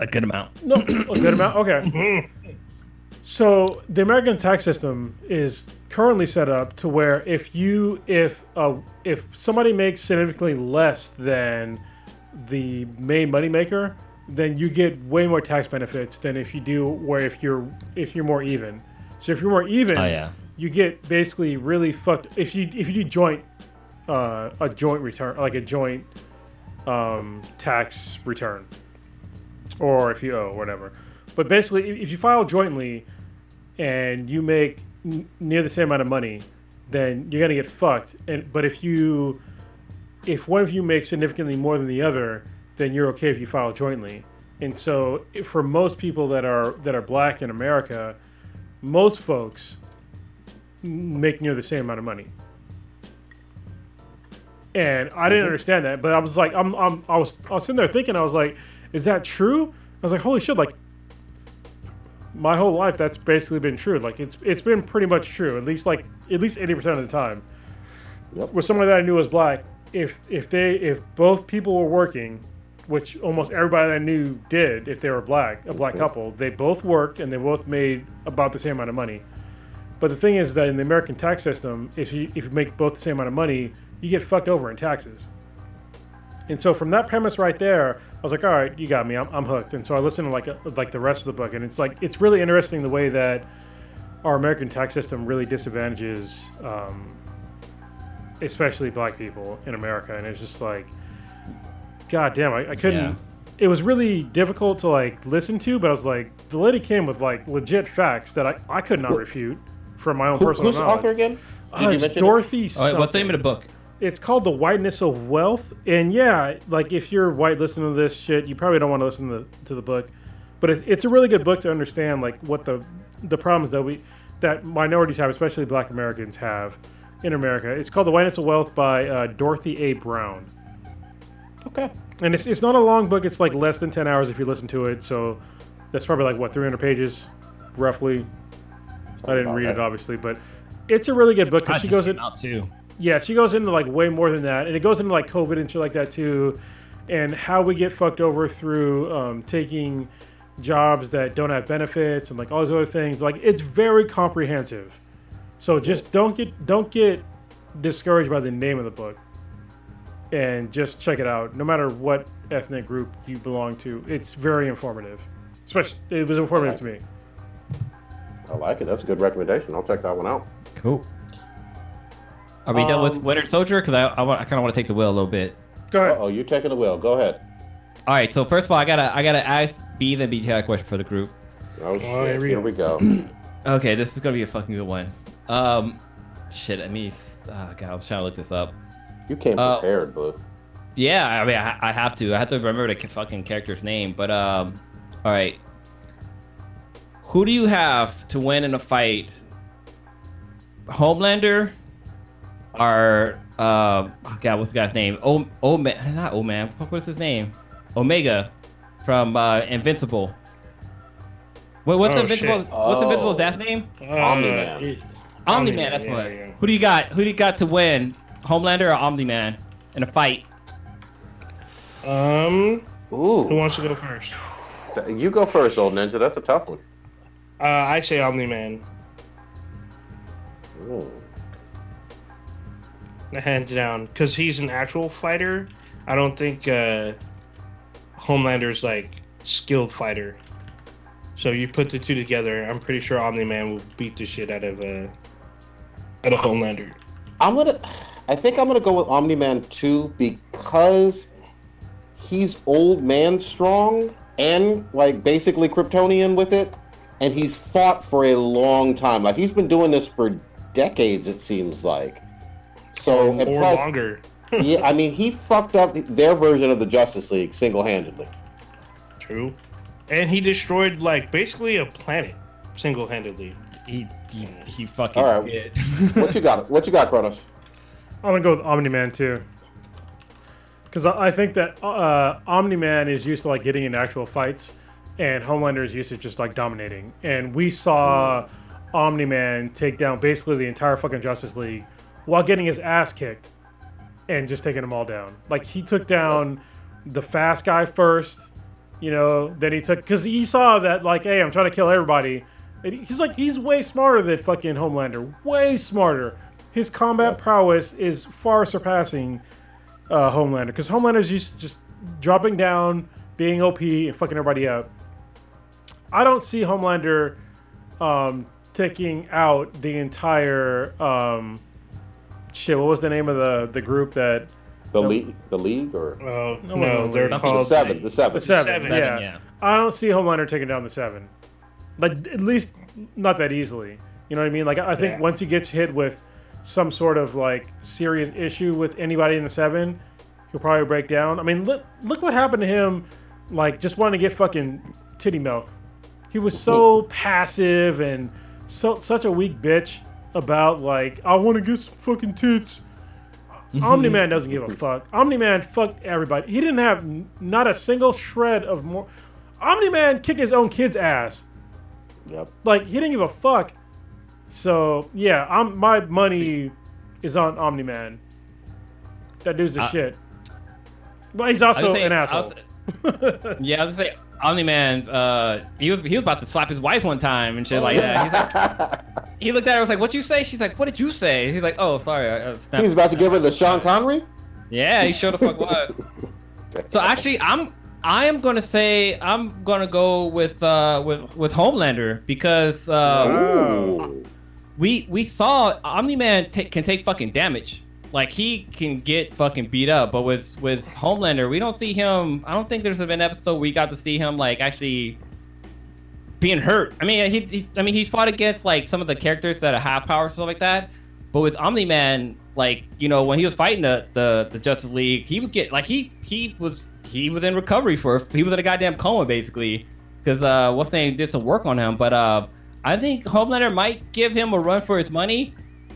Speaker 4: a good amount
Speaker 3: No, a good amount. Okay. <laughs> So the American tax system is currently set up to where if you if uh, if somebody makes significantly less than the main moneymaker, then you get way more tax benefits than if you do where if you're if you're more even. So if you're more even,
Speaker 4: oh yeah.
Speaker 3: you get basically really fucked if you if you do joint uh, a joint return like a joint um, tax return or if you owe whatever. But basically if you file jointly and you make n- near the same amount of money then you're gonna get fucked. And but if you if one of you makes significantly more than the other then you're okay if you file jointly And so, for most people that are that are black in America, most folks make near the same amount of money. And I didn't mm-hmm. understand that, but I was like, I'm, I'm, I was, I was sitting there thinking, I was like, is that true? I was like, holy shit, like my whole life that's basically been true. Like it's it's been pretty much true, at least like at least eighty percent of the time.
Speaker 1: Yep.
Speaker 3: With someone that I knew was black, if if they if both people were working, which almost everybody I knew did, if they were black, a black couple, they both worked and they both made about the same amount of money. But the thing is that in the American tax system, if you if you make both the same amount of money, you get fucked over in taxes. And so from that premise right there, I was like, all right, you got me. I'm, I'm hooked. And so I listened to like a, like the rest of the book, and it's like it's really interesting the way that our American tax system really disadvantages, um, especially black people in America. And it's just like, god damn, I, I couldn't.
Speaker 4: Yeah.
Speaker 3: It was really difficult to like listen to, but I was like, the lady came with like legit facts that I, I could not refute from my own
Speaker 1: Who-
Speaker 3: personal
Speaker 1: who's the
Speaker 3: knowledge.
Speaker 1: author again?
Speaker 3: Uh, it's
Speaker 1: mention it?
Speaker 3: Dorothy.
Speaker 4: All right, what's the name of the book?
Speaker 3: it's called the whiteness of wealth and yeah like if you're white listening to this shit you probably don't want to listen to, to the book but it, it's a really good book to understand like what the the problems that we that minorities have especially black americans have in america it's called the whiteness of wealth by uh, dorothy a brown
Speaker 1: Okay.
Speaker 3: and it's, it's not a long book it's like less than 10 hours if you listen to it so that's probably like what 300 pages roughly i didn't
Speaker 1: about
Speaker 3: read it obviously but it's a really good book because she goes
Speaker 4: came
Speaker 3: in
Speaker 4: out too.
Speaker 3: yeah, she goes into like way more than that, and it goes into like COVID and shit like that too, and how we get fucked over through um, taking jobs that don't have benefits and like all those other things. Like it's very comprehensive. So just don't get don't get discouraged by the name of the book, and just check it out. No matter what ethnic group you belong to, it's very informative. Especially, it was informative to me.
Speaker 1: I like it. That's a good recommendation. I'll check that one out.
Speaker 4: Cool. Are we done with
Speaker 1: Um,
Speaker 4: Winter Soldier? Because I, I, I kind of want to take the wheel a little bit.
Speaker 3: Go ahead.
Speaker 1: Oh, you're taking the wheel. Go ahead.
Speaker 4: All right. So first of all, I gotta I gotta ask B the BTI question for the group.
Speaker 1: Oh, shit.
Speaker 2: here we
Speaker 1: Here we go. <clears throat>
Speaker 4: Okay, this is gonna be a fucking good one. Um, shit. I mean, oh god, I was trying to look this up.
Speaker 1: You came
Speaker 4: Uh,
Speaker 1: prepared, Blue.
Speaker 4: Yeah, I mean, I, I have to. I have to remember the fucking character's name. But um, all right. Who do you have to win in a fight? Homelander, or uh, oh god, what's the guy's name? Oh, oh man, not oh man. What's his name? Omega, from uh, Invincible. Wait, what's
Speaker 2: Oh,
Speaker 4: Invincible?
Speaker 2: shit.
Speaker 4: What's
Speaker 1: Oh.
Speaker 4: Invincible's last name?
Speaker 1: Omni-Man.
Speaker 2: it-
Speaker 4: Omni Man. That's
Speaker 2: yeah,
Speaker 4: what.
Speaker 2: yeah.
Speaker 4: Who do you got? Who do you got to win? Homelander or Omni Man in a fight?
Speaker 2: Um,
Speaker 1: Ooh.
Speaker 2: who wants to go first?
Speaker 1: You go first, old ninja. That's a tough one.
Speaker 2: Uh, I say Omni Man.
Speaker 1: Ooh. <laughs>
Speaker 2: hands down because he's an actual fighter i don't think uh homelander's like skilled fighter so you put the two together i'm pretty sure omni-man will beat the shit out of uh out of homelander
Speaker 1: I'm gonna. I think I'm gonna go with Omni Man two because he's old man strong and like basically Kryptonian with it, and he's fought for a long time. Like he's been doing this for decades. It seems like. So and
Speaker 2: or
Speaker 1: plus-
Speaker 2: longer <laughs>
Speaker 1: yeah, I mean he fucked up their version of the Justice League single handedly.
Speaker 2: true and he destroyed like basically a planet single-handedly
Speaker 4: He he, he fucking
Speaker 1: All right.
Speaker 4: did. <laughs>
Speaker 1: What you got? What you got, Kronos?
Speaker 3: I'm gonna go with Omni Man too, because I, I think that uh, Omni Man is used to like getting in actual fights, and Homelander is used to just like dominating. And we saw Omni Man take down basically the entire fucking Justice League while getting his ass kicked, and just taking them all down. Like he took down the fast guy first, you know. Then he took because he saw that like, hey, I'm trying to kill everybody. And he's like, he's way smarter than fucking Homelander. Way smarter. His combat prowess is far surpassing uh, Homelander because Homelander's used to just dropping down, being OP, and fucking everybody up. I don't see Homelander um, taking out the entire um, shit. What was the name of the the group that
Speaker 1: The
Speaker 3: Nope.
Speaker 1: league, the league, or
Speaker 2: oh
Speaker 3: No,
Speaker 2: no
Speaker 3: no,
Speaker 2: they're
Speaker 3: no.
Speaker 1: the
Speaker 2: called
Speaker 1: seven? The seven.
Speaker 3: the seven?
Speaker 2: Seven,
Speaker 3: yeah.
Speaker 4: yeah.
Speaker 3: I don't see Homelander taking down the seven. Like at least not that easily. You know what I mean? Like I think
Speaker 2: Yeah.
Speaker 3: once he gets hit with some sort of like serious issue with anybody in the seven, he'll probably break down. I mean, look look what happened to him like just wanting to get fucking titty milk. He was so passive and so such a weak bitch about like I want to get some fucking tits. Mm-hmm. Omni Man doesn't give a fuck. Omni Man fucked everybody. He didn't have not a single shred of more. Omni Man kicked his own kid's ass.
Speaker 1: Yep.
Speaker 3: Like he didn't give a fuck. So yeah, I'm my money is on Omni Man. That dude's the
Speaker 4: Uh,
Speaker 3: shit. But he's also
Speaker 4: saying-
Speaker 3: an
Speaker 4: I
Speaker 3: asshole.
Speaker 4: was- yeah, I was gonna say Omni Man. Uh, he was he was about to slap his wife one time and shit like that. He's like, <laughs> he looked at her, and was like, "What you say?" She's like, "What did you say?" He's like, "Oh, sorry." I, I snapped-
Speaker 1: He's about to give her the Sean Connery.
Speaker 4: Yeah, he sure the fuck was. <laughs> So actually, I'm I am gonna say I'm gonna go with uh with with Homelander because uh
Speaker 3: Wow.
Speaker 4: We we saw Omni Man ta- can take fucking damage. Like he can get fucking beat up, but with with Homelander, we don't see him. I don't think there's been an episode we got to see him like actually being hurt. I mean, he, he I mean he fought against like some of the characters that are have power stuff like that. But with Omni Man, like you know, when he was fighting the, the the Justice League, he was getting like he he was he was in recovery for he was in a goddamn coma basically because uh what's name did some work on him. But uh I think Homelander might give him a run for his money,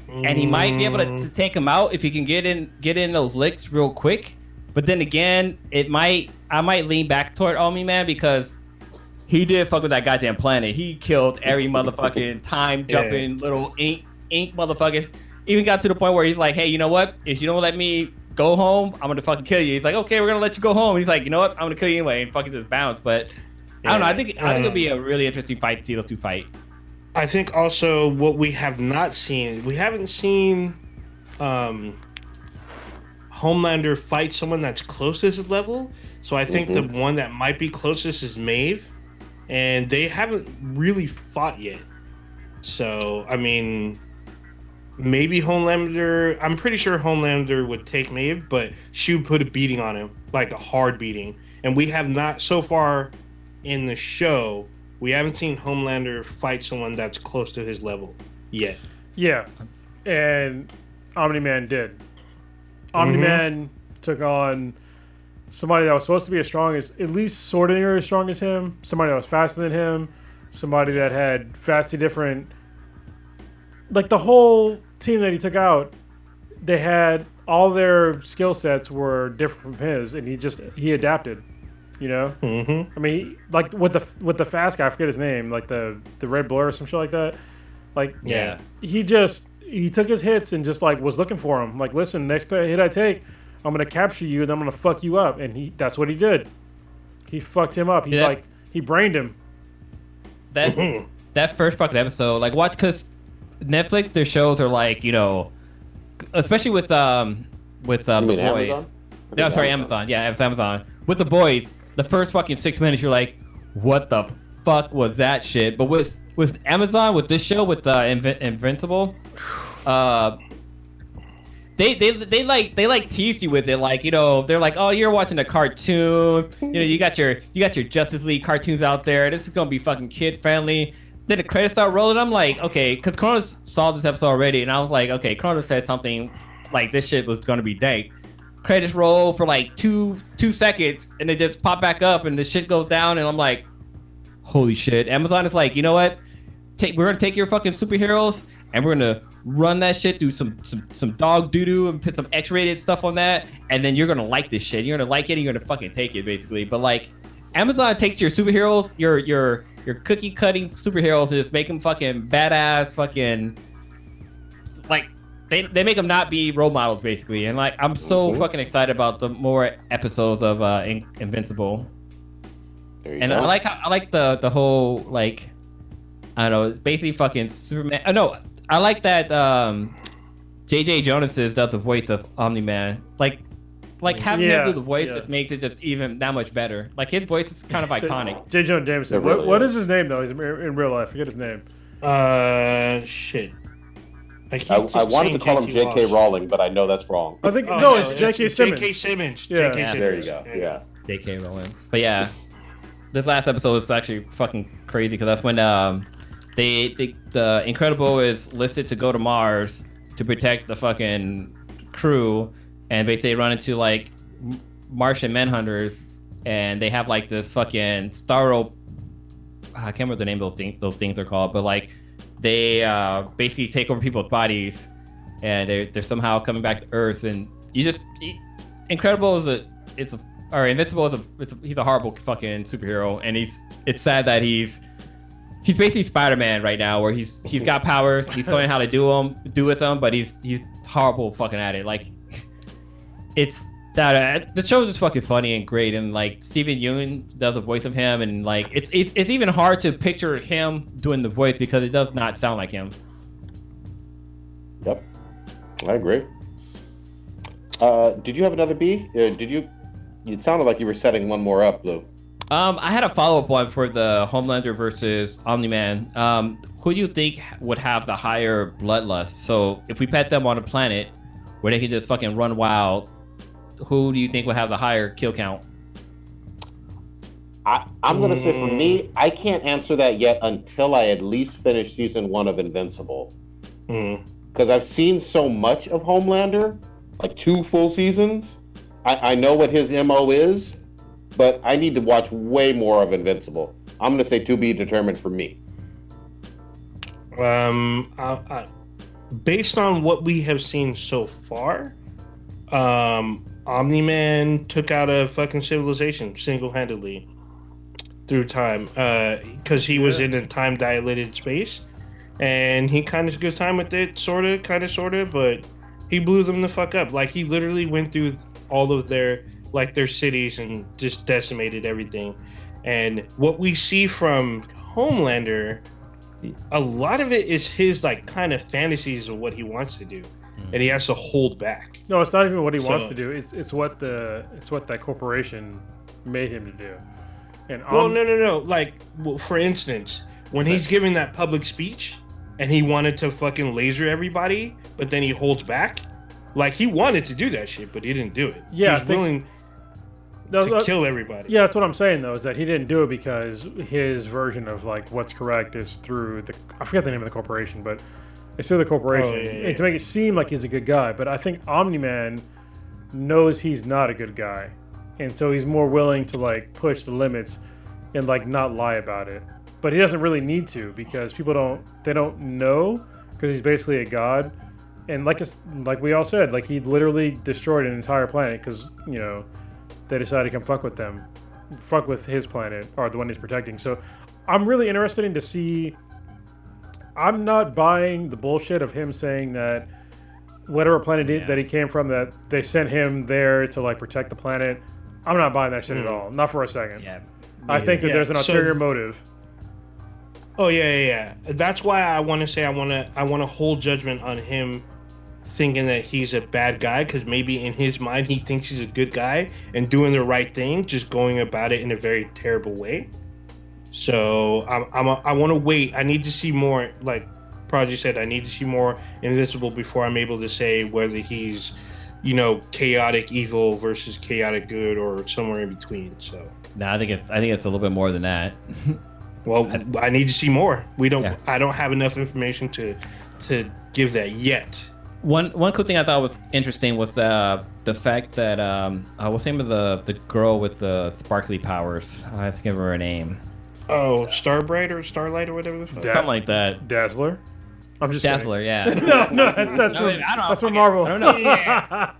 Speaker 4: and he might be able to, to take him out if he can get in get in those licks real quick. But then again, it might I might lean back toward Omni Man because he did fuck with that goddamn planet. He killed every motherfucking <laughs> time jumping little ink ink motherfuckers. Even got to the point where he's like, hey, you know what? If you don't let me go home, I'm gonna fucking kill you. He's like, okay, we're gonna let you go home. he's like, you know what? I'm gonna kill you anyway, and fucking just bounce. But I don't know. I think I think it'll be a really interesting fight to see those two fight.
Speaker 2: I think also what we have not seen, we haven't seen um, Homelander fight someone that's close to his level. So I think the one that might be closest is Maeve, and they haven't really fought yet. So I mean, maybe Homelander. I'm pretty sure Homelander would take Maeve, but she would put a beating on him, like a hard beating. And we have not so far in the show. We haven't seen Homelander fight someone that's close to his level yet.
Speaker 3: Yeah, and Omni Man did. Omni Man mm-hmm. took on somebody that was supposed to be as strong as, at least sort of as strong as him. Somebody that was faster than him. Somebody that had vastly different. Like the whole team that he took out, they had all their skill sets were different from his, and he just he adapted. You know,
Speaker 2: Mm-hmm.
Speaker 3: I mean, like with the with the fast guy, I forget his name, like the the red blur or some shit like that. Like
Speaker 4: Yeah.
Speaker 3: he just he took his hits and just like was looking for him. Like, listen, next hit I take, I'm gonna capture you and I'm gonna fuck you up. And he that's what he did. He fucked him up. He
Speaker 4: Yeah.
Speaker 3: like he brained him.
Speaker 4: that that first fucking episode, like watch because Netflix their shows are like you know, especially with um with um, the boys.
Speaker 1: Amazon?
Speaker 4: No, sorry, Amazon. Yeah, it's Amazon. With the boys, the first fucking six minutes, you're like, what the fuck was that shit? But with with Amazon with this show with uh, Invi- Invincible, uh. They, they, they like they like teased you with it like you know they're like oh you're watching a cartoon you know you got your you got your Justice League cartoons out there this is gonna be fucking kid friendly then the credits start rolling I'm like okay because Cronus saw this episode already and I was like okay Cronus said something like this shit was gonna be dank credits roll for like two two seconds and they just pop back up and the shit goes down and I'm like, holy shit. Amazon is like, you know what? Take we're gonna take your fucking superheroes and we're gonna run that shit through some some some dog doo doo and put some X-rated stuff on that, and then you're gonna like this shit. You're gonna like it and you're gonna fucking take it basically. But like Amazon takes your superheroes, your your your cookie cutting superheroes and just make them fucking badass fucking like they, they make them not be role models basically and like i'm so
Speaker 1: Mhm.
Speaker 4: fucking excited about the more episodes of uh In- invincible and
Speaker 1: go.
Speaker 4: i like how i like the the whole like i don't know it's basically fucking superman uh, no i like that um jj jonas is does the voice of omni-man like like having
Speaker 3: Yeah,
Speaker 4: him do the voice
Speaker 3: yeah.
Speaker 4: just makes it just even that much better like his voice is kind of <laughs> iconic
Speaker 3: J. Jonah Jameson.
Speaker 1: It
Speaker 3: What, what
Speaker 1: is.
Speaker 3: is his name though? He's in, in real life. Forget his name.
Speaker 2: Uh, shit. I,
Speaker 1: I, I wanted to call him J.K.
Speaker 2: Walsh.
Speaker 1: Rowling, but I know that's wrong.
Speaker 3: I think
Speaker 2: Oh,
Speaker 3: no, it's J.K. Simmons.
Speaker 2: J.K. Simmons.
Speaker 3: Yeah.
Speaker 2: J.K. Simmons.
Speaker 1: There you go. Yeah.
Speaker 4: jk rowling but yeah this last episode is actually fucking crazy because that's when um they, they the incredible is listed to go to mars to protect the fucking crew and basically run into like martian manhunters and they have like this fucking Starro. I can't remember the name of those things. Those things are called, but like they uh, basically take over people's bodies, and they're, they're somehow coming back to Earth. And you just Incredible is a it's a or Invincible is a, it's a he's a horrible fucking superhero, and he's it's sad that he's he's basically Spider-Man right now, where he's he's got powers, he's learning how to do them, do with them, but he's he's horrible fucking at it. Like it's that uh, the show is fucking funny and great, and like Steven Yeun does the voice of him, and like it's, it's it's even hard to picture him doing the voice because it does not sound like him.
Speaker 1: Yep, I agree. Uh, did you have another B? Uh, did you? It sounded like you were setting one more up, though.
Speaker 4: Um, I had a follow up one for the Homelander versus Omni Man. Um, who do you think would have the higher bloodlust? So if we pet them on a planet where they can just fucking run wild, who do you think will have the higher kill count?
Speaker 1: I, I'm gonna say for me, I can't answer that yet until I at least finish season one of Invincible.
Speaker 2: Mm.
Speaker 1: Because I've seen so much of Homelander, like two full seasons. I, I know what his MO is, but I need to watch way more of Invincible. I'm gonna say to be determined for me.
Speaker 2: Um, I, I, based on what we have seen so far, um, Omni Man took out a fucking civilization single handedly through time, uh, because he was in a time dilated space, and he kind of took his time with it, sort of, kind of, sort of, but he blew them the fuck up. Like he literally went through all of their like their cities and just decimated everything. And what we see from Homelander, a lot of it is his like kind of fantasies of what he wants to do, and he has to hold back.
Speaker 3: No, it's not even what he wants to do. It's it's what the it's what that corporation made him to do. And
Speaker 2: Well, no, no, no. Like, well, for instance, when he's giving that public speech and he wanted to fucking laser everybody, but then he holds back. Like he wanted to do that shit, but he didn't do it.
Speaker 3: Yeah,
Speaker 2: he's
Speaker 3: think-
Speaker 2: willing
Speaker 3: No,
Speaker 2: to
Speaker 3: no,
Speaker 2: kill everybody.
Speaker 3: Yeah, that's what I'm saying though, is that he didn't do it because his version of like what's correct is through the I forget the name of the corporation, but it's through the corporation.
Speaker 2: Oh, yeah, yeah,
Speaker 3: And to make it seem like he's a good guy. But I think Omni Man knows he's not a good guy. And so he's more willing to like push the limits and like not lie about it. But he doesn't really need to because people don't they don't know because he's basically a god. And like it's, like we all said, like he literally destroyed an entire planet because you know they decided to come fuck with them, fuck with his planet or the one he's protecting. So I'm really interested in to see. I'm not buying the bullshit of him saying that whatever planet he-
Speaker 4: Yeah.
Speaker 3: that he came from that they sent him there to like protect the planet. I'm not buying that shit at hmm. all, not for a second.
Speaker 4: Yeah.
Speaker 3: I think that
Speaker 2: Yeah,
Speaker 3: there's an
Speaker 2: so-
Speaker 3: ulterior motive.
Speaker 2: Oh yeah, yeah, yeah. That's why I want to say I want to I want to hold judgment on him thinking that he's a bad guy because maybe in his mind he thinks he's a good guy and doing the right thing, just going about it in a very terrible way. So I'm, I'm a, I want to wait. I need to see more. Like Prodigy said, I need to see more Invincible before I'm able to say whether he's, you know, chaotic evil versus chaotic good or somewhere in between. So.
Speaker 4: No, I think it's I think it's a little bit more than that. <laughs>
Speaker 2: Well, I need to see more. We don't.
Speaker 4: Yeah.
Speaker 2: I don't have enough information to to give that yet.
Speaker 4: One one cool thing I thought was interesting was the the fact that um uh, what's the name of the the girl with the sparkly powers? I have to give her a name.
Speaker 2: Oh, Starbright or Starlight or whatever the fuck.
Speaker 3: Yeah.
Speaker 4: Something like that.
Speaker 3: Dazzler. I'm just
Speaker 4: Dazzler, yeah. <laughs>
Speaker 3: No, no, <laughs> that's
Speaker 4: No,
Speaker 3: from,
Speaker 4: I don't-
Speaker 3: that's from
Speaker 4: fuck.
Speaker 3: Marvel.
Speaker 4: I don't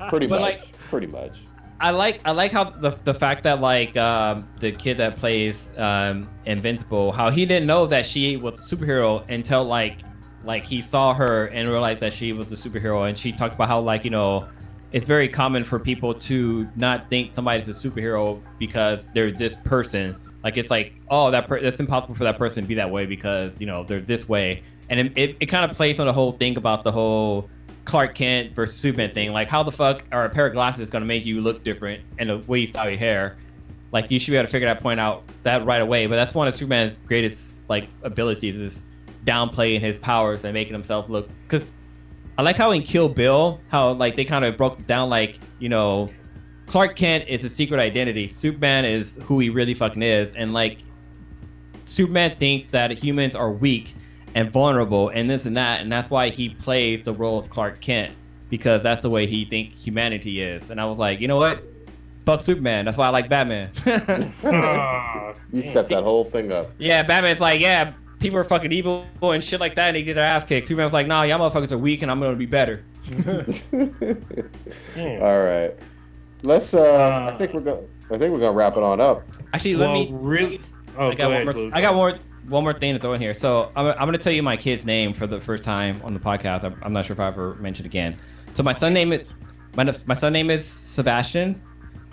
Speaker 4: know. <laughs>
Speaker 1: Pretty
Speaker 4: But,
Speaker 1: much.
Speaker 4: like-
Speaker 1: pretty much.
Speaker 4: I like I like how the the fact that like um, the kid that plays um, Invincible, how he didn't know that she was a superhero until like like he saw her and realized that she was a superhero, and she talked about how like you know it's very common for people to not think somebody's a superhero because they're this person. Like it's like oh that per- that's impossible for that person to be that way because you know they're this way, and it, it, it kind of plays on the whole thing about the whole Clark Kent versus Superman thing. Like, how the fuck are a pair of glasses going to make you look different and the way you style your hair? Like, you should be able to figure that point out that right away. But that's one of Superman's greatest like abilities is downplaying his powers and making himself look. Because I like how in Kill Bill, how like they kind of broke this down. Like, you know, Clark Kent is a secret identity. Superman is who he really fucking is, and like Superman thinks that humans are weak and vulnerable and this and that, and that's why he plays the role of Clark Kent because that's the way he think humanity is. And I was like, you know what? fuck Superman. That's why I like Batman. <laughs>
Speaker 1: You set that whole thing up.
Speaker 4: yeah, Batman's like, yeah, people are fucking evil and shit like that, and they get their ass kicked. Superman's like, nah, y'all motherfuckers are weak, and I'm gonna be better. <laughs> <laughs>
Speaker 1: All right. Let's. Uh, I think we're going. I think we're gonna wrap it on up.
Speaker 4: Actually, let
Speaker 2: well,
Speaker 4: me.
Speaker 2: really. Oh,
Speaker 4: I got one
Speaker 2: ahead,
Speaker 4: more. I got more. One more thing to throw in here. So I'm, I'm gonna tell you my kid's name for the first time on the podcast. I'm, I'm not sure if I ever mentioned again. So my son name is my my son name is Sebastian,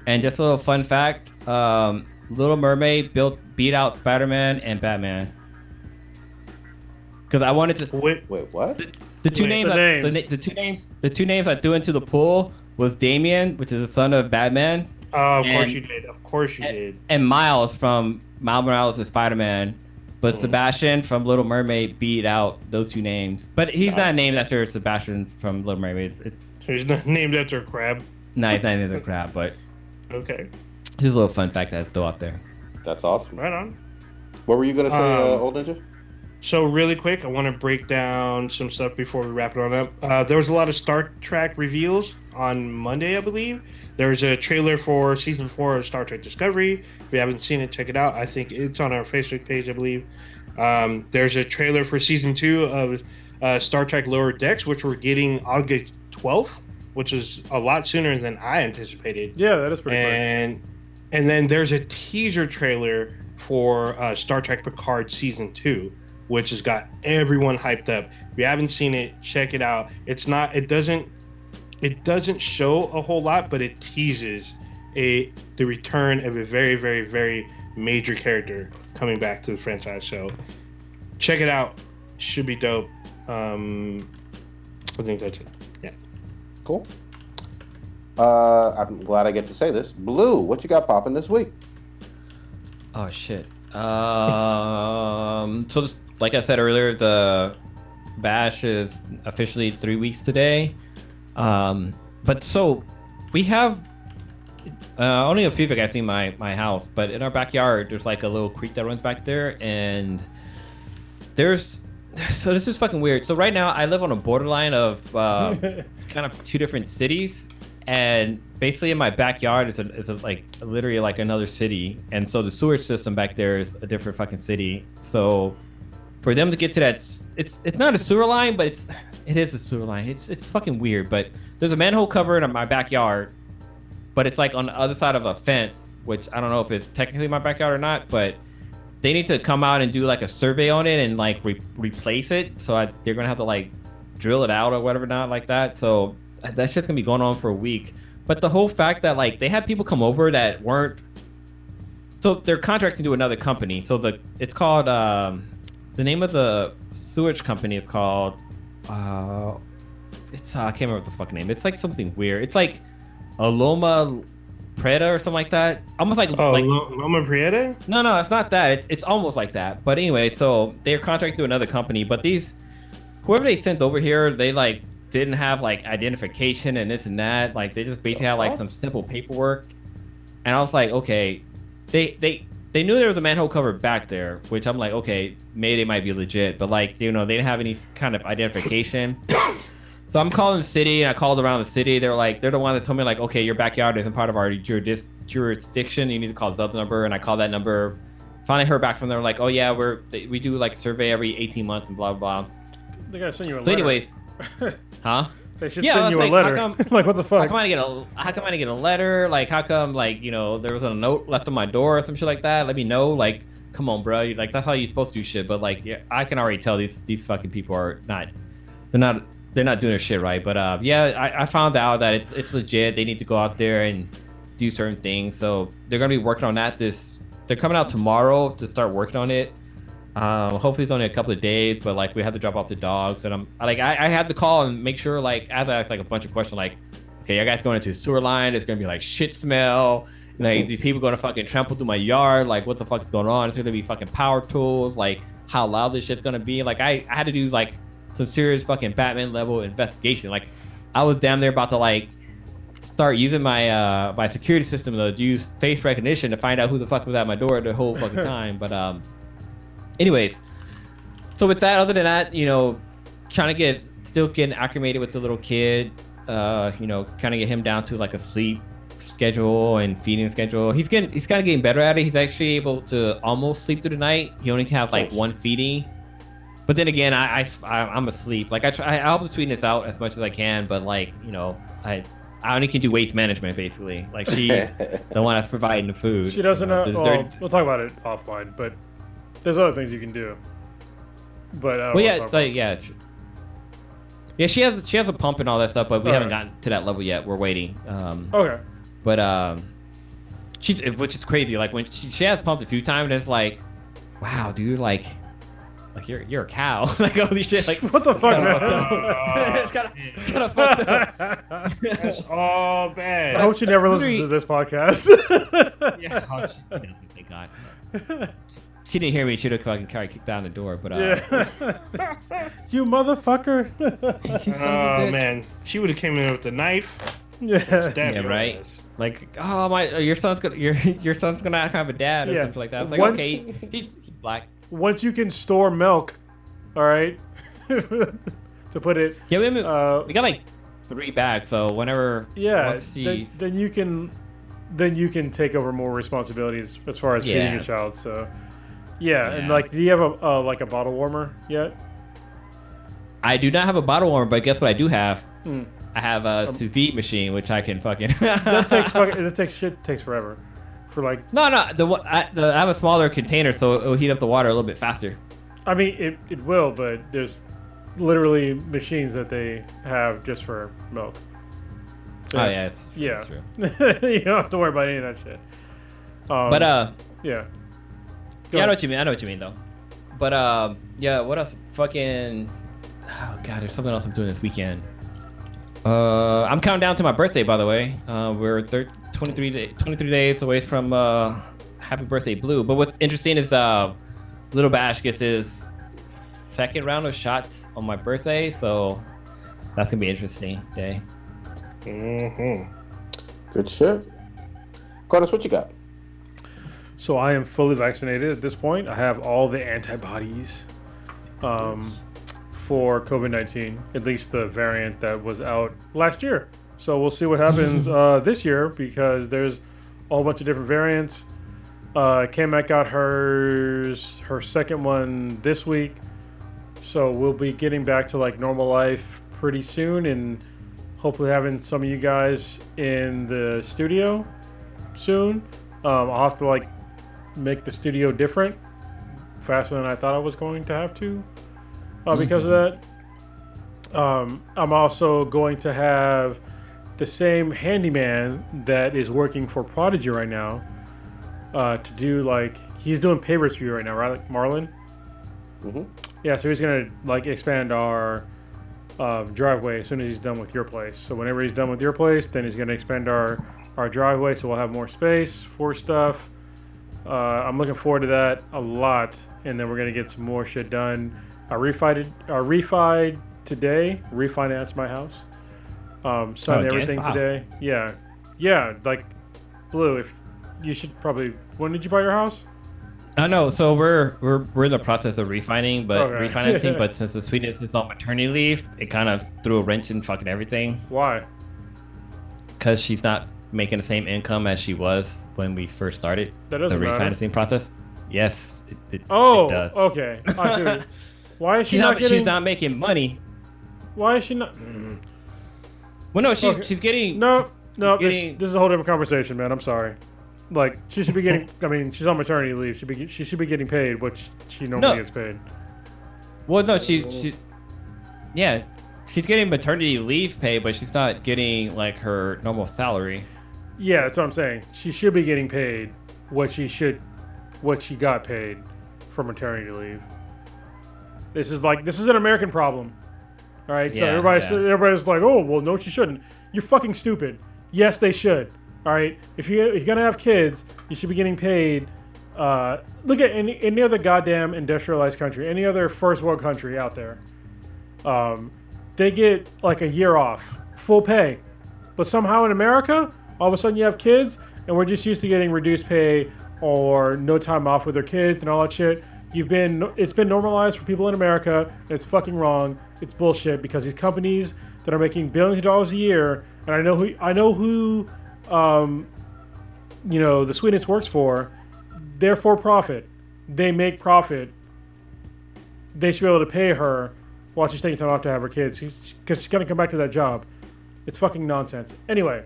Speaker 4: and just a little fun fact: um, Little Mermaid built beat out Spider Man and Batman. Because I wanted to
Speaker 2: Wait,
Speaker 1: Wait, what?
Speaker 4: the two
Speaker 2: Wait,
Speaker 4: names,
Speaker 3: the
Speaker 4: I,
Speaker 3: names.
Speaker 4: The, the two names the two names I threw into the pool was Damian, which is the son of Batman,
Speaker 2: oh, of course
Speaker 4: And-
Speaker 2: you did. Of course you did.
Speaker 4: and Miles from Miles Morales' is Spider Man. But
Speaker 2: Mhm.
Speaker 4: Sebastian from Little Mermaid beat out those two names. But he's not named after Sebastian from Little Mermaid. It's, it's
Speaker 2: So <laughs> he's not named after a crab.
Speaker 4: no, he's not named after crab. But <laughs>
Speaker 2: Okay,
Speaker 4: just a little fun fact I'd throw out there.
Speaker 1: That's awesome.
Speaker 2: right on.
Speaker 1: What were you gonna say, uh,
Speaker 2: Um,
Speaker 1: old ninja?
Speaker 2: So really quick, I want to break down some stuff before we wrap it on up. Uh, there was a lot of Star Trek reveals on Monday, I believe. There's a trailer for season four of Star Trek Discovery. If you haven't seen it, check it out. I think it's on our Facebook page, I believe. Um, there's a trailer for season two of uh, Star Trek Lower Decks, which we're getting August 12th, which is a lot sooner than I anticipated
Speaker 3: Yeah, that is pretty
Speaker 2: and and then there's a teaser trailer for uh, Star Trek Picard season two, which has got everyone hyped up. If you haven't seen it, check it out. It's not. It doesn't. It doesn't show a whole lot, but it teases a the return of a very, very, very major character coming back to the franchise. So check it out. Should be dope. Um, I think that's it. Yeah.
Speaker 1: Cool. Uh, I'm glad I get to say this. Blue, what you got popping this week?
Speaker 4: Oh shit. Um. <laughs> so, just, like I said earlier, the bash is officially three weeks today. Um. But so we have uh, only a few you guys see my my house, but in our backyard, there's like a little creek that runs back there, and there's so this is fucking weird. So right now, I live on a borderline of uh, <laughs> kind of two different cities and basically in my backyard is a, is a, like literally like another city and so the sewer system back there is a different fucking city so for them to get to that it's it's not a sewer line but it's it is a sewer line. It's it's fucking weird but there's a manhole cover in my backyard but it's like on the other side of a fence which i don't know if it's technically my backyard or not but they need to come out and do like a survey on it and like re- replace it so I, they're gonna have to like drill it out or whatever not like that so that shit's gonna be going on for a week. But the whole fact that like they had people come over that weren't so they're contracting to another company so the it's called um the name of the sewage company is called uh it's uh, i can't remember what the fucking name it's like something weird it's like aloma Preta or something like that almost like
Speaker 2: Oh,
Speaker 4: like
Speaker 2: Loma Prieta?
Speaker 4: no, no, it's not that. It's it's almost like that. But anyway, so they're contracted to another company, but these whoever they sent over here, they like didn't have like identification and this and that. Like they just basically had like some simple paperwork. And I was like, okay, they they they knew there was a manhole cover back there, which I'm like, okay, maybe they might be legit, but like you know they didn't have any kind of identification. So I'm calling the city, and I called around the city. They're like, they're the one that told me like, okay, your backyard isn't part of our juris- jurisdiction. You need to call this other number, and I called that number. Finally heard back from them, like, oh yeah, we're we do like a survey every 18 months and blah blah. blah.
Speaker 3: They gotta send you a
Speaker 4: So,
Speaker 3: letter.
Speaker 4: anyways, <laughs> huh?
Speaker 3: They should
Speaker 4: Yeah,
Speaker 3: send you
Speaker 4: like,
Speaker 3: a letter.
Speaker 4: how come- <laughs>
Speaker 3: like what the fuck?
Speaker 4: How come I get a How come I didn't get a letter? Like, how come like you know there was a note left on my door or some shit like that? Let me know. Like, come on, bro. Like that's how you're supposed to do shit. But like, yeah, I can already tell these these fucking people are not. They're not. They're not doing their shit right. But uh, yeah, I, I found out that it's it's legit. They need to go out there and do certain things. So they're gonna be working on that. This they're coming out tomorrow to start working on it. Um, hopefully it's only a couple of days, but like we have to drop off the dogs, and I'm like I, I had to call and make sure like I asked like a bunch of questions like, okay, you guys going into the sewer line? It's gonna be like shit smell. Like these people gonna fucking trample through my yard. Like what the fuck is going on? It's gonna be fucking power tools. Like how loud this shit's gonna be. Like I, I had to do like some serious fucking Batman level investigation. Like I was damn near about to like start using my uh my security system to use face recognition to find out who the fuck was at my door the whole fucking <laughs> time. But um, anyways, so with that, other than that, you know, trying to get still getting acclimated with the little kid. Uh, you know, kind of get him down to like a sleep schedule and feeding schedule. He's getting he's kind of getting better at it. He's actually able to almost sleep through the night. He only has like one feeding. But then again, I, I am asleep. Like I try, I help to sweeten this out as much as I can. But like you know, I I only can do waste management basically. Like she's <laughs> the one that's providing the food.
Speaker 3: She doesn't
Speaker 4: you know,
Speaker 3: know. Well, we'll talk about it offline, but there's other things you can do. But I don't
Speaker 4: Well,
Speaker 3: wanna
Speaker 4: yeah, like yeah, she, yeah. She has she has a pump and all that stuff, but we
Speaker 3: All
Speaker 4: haven't
Speaker 3: right.
Speaker 4: gotten to that level yet. We're waiting. Um,
Speaker 3: okay.
Speaker 4: but um, she which is crazy. Like when she, she has pumped a few times, and it's like, wow, dude, like, like you're you're a cow. <laughs> like holy shit, like
Speaker 3: what the fuck,
Speaker 4: kinda
Speaker 3: man? <laughs> <laughs>
Speaker 4: it's kind of kind of fucked up.
Speaker 2: That's all
Speaker 3: I hope she never listens to this podcast.
Speaker 4: Yeah, oh, she doesn't, thank God. She didn't hear me. She'd have fucking carried kicked down the door. But uh,
Speaker 3: yeah. <laughs> you motherfucker. <laughs>
Speaker 4: you son of a
Speaker 2: Oh man, she would have came in with the knife.
Speaker 3: yeah.
Speaker 2: stabbed
Speaker 4: Yeah, right.
Speaker 2: ass.
Speaker 4: Like, oh my, your son's gonna your <laughs> your son's gonna have a dad or
Speaker 3: Yeah.
Speaker 4: something like that. I like,
Speaker 3: Once-
Speaker 4: okay, he, he's black.
Speaker 3: Once you can store milk, all right, to put it,
Speaker 4: Yeah, we, have,
Speaker 3: uh,
Speaker 4: we got like three bags, so whenever
Speaker 3: yeah,
Speaker 4: once
Speaker 3: then, then you can, then you can take over more responsibilities as far as feeding your child. So, yeah, and like, do you have a uh, like a bottle warmer yet?
Speaker 4: I do not have a bottle warmer, but guess what I do have?
Speaker 3: Mm.
Speaker 4: I have a sous vide machine, which I can fucking. <laughs>
Speaker 3: That takes fucking, that takes shit takes forever, for like,
Speaker 4: no, no. The, I, the I have a smaller container, so it'll heat up the water a little bit faster.
Speaker 3: I mean, it it will, but there's literally machines that they have just for milk.
Speaker 4: Oh yeah, it's
Speaker 3: Yeah.
Speaker 4: That's true. <laughs>
Speaker 3: you don't have to worry about any of that shit. Um,
Speaker 4: But uh,
Speaker 3: yeah.
Speaker 4: Yeah, I know what you mean. I know what you mean though. But um, yeah. What else? Fucking. Oh god, there's something else I'm doing this weekend. Uh, I'm counting down to my birthday, by the way. Uh, we're thir- 23, day, 23 days away from uh, happy birthday, Blue. But what's interesting is uh, Little Bash gets his second round of shots on my birthday, so that's gonna be interesting day.
Speaker 2: Mm-hmm.
Speaker 1: Good shit. Carlos, what you got?
Speaker 3: So I am fully vaccinated at this point. I have all the antibodies um, for COVID nineteen, at least the variant that was out last year. So we'll see what happens <laughs> uh, this year because there's a whole bunch of different variants. Uh, got hers, her second one this week. So we'll be getting back to like normal life pretty soon and hopefully having some of you guys in the studio soon. Um, I'll have to like make the studio different faster than I thought I was going to have to uh, because of that. Um, I'm also going to have the same handyman that is working for Prodigy right now uh, to do like he's doing pavers for you right now, right, like Marlon?
Speaker 1: Mm-hmm.
Speaker 3: Yeah, so he's gonna like expand our um, driveway as soon as he's done with your place. So whenever he's done with your place, then he's gonna expand our our driveway, so we'll have more space for stuff. Uh, I'm looking forward to that a lot, and then we're gonna get some more shit done. I refied I refied today, refinanced my house. Um, signed
Speaker 4: Oh,
Speaker 3: everything
Speaker 4: Wow.
Speaker 3: today. Yeah, yeah, like blue. If you should probably when did you buy your house?
Speaker 4: I know. So we're we're we're in the process of refining, but
Speaker 3: Okay.
Speaker 4: refinancing. <laughs> but since the sweetness is on maternity leave, it kind of threw a wrench in fucking everything.
Speaker 3: Why?
Speaker 4: Because she's not making the same income as she was when we first started
Speaker 3: That
Speaker 4: the
Speaker 3: matter.
Speaker 4: refinancing process. Yes, it, it,
Speaker 3: Oh,
Speaker 4: it does.
Speaker 3: okay. I see <laughs> Why is she
Speaker 4: She's
Speaker 3: not
Speaker 4: not,
Speaker 3: getting?
Speaker 4: she's not making money.
Speaker 3: Why is she not? Mm-hmm.
Speaker 4: Well, no, she's
Speaker 3: Okay.
Speaker 4: she's getting
Speaker 3: No, no. This,
Speaker 4: getting-
Speaker 3: this is a whole different conversation, man. I'm sorry. Like she should be getting. <laughs> I mean, she's on maternity leave. She be she should be getting paid which she, she normally
Speaker 4: No.
Speaker 3: gets paid.
Speaker 4: Well, no, she she yeah, she's getting maternity leave pay, but she's not getting like her normal salary.
Speaker 3: Yeah, that's what I'm saying. She should be getting paid what she should, what she got paid for maternity leave. This is like this is an American problem. All right, so
Speaker 4: Yeah,
Speaker 3: everybody's
Speaker 4: yeah.
Speaker 3: everybody's like, oh well, no, she shouldn't. You're fucking stupid. Yes, they should. All right, if you if you're gonna have kids, you should be getting paid. Uh, look at any any other goddamn industrialized country, any other first world country out there. Um, they get like a year off, full pay. But somehow in America, all of a sudden you have kids, and we're just used to getting reduced pay or no time off with their kids and all that shit. You've been it's been normalized for people in America. And it's fucking wrong. It's bullshit because these companies that are making billions of dollars a year, and I know who I know who um, you know, the Sweetness works for, they're for profit. They make profit. They should be able to pay her while she's taking time off to have her kids because she's gonna come back to that job. It's fucking nonsense. Anyway.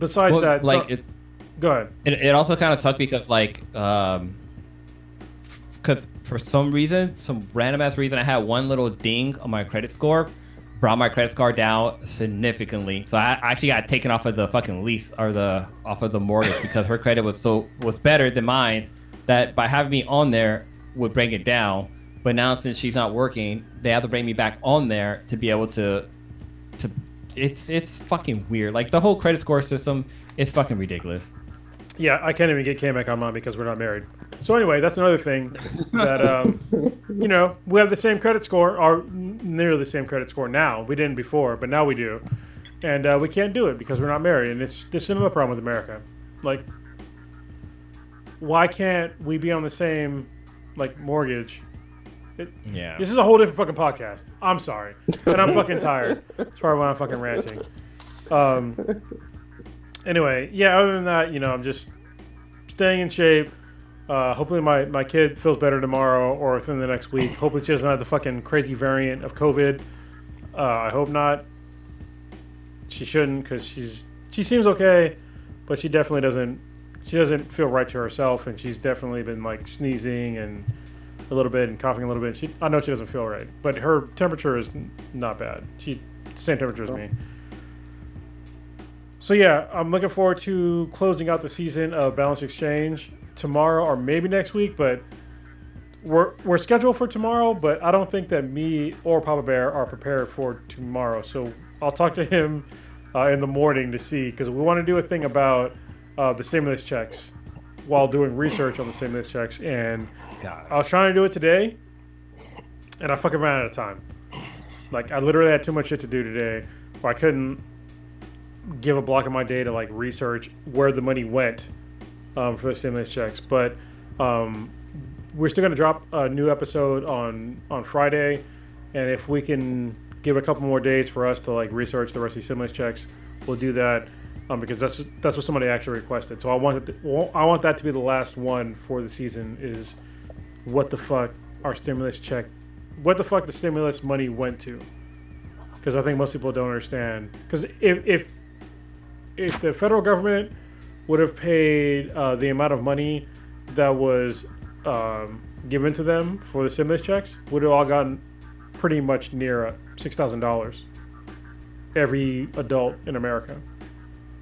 Speaker 3: Besides
Speaker 4: Well,
Speaker 3: that,
Speaker 4: like
Speaker 3: so-
Speaker 4: it's
Speaker 3: go ahead.
Speaker 4: it, it also kind of sucked because like um because for some reason some random ass reason i had one little ding on my credit score brought my credit score down significantly so i actually got taken off of the fucking lease or the off of the mortgage <laughs> because her credit was so was better than mine that by having me on there would bring it down but now since she's not working they have to bring me back on there to be able to to it's it's fucking weird like the whole credit score system is fucking ridiculous
Speaker 3: Yeah, I can't even get K-Mac on mine because we're not married. So anyway, that's another thing that um, you know we have the same credit score, or nearly the same credit score now. We didn't before, but now we do, and uh, we can't do it because we're not married. And it's this is another problem with America. Like, why can't we be on the same like mortgage?
Speaker 4: Yeah
Speaker 3: This is a whole different fucking podcast. I'm sorry, and I'm fucking <laughs> tired. That's probably why I'm fucking ranting. Um. Anyway, yeah. Other than that, you know, I'm just staying in shape. Uh, hopefully, my, my kid feels better tomorrow or within the next week. Hopefully, she doesn't have the fucking crazy variant of COVID. Uh, I hope not. She shouldn't because she's she seems okay, but she definitely doesn't. She doesn't feel right to herself, and she's definitely been like sneezing and a little bit and coughing a little bit. She, I know she doesn't feel right, but her temperature is not bad. She same temperature as me. So yeah, I'm looking forward to closing out the season of Balance Exchange tomorrow or maybe next week. But we're we're scheduled for tomorrow, but I don't think that me or Papa Bear are prepared for tomorrow. So I'll talk to him uh, in the morning to see because we want to do a thing about uh, the stimulus checks while doing research on the stimulus checks and.
Speaker 4: God.
Speaker 3: I was trying to do it today, and I fucking ran out of time. Like I literally had too much shit to do today, where I couldn't give a block of my day to like research where the money went um, for the stimulus checks. But um, we're still gonna drop a new episode on on Friday, and if we can give a couple more days for us to like research the rest of the stimulus checks, we'll do that. Um, because that's that's what somebody actually requested. So I want to, I want that to be the last one for the season. Is what the fuck our stimulus check, what the fuck the stimulus money went to. Because I think most people don't understand. Because if, if if the federal government would have paid uh, the amount of money that was um, given to them for the stimulus checks, would have all gotten pretty much near uh, six thousand dollars. Every adult in America,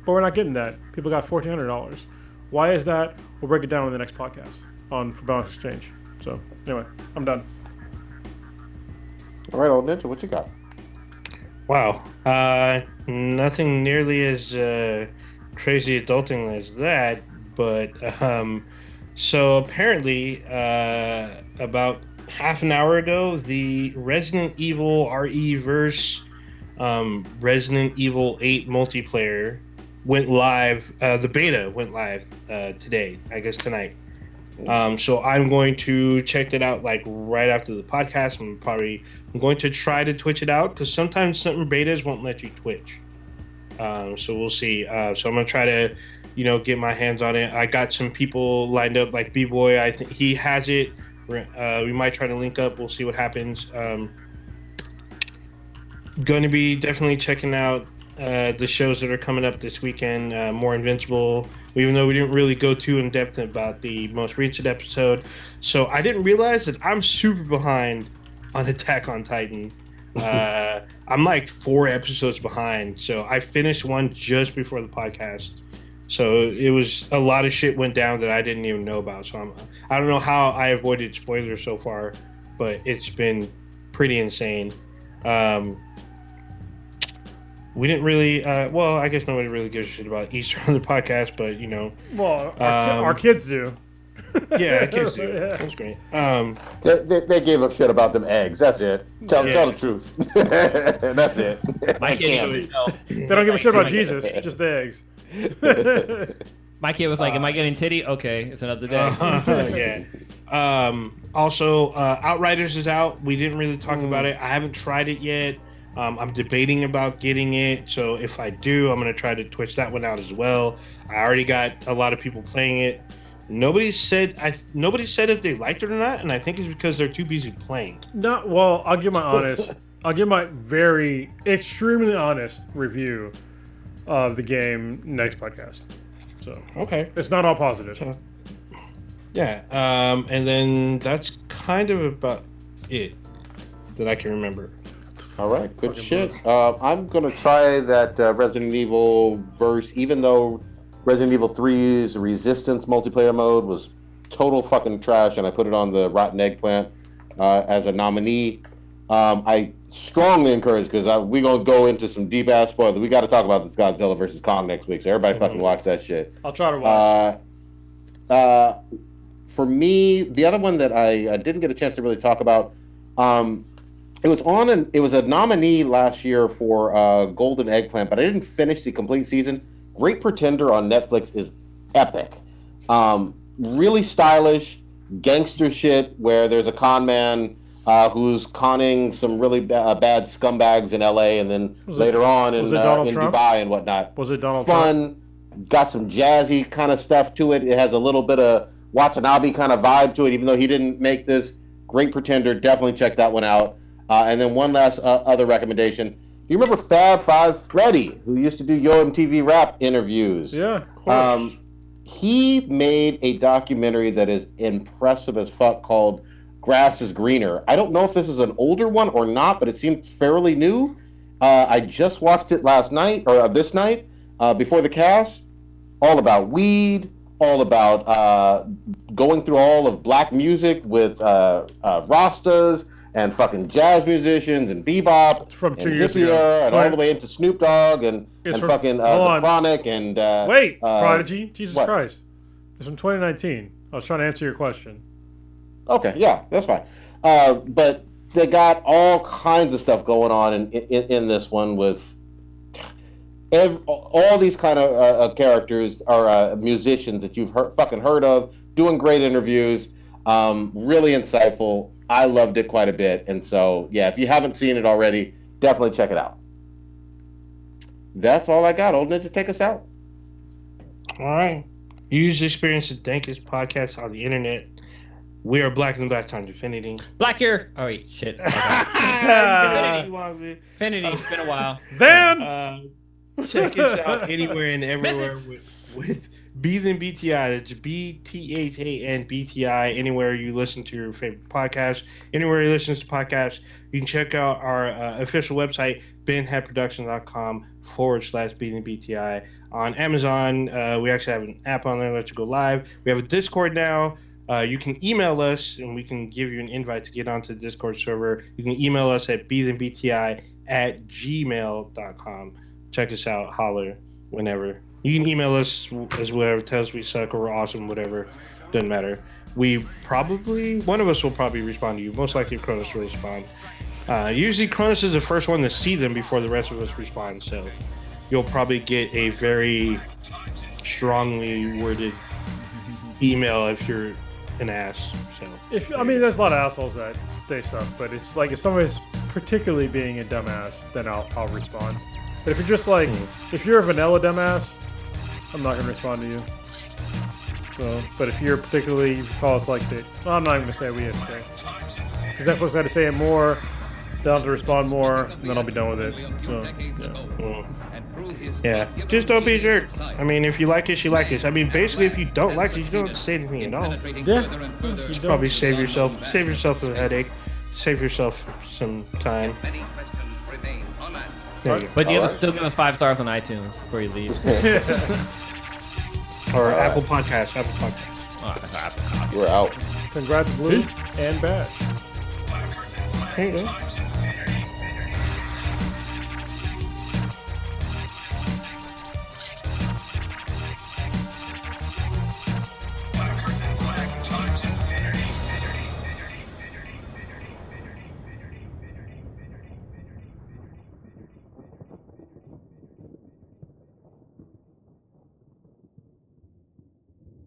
Speaker 3: but we're not getting that. People got fourteen hundred dollars. Why is that? We'll break it down in the next podcast on for Balance Exchange. So anyway, I'm done.
Speaker 1: All right, old ninja, what you got?
Speaker 2: Wow. Uh, nothing nearly as uh, crazy adulting as that, but um, so apparently, uh, about half an hour ago, the Resident Evil RE verse um, Resident Evil 8 multiplayer went live. Uh, the beta went live uh, today, I guess tonight. Um, so I'm going to check that out like right after the podcast. I'm probably I'm going to try to twitch it out because sometimes certain betas won't let you twitch. Um, so we'll see. Uh, so I'm gonna try to, you know, get my hands on it. I got some people lined up, like B Boy. I think he has it. Uh, we might try to link up. We'll see what happens. Um, going to be definitely checking out uh, the shows that are coming up this weekend. Uh, More Invincible, even though we didn't really go too in depth about the most recent episode. So I didn't realize that I'm super behind on Attack on Titan. <laughs> Uh, I'm like four episodes behind. So I finished one just before the podcast. So it was a lot of shit went down that I didn't even know about. So I'm, I don't know how I avoided spoilers so far, but it's been pretty insane. Um, we didn't really, uh, well, I guess nobody really gives a shit about Easter on the podcast, but you know,
Speaker 3: Well, our,
Speaker 2: Um,
Speaker 3: our kids do.
Speaker 2: yeah, kids do. <laughs>
Speaker 3: Yeah.
Speaker 2: That's great. Um,
Speaker 1: They, they, they gave a shit about them eggs. That's it. Tell,
Speaker 2: Yeah.
Speaker 1: tell the truth. <laughs> That's it. <laughs>
Speaker 4: My kid,
Speaker 1: can't
Speaker 4: was,
Speaker 1: be.
Speaker 3: They don't give a shit about
Speaker 4: My-
Speaker 3: Jesus, just the eggs.
Speaker 4: my kid was like, "Am I getting titty? Okay, it's another day."
Speaker 2: Uh, yeah. Um, also, uh, Outriders is out. We didn't really talk about it. I haven't tried it yet. Um, I'm debating about getting it, so if I do, I'm gonna try to twitch that one out as well. I already got a lot of people playing it. Nobody said I. Nobody said if they liked it or not, and I think it's because they're too busy playing.
Speaker 3: Not well, I'll give my <laughs> honest. I'll give my very extremely honest review of the game next podcast. So
Speaker 2: Okay.
Speaker 3: it's not all positive.
Speaker 2: Yeah. Um, and then that's kind of about it that I can remember.
Speaker 1: All right, good
Speaker 3: Fucking
Speaker 1: shit. Uh, I'm gonna try that uh, Resident Evil verse, even though Resident Evil 3's Resistance multiplayer mode was total fucking trash, and I put it on the Rotten Eggplant uh, as a nominee. Um, I strongly encourage because we're gonna go into some deep ass spoilers. We got to talk about this Godzilla versus Kong next week, so everybody fucking
Speaker 2: Mhm.
Speaker 1: watch that shit.
Speaker 3: I'll try to watch.
Speaker 1: Uh, uh, for me, the other one that I, I didn't get a chance to really talk about, um, it was on an it was a nominee last year for uh, Golden Eggplant, but I didn't finish the complete season. Great Pretender on Netflix is epic, um, really stylish gangster shit where there's a con man. Uh, who's conning some really uh, bad scumbags in LA, and then
Speaker 3: Was it-
Speaker 1: later on in, uh, in Dubai and whatnot
Speaker 3: Was it Donald Trump?
Speaker 1: fun, got some jazzy kind of stuff to it. It has a little bit of Watanabe kind of vibe to it, even though he didn't make this. Great Pretender, definitely check that one out. Uh, and then one last uh, other recommendation. Do You remember Fab Five Freddy, who used to do Yo MTV Rap interviews?
Speaker 3: Yeah.
Speaker 1: Um, he made a documentary that is impressive as fuck called Grass is Greener. I don't know if this is an older one or not, but it seemed fairly new. Uh, I just watched it last night or uh, this night uh, before the cast. All about weed, all about uh, going through all of black music with uh, uh, Rastas and fucking jazz musicians and bebop
Speaker 3: It's from two
Speaker 1: and
Speaker 3: years
Speaker 1: hippie
Speaker 3: ago.
Speaker 1: and all the way into Snoop Dogg and,
Speaker 3: It's
Speaker 1: and
Speaker 3: from-
Speaker 1: fucking uh, the
Speaker 3: on.
Speaker 1: Chronic and uh,
Speaker 3: Wait,
Speaker 1: uh,
Speaker 3: Prodigy. Jesus
Speaker 1: what?
Speaker 3: Christ. It's from 2019. I was trying to answer your question.
Speaker 1: Okay, yeah, that's fine. Uh, but they got all kinds of stuff going on in in, in this one with ev- all these kind of uh, uh, characters are uh, musicians that you've heard, fucking heard of, doing great interviews, um, really insightful. I loved it quite a bit, and so yeah, if you haven't seen it already, definitely check it out. That's all I got. Old Ninja, take us out.
Speaker 2: All right. Use the experience the dankest podcast on the internet. We are Black and Black Times Infinity.
Speaker 4: Black here. Oh wait, shit. <laughs>
Speaker 2: Infinity.
Speaker 4: Infinity. It's been a while.
Speaker 3: Then
Speaker 2: Uh, check us out anywhere and everywhere with, with Beathan BTI. That's B T H A N B T I. Anywhere you listen to your favorite podcast, anywhere you listen to podcasts, you can check out our uh, official website, benheadproductions.com forward slash Beathan BTI. On Amazon, uh, we actually have an app on there that you go live. We have a Discord now. Uh, you can email us and we can give you an invite to get onto the Discord server. You can email us at beathanbti at gmail.com. Check us out, holler whenever. You can email us as whatever, tell us we suck or we're awesome, whatever. Doesn't matter. We probably, one of us will probably respond to you. Most likely Cronus will respond. Uh, usually Cronus is the first one to see them before the rest of us respond, so you'll probably get a very strongly worded email if you're an ass. So
Speaker 3: if I mean, there's a lot of assholes that say stuff, but it's like if someone is particularly being a dumbass, then I'll I'll respond. But if you're just like,
Speaker 2: Hmm.
Speaker 3: if you're a vanilla dumbass, I'm not gonna respond to you. So, but if you're particularly, if you call us like the, well, I'm not even gonna say what we have to say, because that folks had to say it more. They'll have to respond more, and then I'll be done with it. So, yeah.
Speaker 2: yeah, just don't be a jerk. I mean, if you like us, you like us. I mean, basically, if you don't like it, you don't have to say anything at all.
Speaker 3: Yeah. You don't-
Speaker 2: Probably save yourself, save yourself a headache, save yourself some time. There you go.
Speaker 4: But you
Speaker 1: All
Speaker 4: have to
Speaker 1: right.
Speaker 4: still give us five stars on iTunes before you leave. <laughs>
Speaker 2: Or
Speaker 1: All right.
Speaker 2: Apple Podcast, Apple Podcast.
Speaker 4: Oh, that's not-
Speaker 1: We're out.
Speaker 3: Congrats, Blue and Bash.
Speaker 2: There eh? you go.